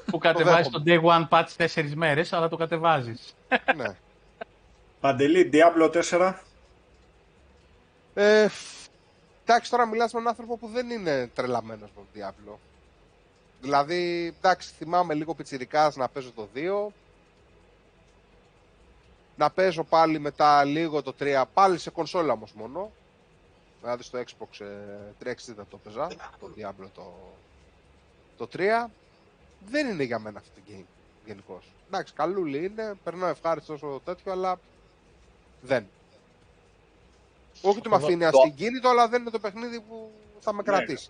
που κατεβάζεις τον day one patch 4 μέρες, αλλά το κατεβάζεις. [laughs] ναι. Παντελή, Diablo 4. Ε, εντάξει, τώρα μιλάς με έναν άνθρωπο που δεν είναι τρελαμένος με τον Diablo. Δηλαδή, εντάξει, θυμάμαι λίγο πιτσιρικάς να παίζω το 2. Να παίζω πάλι μετά λίγο το 3, πάλι σε κονσόλα όμως μόνο. Δηλαδή στο Xbox ε, 360 το παίζα, το Diablo το, το 3. Δεν είναι για μένα αυτό το game, γενικώς. Εντάξει, καλούλη είναι, περνάω ευχάριστος όσο τέτοιο, αλλά δεν. Όχι ότι με αφήνει το- αστυγκίνητο, αλλά δεν είναι το παιχνίδι που θα με κρατήσει.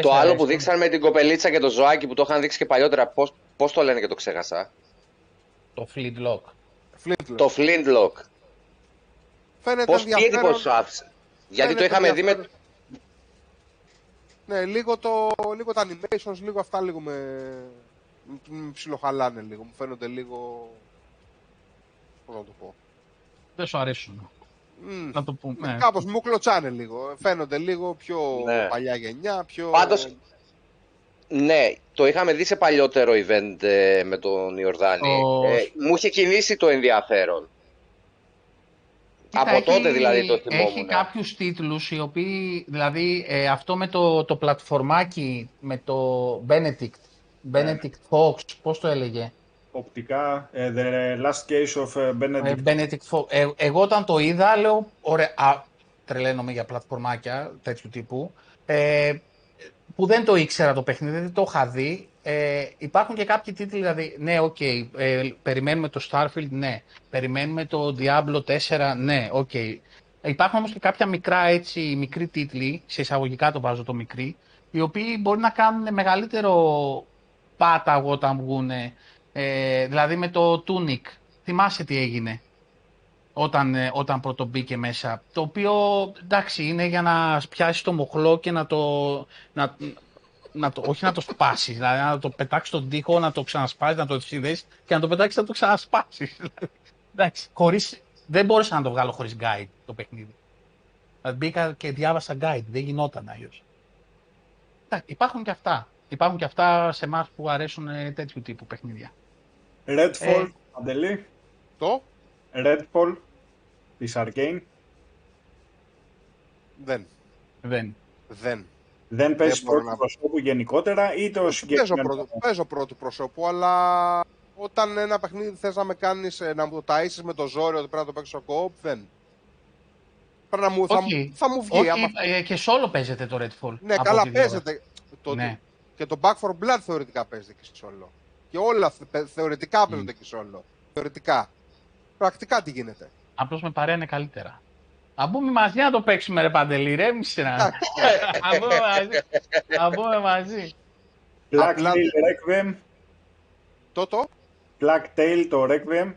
Το άλλο που δείξαν με την κοπελίτσα και το ζωάκι που το είχαν δείξει και παλιότερα, πώς, πώς το λένε και το ξέχασα; Το Flintlock. Flintlock. Το Flintlock. Φαίνεται Πώς, τι ενδιαφέρον. εντύπωση σου άφησε. Γιατί το Φαίνεται είχαμε δει με... ενδιαφέρον. Ναι, λίγο, το, λίγο τα animations, λίγο αυτά λίγο με, με ψιλοχαλάνε λίγο. Μου φαίνονται λίγο... Πώς να το πω. Δεν σου αρέσουν. Μμ, Να το πούμε. Ναι. Κάπως μου κλωτσάνε λίγο. Φαίνονται λίγο πιο Ναι. παλιά γενιά, πιο... Πάντως, ναι, το είχαμε δει σε παλιότερο event ε, με τον Ιορδάνη. Ο- Ε, μου είχε κινήσει το ενδιαφέρον. Κοίτα, Από τότε έχει- δηλαδή το θυμόμουν. Έχει κάποιους τίτλους οι οποίοι, δηλαδή ε, αυτό με το, το πλατφορμάκι, με το Benedict, Benedict Fox, πώς το έλεγε, Οπτικά, ε, The Last Case of ε, Benedict. Ε, Benedict Fox. Ε, εγώ όταν το είδα, λέω, ωραία, α, τρελαίνομαι για πλατφορμάκια τέτοιου τύπου, ε, που δεν το ήξερα το παιχνίδι, δεν το είχα δει. Ε, υπάρχουν και κάποιοι τίτλοι, δηλαδή, ναι, οκ, ε, περιμένουμε το Starfield, ναι. Περιμένουμε το Diablo 4, ναι, οκ. Υπάρχουν όμως και κάποια μικρά, έτσι, μικροί τίτλοι, σε εισαγωγικά το βάζω το μικροί, οι οποίοι μπορεί να κάνουν μεγαλύτερο πάταγο όταν βγουν. Ε, δηλαδή με το Tunic. Θυμάσαι τι έγινε; Όταν, ε, όταν πρώτο μπήκε μέσα. Το οποίο εντάξει είναι για να πιάσει το μοχλό και να το. Να, να το, όχι να το σπάσεις, δηλαδή να το πετάξεις στον τοίχο, να το ξανασπάσεις, να το συνδέσεις και να το πετάξεις να το ξανασπάσεις. Δηλαδή, [laughs] εντάξει, χωρίς, δεν μπόρεσα να το βγάλω χωρίς guide το παιχνίδι. Δηλαδή μπήκα και διάβασα guide, δεν γινόταν αλλιώς. Υπάρχουν και αυτά. Υπάρχουν και αυτά σε εμάς που αρέσουν ε, τέτοιου τύπου παιχνίδια. Redfall, Ε. Αντελή. Το; Redfall της Arcane. δεν. Δεν. Δεν. Δεν παίζει μπορώ πρώτο να- προσώπου γενικότερα ή το Παίζω συγκεκριμένο. πρώτο, παίζω πρώτο προσώπου, αλλά όταν ένα παιχνίδι θες να με κάνεις, ε, να μου το ταΐσεις με το ζόρι ότι πρέπει να το παίξω co-op, δεν. Πρέπει να μου, θα, Όχι. μου- θα μου βγει. Όχι, άμα- ε, και solo παίζεται το Redfall. Ναι, από καλά ό,τι διάβασα. παίζεται. Το, Ναι. Και το Back for Blood θεωρητικά παίζεται και solo. Και όλα θε- θεωρητικά παίζονται και solo. Θεωρητικά. Πρακτικά τι γίνεται. Απλώς με παρέα είναι καλύτερα. Να μπούμε μαζί να το παίξουμε, ρε Παντελή, ρε μισή να. Να [laughs] μπούμε μαζί. Να μπούμε μαζί. Black Απλά- Tail Requiem. Το το. Black Tail το Requiem.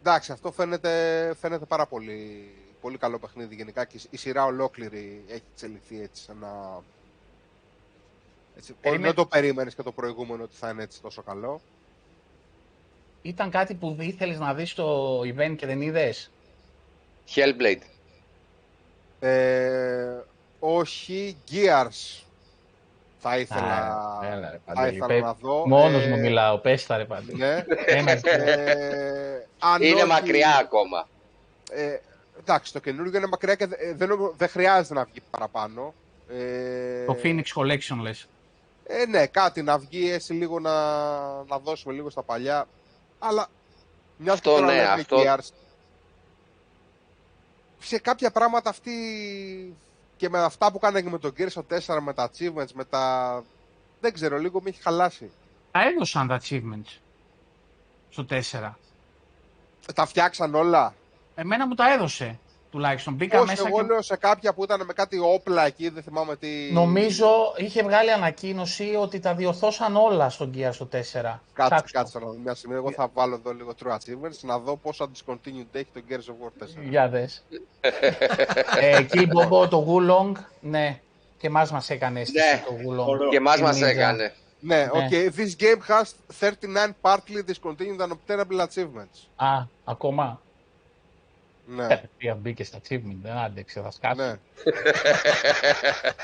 Εντάξει, αυτό φαίνεται, φαίνεται πάρα πολύ, πολύ καλό παιχνίδι γενικά και η σειρά ολόκληρη έχει εξελιχθεί έτσι σαν να... Έτσι, Περίμενε. Δεν το περίμενες και το προηγούμενο ότι θα είναι έτσι τόσο καλό. Ήταν κάτι που ήθελες να δεις στο event και δεν είδες; Hellblade. Ε, όχι, Gears θα ήθελα, Έλα, ρε, θα Παντελή. ήθελα να δω. Μόνος Ε, μου μιλάω, πες τα ρε Παντελή. Ναι. Ένα, ε, αν Είναι όχι- μακριά ακόμα. Ε, εντάξει, το καινούργιο είναι μακριά και δε- δεν, νομι- δεν χρειάζεται να βγει παραπάνω. Ε, Το Phoenix Collection λες. Ε, ναι, κάτι να βγει έτσι λίγο να, να δώσουμε λίγο στα παλιά. Αλλά μιας Αυτό, και τώρα ναι, λέμε αυτό. Gears, σε κάποια πράγματα αυτή και με αυτά που κάνανε και με τον Gears στο 4, με τα achievements, με τα... Δεν ξέρω, λίγο με έχει χαλάσει. Τα έδωσαν τα achievements στο 4. Ε, Τα φτιάξαν όλα. Εμένα μου τα έδωσε τουλάχιστον. Μπήκα Όχι, μέσα εγώ και... λέω σε κάποια που ήταν με κάτι όπλα εκεί, δεν θυμάμαι τι... Νομίζω είχε βγάλει ανακοίνωση ότι τα διορθώσαν όλα στον Gear στο 4. Κάτσε, Ψάξτε το. κάτσε να δω μια στιγμή. Εγώ θα βάλω εδώ λίγο True Achievements να δω πόσα discontinued έχει το Gears of War 4. Για δες. ε, Kill Bobo, το Wulong, ναι. Και εμάς μας έκανε αίσθηση Ναι. το Wulong. Ωραίο. Και εμάς Η μας Ninja. έκανε. Ναι, Ναι. okay. This game has 39 partly discontinued and obtainable achievements. Α, ακόμα. Ναι. Τι μπήκε στα achievement, δεν άντεξε, θα σκάσει. ναι.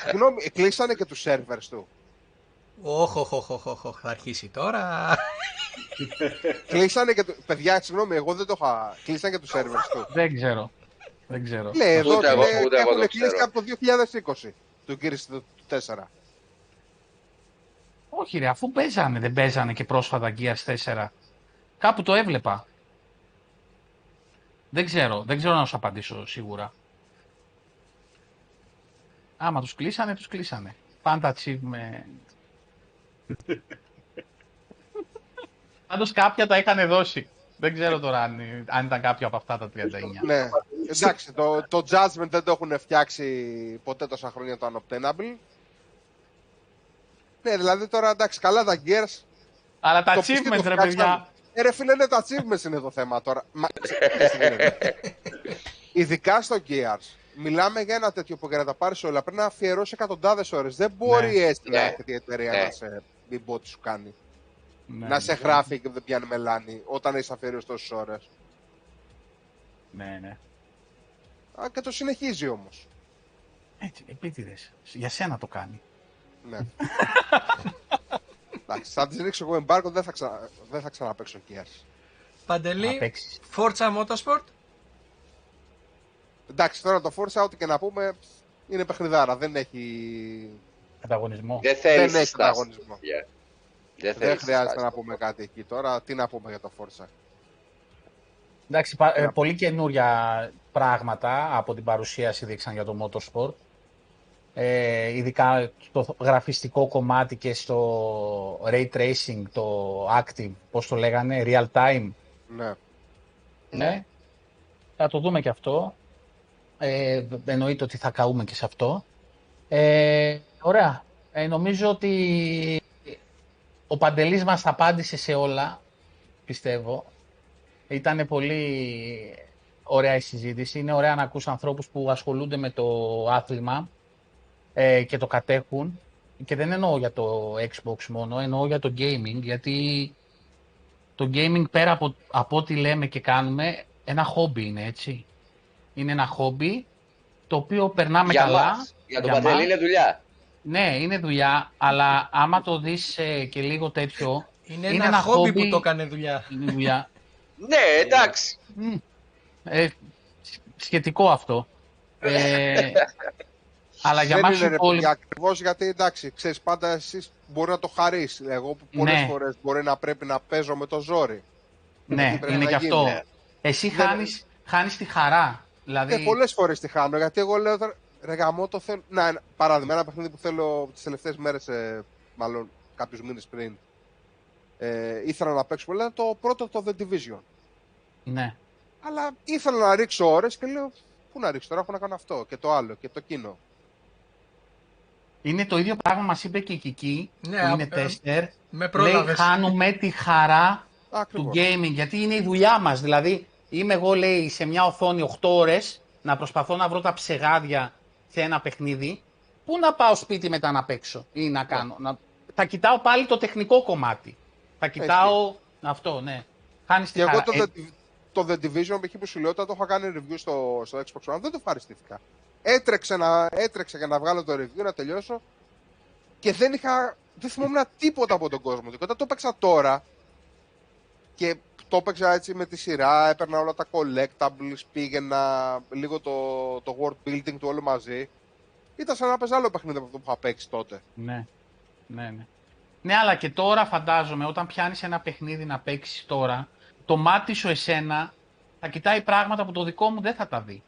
Συγγνώμη, κλείσανε και τους servers του. Όχ, όχ, όχ, όχ, όχ, όχ, θα αρχίσει τώρα. κλείσανε και του... Παιδιά, συγγνώμη, εγώ δεν το είχα. Κλείσανε και τους servers του. Δεν ξέρω. Δεν ξέρω. Ναι, εδώ Ούτε εγώ- είναι- ούτε εγώ έχουν το κλείσει ξέρω. από το 2020 του Gears του 4. Όχι ρε, αφού παίζανε, δεν παίζανε και πρόσφατα Gears 4. Κάπου το έβλεπα. Δεν ξέρω, δεν ξέρω να σου απαντήσω σίγουρα. Άμα τους κλείσανε, τους κλείσανε. Πάντα achievement. [laughs] Πάντως κάποια τα είχαν δώσει. Δεν ξέρω τώρα αν, αν ήταν κάποιο από αυτά τα 39. Ναι. Εντάξει, το, το Judgment δεν το έχουν φτιάξει ποτέ τόσα χρόνια το Unobtainable. Ναι, δηλαδή τώρα εντάξει, καλά τα Gears. Αλλά τα το πεις και το achievement ρε φτιάξαν. παιδιά. Ε, ρε φίλε, ναι, τα achievements είναι το θέμα τώρα. Μα, ξέρεις τι γίνεται. Ειδικά στο Gears. Μιλάμε για ένα τέτοιο που για να τα πάρεις όλα πρέπει να αφιερώσει εκατοντάδες ώρες. Δεν μπορεί Ναι. έτσι να Ναι. έρχεται η εταιρεία Ναι. να σε μην πω τι σου κάνει. Ναι, να σε γράφει και δεν πιάνει μελάνη όταν έχεις αφιερώσει τόσες ώρες. Ναι, ναι. Και το συνεχίζει όμως. Έτσι, επίτηδες. Για σένα το κάνει. Ναι. [laughs] Εντάξει, θα τη ρίξω εγώ εμπάρκο, δεν θα, ξα... δεν θα ξαναπαίξω Gears. Να Παντελή, παίξεις. Forza Motorsport; Εντάξει, τώρα το Forza, ό,τι και να πούμε, είναι παιχνιδάρα. Δεν έχει, Ανταγωνισμό. Δεν θέλεις δεν έχει ανταγωνισμό. Δεν, Δεν θέλεις χρειάζεται στάση. να πούμε κάτι εκεί τώρα. Τι να πούμε για το Forza. Εντάξει, πα- ε, πολύ καινούρια πράγματα από την παρουσίαση δείξαν για το Motorsport. Ε, ειδικά το γραφιστικό κομμάτι και στο Ray Tracing, το Active, πώς το λέγανε, Real Time. Ναι. Ναι. Θα το δούμε και αυτό. Ε, εννοείται ότι θα καούμε και σε αυτό. Ε, ωραία. Ε, νομίζω ότι ο Παντελής μας απάντησε σε όλα, πιστεύω. Ήταν πολύ ωραία η συζήτηση. Είναι ωραία να ακούς ανθρώπους που ασχολούνται με το άθλημα ε, και το κατέχουν. και δεν εννοώ για το Xbox μόνο, εννοώ για το gaming, γιατί το gaming πέρα από, από ό,τι λέμε και κάνουμε, ένα χόμπι είναι, έτσι. Είναι ένα χόμπι το οποίο περνάμε Για καλά. μας. Για τον για Παντελή μας. είναι δουλειά. Ναι, είναι δουλειά, αλλά άμα το δεις ε, και λίγο τέτοιο, Είναι, Είναι ένα, ένα χόμπι χόμπι. που το έκανε δουλειά. είναι δουλειά. [laughs] Ναι, εντάξει. Μμ. Ε, σχετικό αυτό. [laughs] Ε, αλλά για δεν μας είναι οι ρε υπόλοιποι... παιδιά, ακριβώς γιατί εντάξει, ξέρεις πάντα εσείς μπορεί να το χαρείς. Εγώ που πολλές Ναι. φορές μπορεί να πρέπει να παίζω με το ζόρι. Ναι, τι πρέπει είναι να και αυτό. γίνει. Εσύ Δεν- χάνεις, χάνεις τη χαρά. Δηλαδή, Ναι, πολλές φορές τη χάνω, γιατί εγώ λέω τώρα, ρε γαμό το θέλω. Να, ένα- παράδειγμα, ένα παιχνίδι που θέλω τις τελευταίες μέρες, ε, μάλλον κάποιους μήνες πριν, ε, ήθελα να παίξω πολύ, ήταν το πρώτο το The Division. ναι. Αλλά ήθελα να ρίξω ώρες και λέω, πού να ρίξω τώρα, έχω να κάνω αυτό και το άλλο και το εκείνο. Είναι το ίδιο πράγμα μας είπε και η Κική, Ναι, που είναι ε, τέστερ. Με Λέει, πρόλαβες. χάνουμε τη χαρά του Ακριβώς. gaming, γιατί είναι η δουλειά μας. Δηλαδή, είμαι εγώ, λέει, σε μια οθόνη 8 ώρες, να προσπαθώ να βρω τα ψεγάδια σε ένα παιχνίδι, πού να πάω σπίτι μετά να παίξω ή να κάνω. Να... Θα κοιτάω πάλι το τεχνικό κομμάτι. Θα κοιτάω αυτό, ναι. Χάνεις τη Και εγώ χαρά. το, Ε, The, το The Division π.χ. που σου λέω, όταν το είχα κάνει review στο, στο Xbox One, δεν το ευχαριστήθηκα. Έτρεξε, να, έτρεξε για να βγάλω το review, να τελειώσω και δεν είχα, δεν θυμόμουν τίποτα από τον κόσμο. Και όταν το έπαιξα τώρα και το έπαιξα έτσι με τη σειρά, έπαιρνα όλα τα collectables, πήγαινα λίγο το, το world building του όλο μαζί, ήταν σαν να παίζει άλλο παιχνίδι από αυτό που είχα παίξει τότε. Ναι, ναι, ναι. Ναι, αλλά και τώρα φαντάζομαι, όταν πιάνεις ένα παιχνίδι να παίξεις τώρα, το μάτι σου εσένα θα κοιτάει πράγματα που το δικό μου δεν θα τα δει.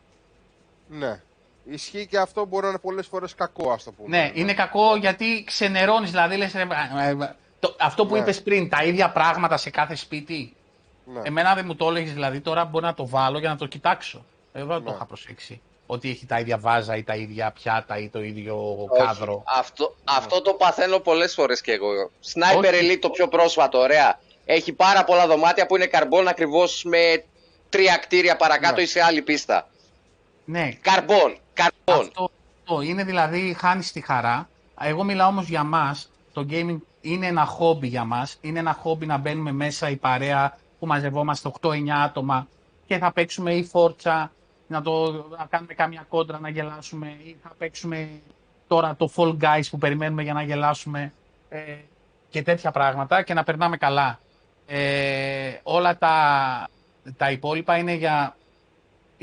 Ναι. Ισχύει και αυτό μπορεί να είναι πολλές φορές κακό, ας το πούμε. Ναι, είναι κακό γιατί ξενερώνεις, δηλαδή λες, ρε, ε, ε, το, αυτό που Ναι. είπες πριν, τα ίδια πράγματα σε κάθε σπίτι. Ναι. Εμένα δεν μου το έλεγες, δηλαδή τώρα μπορεί να το βάλω για να το κοιτάξω. Εγώ δεν το Ναι. είχα προσέξει. Ότι έχει τα ίδια βάζα ή τα ίδια πιάτα ή το ίδιο Όχι. κάδρο. Αυτό, αυτό το παθαίνω πολλές φορές και εγώ. Sniper Όχι. Elite το πιο πρόσφατο, ωραία. Έχει πάρα πολλά δωμάτια που είναι καρμπόν ακριβώς με τρία κτίρια παρακάτω Ναι. ή σε άλλη πίστα. Ναι, Καρμπόν, καρμπόν. Αυτό, αυτό είναι δηλαδή χάνεις τη χαρά. Εγώ μιλάω όμως για μας. Το gaming είναι ένα χόμπι για μας. Είναι ένα χόμπι να μπαίνουμε μέσα η παρέα που μαζευόμαστε 8-9 άτομα και θα παίξουμε ή φόρτσα, να, το, να κάνουμε κάμια κόντρα να γελάσουμε ή θα παίξουμε τώρα το Fall Guys που περιμένουμε για να γελάσουμε ε, και τέτοια πράγματα και να περνάμε καλά. Ε, όλα τα, τα υπόλοιπα είναι για,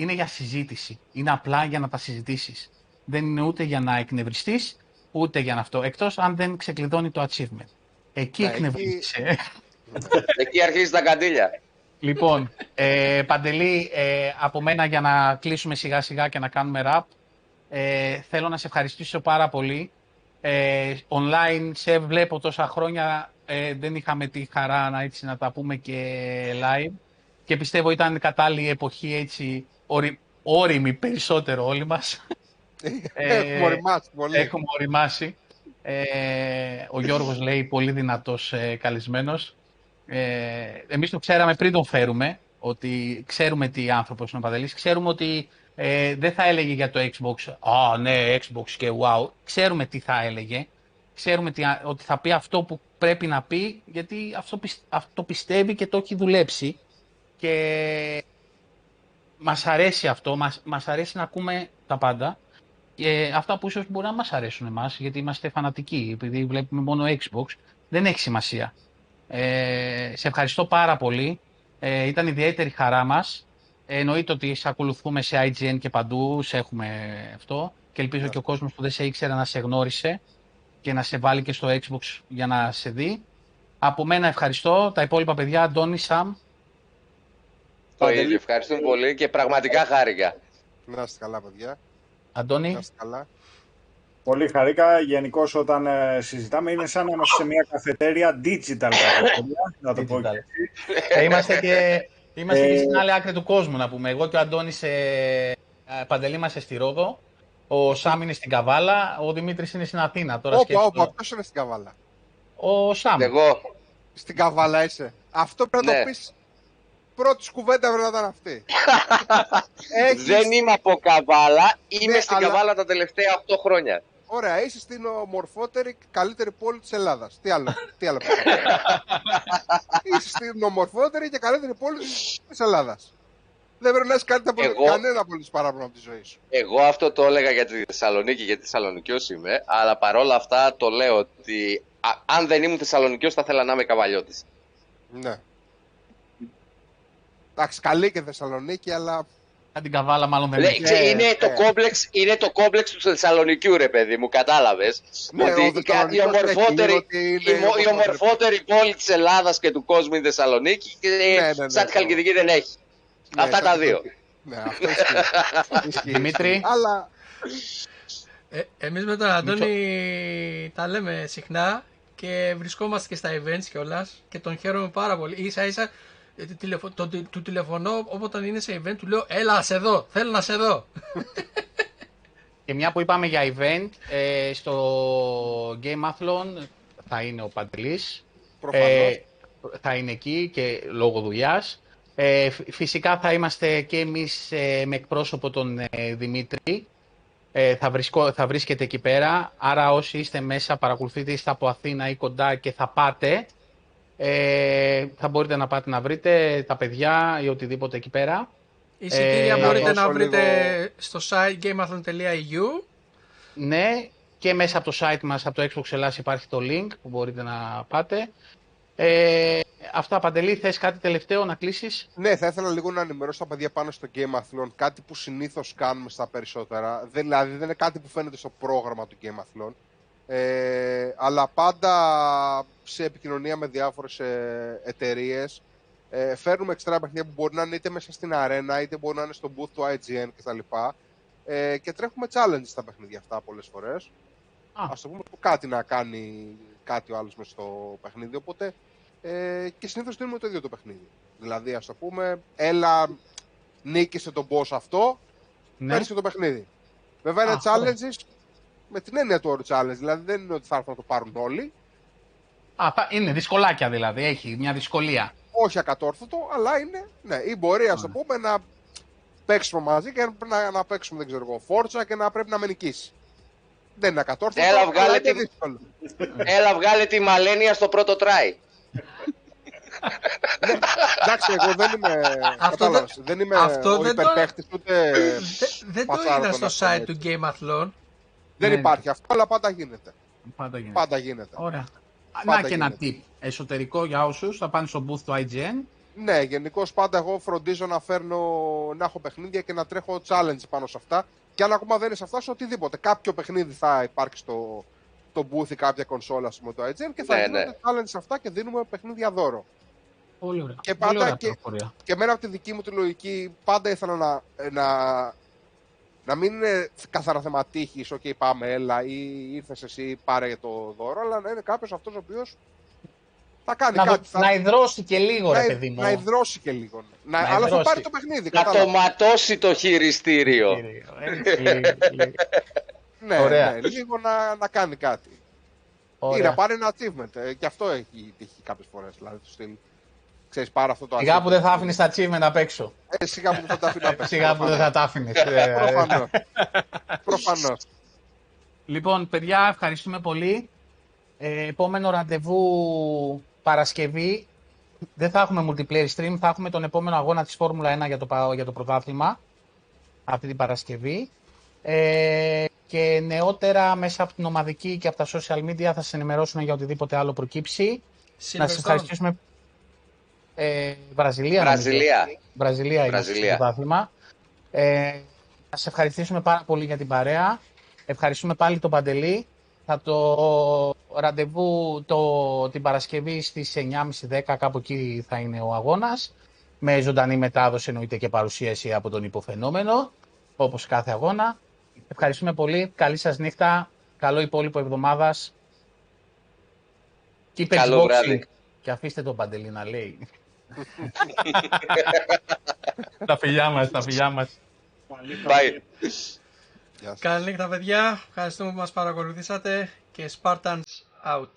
είναι για συζήτηση. Είναι απλά για να τα συζητήσεις. Δεν είναι ούτε για να εκνευριστείς, ούτε για να αυτό. Εκτός αν δεν ξεκλειδώνει το achievement. Εκεί Ναι, εκνευρίζεσαι. Εκεί αρχίζεις τα καντήλια. λοιπόν, ε, Παντελή, ε, από μένα για να κλείσουμε σιγά σιγά και να κάνουμε rap, ε, θέλω να σε ευχαριστήσω πάρα πολύ. Ε, online σε βλέπω τόσα χρόνια, ε, δεν είχαμε τη χαρά να, έτσι, να τα πούμε και live και πιστεύω ήταν κατάλληλη εποχή έτσι, όρι, όριμη περισσότερο όλοι μας. [laughs] Ε, Έχουμε οριμάσει πολύ. Έχουμε οριμάσει. Ε, ο Γιώργος λέει πολύ δυνατός ε, καλεσμένος. Ε, εμείς το ξέραμε πριν τον φέρουμε, ότι ξέρουμε τι άνθρωπος είναι ο Παντελής. Ξέρουμε ότι ε, δεν θα έλεγε για το Xbox, α ναι, Xbox και wow. Ξέρουμε τι θα έλεγε. Ξέρουμε τι, ότι θα πει αυτό που πρέπει να πει, γιατί αυτό, πισ- αυτό πιστεύει και το έχει δουλέψει. Και μας αρέσει αυτό, μας, μας αρέσει να ακούμε τα πάντα. Και αυτά που ίσως μπορεί να μας αρέσουν εμάς, γιατί είμαστε φανατικοί, επειδή βλέπουμε μόνο Xbox, δεν έχει σημασία. Ε, σε ευχαριστώ πάρα πολύ. Ε, ήταν ιδιαίτερη χαρά μας. Ε, εννοείται ότι σε ακολουθούμε σε IGN και παντού, σε έχουμε αυτό. Και ελπίζω και ο κόσμος που δεν σε ήξερε να σε γνώρισε και να σε βάλει και στο Xbox για να σε δει. Από μένα ευχαριστώ. Τα υπόλοιπα παιδιά, Αντώνη, Σαμ. Το ίδιο. Ευχαριστούμε πολύ και πραγματικά χάρηκα. Να είστε καλά, παιδιά. Αντώνη. Να είστε καλά. Πολύ χαρήκα. Γενικώ όταν ε, συζητάμε είναι σαν να είμαστε σε μια καφετέρια, digital καφετέρια, να το πω Digital. και έτσι. Ε, είμαστε και, είμαστε και Ε, στην άλλη άκρη του κόσμου, να πούμε. Εγώ και ο Αντώνης ε, ε, Παντελή είμαστε στη Ρόδο, ο Σάμ είναι στην Καβάλα, ο Δημήτρης είναι στην Αθήνα. Τώρα Όπα, σκέφτομαι. όπα, ποιος είναι στην καβάλα. Ο Σάμ. Εγώ. Στην καβάλα είσαι. Αυτό πρέπει να Ναι. το πεις. Πρώτης κουβέντα πρέπει να ήταν αυτή. [laughs] Έχεις- Δεν είμαι από Καβάλα, είμαι Ναι, στην αλλά- Καβάλα τα τελευταία 8 χρόνια. Ωραία, είσαι στην ομορφότερη και καλύτερη πόλη της Ελλάδας. Τι άλλο, τι άλλο πρέπει να πω. Είσαι στην ομορφότερη και καλύτερη πόλη της Ελλάδας. Δεν πρέπει να έχει κάτι από Εγώ- κανένα απολύτω παράπονο από τη ζωή σου. Εγώ αυτό το έλεγα για τη Θεσσαλονίκη, γιατί Θεσσαλονικιός είμαι, αλλά παρόλα αυτά το λέω ότι α, αν δεν ήμουν Θεσσαλονικιός θα ήθελα να είμαι Καβαλιώτης. Ναι. Εντάξει, καλή και Θεσσαλονίκη, αλλά Αν την καβάλα μάλλον δεν Λέει, έχει. ξέ, είναι, ε. το κόμπλεξ, είναι το κόμπλεξ του Θεσσαλονικιού, ρε παιδί μου, κατάλαβες. Ναι, ότι ο η, κα- η, Θεσσαλονικός έχει ομορφότερη, λίγο ότι είναι η, μο- η όπως ομορφότερη πόλη της Ελλάδας και του κόσμου είναι η Θεσσαλονίκη και Ναι, ναι, ναι. σαν τη Χαλκιδική δεν έχει. Ναι, Αυτά σαν τα τη δύο. Χαλκιδική. Ναι, αυτό ισχύει. [laughs] Ισχύει, Δημήτρη. ισχύει. Αλλά Ε, εμείς με τον Αντώνη τα λέμε συχνά και βρισκόμαστε και στα events κιόλας και τον χαίρομαι πάρα πολύ. Ίσα ίσα ε, τη τηλεφω... το, του, του τηλεφωνώ όταν είναι σε event, του λέω Έλα, να σε δω, θέλω να σε δω. Και μια που είπαμε για event, ε, στο Game Athlon θα είναι ο Παντελής. προφανώς. Ε, θα είναι εκεί και λόγω δουλειάς. Ε, φ- φυσικά θα είμαστε και εμείς ε, με εκπρόσωπο τον ε, Δημήτρη. Ε, θα, βρισκό, θα βρίσκεται εκεί πέρα. Άρα όσοι είστε μέσα, παρακολουθείτε, είστε από Αθήνα ή κοντά και θα πάτε. Ε, θα μπορείτε να πάτε να βρείτε τα παιδιά ή οτιδήποτε εκεί πέρα. Εισιτήρια Ε, μπορείτε να να δώσω βρείτε λίγο- στο site gameathlon.eu Ναι, και μέσα από το site μας, από το Xbox Ελλάς υπάρχει το link που μπορείτε να πάτε. Ε, αυτά, Παντελή, θες κάτι τελευταίο να κλείσεις; Ναι, θα ήθελα λίγο να ενημερώσω τα παιδιά πάνω στο Game Athlon. Κάτι που συνήθως κάνουμε στα περισσότερα. Δηλαδή δεν είναι κάτι που φαίνεται στο πρόγραμμα του Game Athlon. Ε, αλλά πάντα σε επικοινωνία με διάφορες ε, εταιρείες ε, φέρνουμε εξτρά παιχνίδια που μπορεί να είναι είτε μέσα στην αρένα είτε μπορεί να είναι στο booth του IGN κτλ. Ε, και τρέχουμε challenges στα παιχνίδια αυτά πολλές φορές. Α. Ας το πούμε κάτι να κάνει κάτι ο άλλος μες στο παιχνίδι. Οπότε ε, και συνήθως δίνουμε το ίδιο το παιχνίδι. Δηλαδή, ας το πούμε, έλα, νίκησε τον boss αυτό, Ναι. παίρνεις και το παιχνίδι. Βέβαια είναι Α, ωραία. challenges με την έννοια του όρου challenge. Δηλαδή δεν είναι ότι θα έρθουν να το πάρουν όλοι. Α, θα- είναι δυσκολάκια δηλαδή, έχει μια δυσκολία. Όχι ακατόρθωτο, αλλά είναι. Ναι, ή μπορεί, ας το πούμε, να παίξουμε μαζί και να, να παίξουμε, δεν ξέρω εγώ, φόρτσα και να πρέπει να με νικήσει. Δεν είναι ακατόρθωτο. Έλα, αλλά βγάλε είναι την- δύσκολο. Έλα βγάλε τη Μαλένια στο πρώτο try. Εντάξει, εγώ δεν είμαι. Αυτό κατάλαβες, δεν- δεν είμαι αυτό ο δεν το- υπερπαίχτης, ούτε. Δε- δεν το Πατσάρα είδα το στο να site κάνω του Game Athlon. Δεν Ναι. υπάρχει αυτό, αλλά πάντα γίνεται. Πάντα γίνεται. Πάντα γίνεται. Ωραία. Πάντα να και ένα γίνεται. tip εσωτερικό για όσους θα πάνε στο booth του IGN. Ναι, γενικώς πάντα εγώ φροντίζω να φέρνω, να έχω παιχνίδια και να τρέχω challenge πάνω σε αυτά. Και αν ακόμα δεν είναι σε αυτά, σε οτιδήποτε. Κάποιο παιχνίδι θα υπάρχει στο το booth ή κάποια κονσόλα ας πούμε, το IGN και θα Ναι, γίνονται ναι. challenge σε αυτά και δίνουμε παιχνίδια δώρο. Πολύ ωραία. Και Πολύ πάντα ωραία και- πληροφορία. Και εμένα από τη δική μου τη λογική πάντα ήθελα να, να, να μην είναι καθαρά θέμα τύχης, ok πάμε έλα ή ήρθες εσύ πάρε το δώρο, αλλά να είναι κάποιος αυτός ο οποίος θα κάνει Να, κάτι. δω- θα, να υδρώσει και λίγο, ρε να, παιδί μου. να υδρώσει και λίγο. Να, Να αλλά θα υδρώσει. πάρει το παιχνίδι. Να το κατάλαβα. ματώσει το χειριστήριο. Έτσι, λίγο. Ναι, Ωραία. ναι, λίγο να, να κάνει κάτι. Ή να Ωραία. πάρει ένα achievement. Ε, και αυτό έχει τύχει κάποιες φορές. Δηλαδή, του στυλ. Ξέρεις, πάρε αυτό το Σιγά achievement. που δεν θα άφηνες τα achievement απ' έξω. Ε, σιγά που δεν θα τα αφήνω απ' [laughs] έξω, Σιγά που δεν θα τα άφηνες. Προφανώς. [laughs] Προφανώς. Λοιπόν, παιδιά, ευχαριστούμε πολύ. Ε, επόμενο ραντεβού Παρασκευή. Δεν θα έχουμε multiplayer stream, θα έχουμε τον επόμενο αγώνα της Φόρμουλα 1 για το, πα- για το πρωτάθλημα αυτή την Παρασκευή. Ε, και νεότερα μέσα από την ομαδική και από τα social media θα σας ενημερώσουμε για οτιδήποτε άλλο προκύψει. Να σας Silverstone. ευχαριστήσουμε. Ε, Βραζιλία. νομίζω. Βραζιλία. Βραζιλία είναι Βραζιλία. στο πρωτάθλημα. Ε, να σε ευχαριστήσουμε πάρα πολύ για την παρέα. Ευχαριστούμε πάλι τον Παντελή. Θα το ραντεβού το, την Παρασκευή στις 9.30-10 κάπου εκεί θα είναι ο αγώνας. Με ζωντανή μετάδοση εννοείται και παρουσίαση από τον υποφαινόμενο, όπως κάθε αγώνα. Ευχαριστούμε πολύ. Καλή σας νύχτα. Καλό υπόλοιπο εβδομάδας. Keep Καλό Xboxing. βράδυ. Και αφήστε τον Παντελή να λέει. [laughs] τα φιλιά μας, τα φιλιά μας. Bye. Γεια σας. Καλή νύχτα παιδιά, ευχαριστούμε που μας παρακολουθήσατε και Spartans out.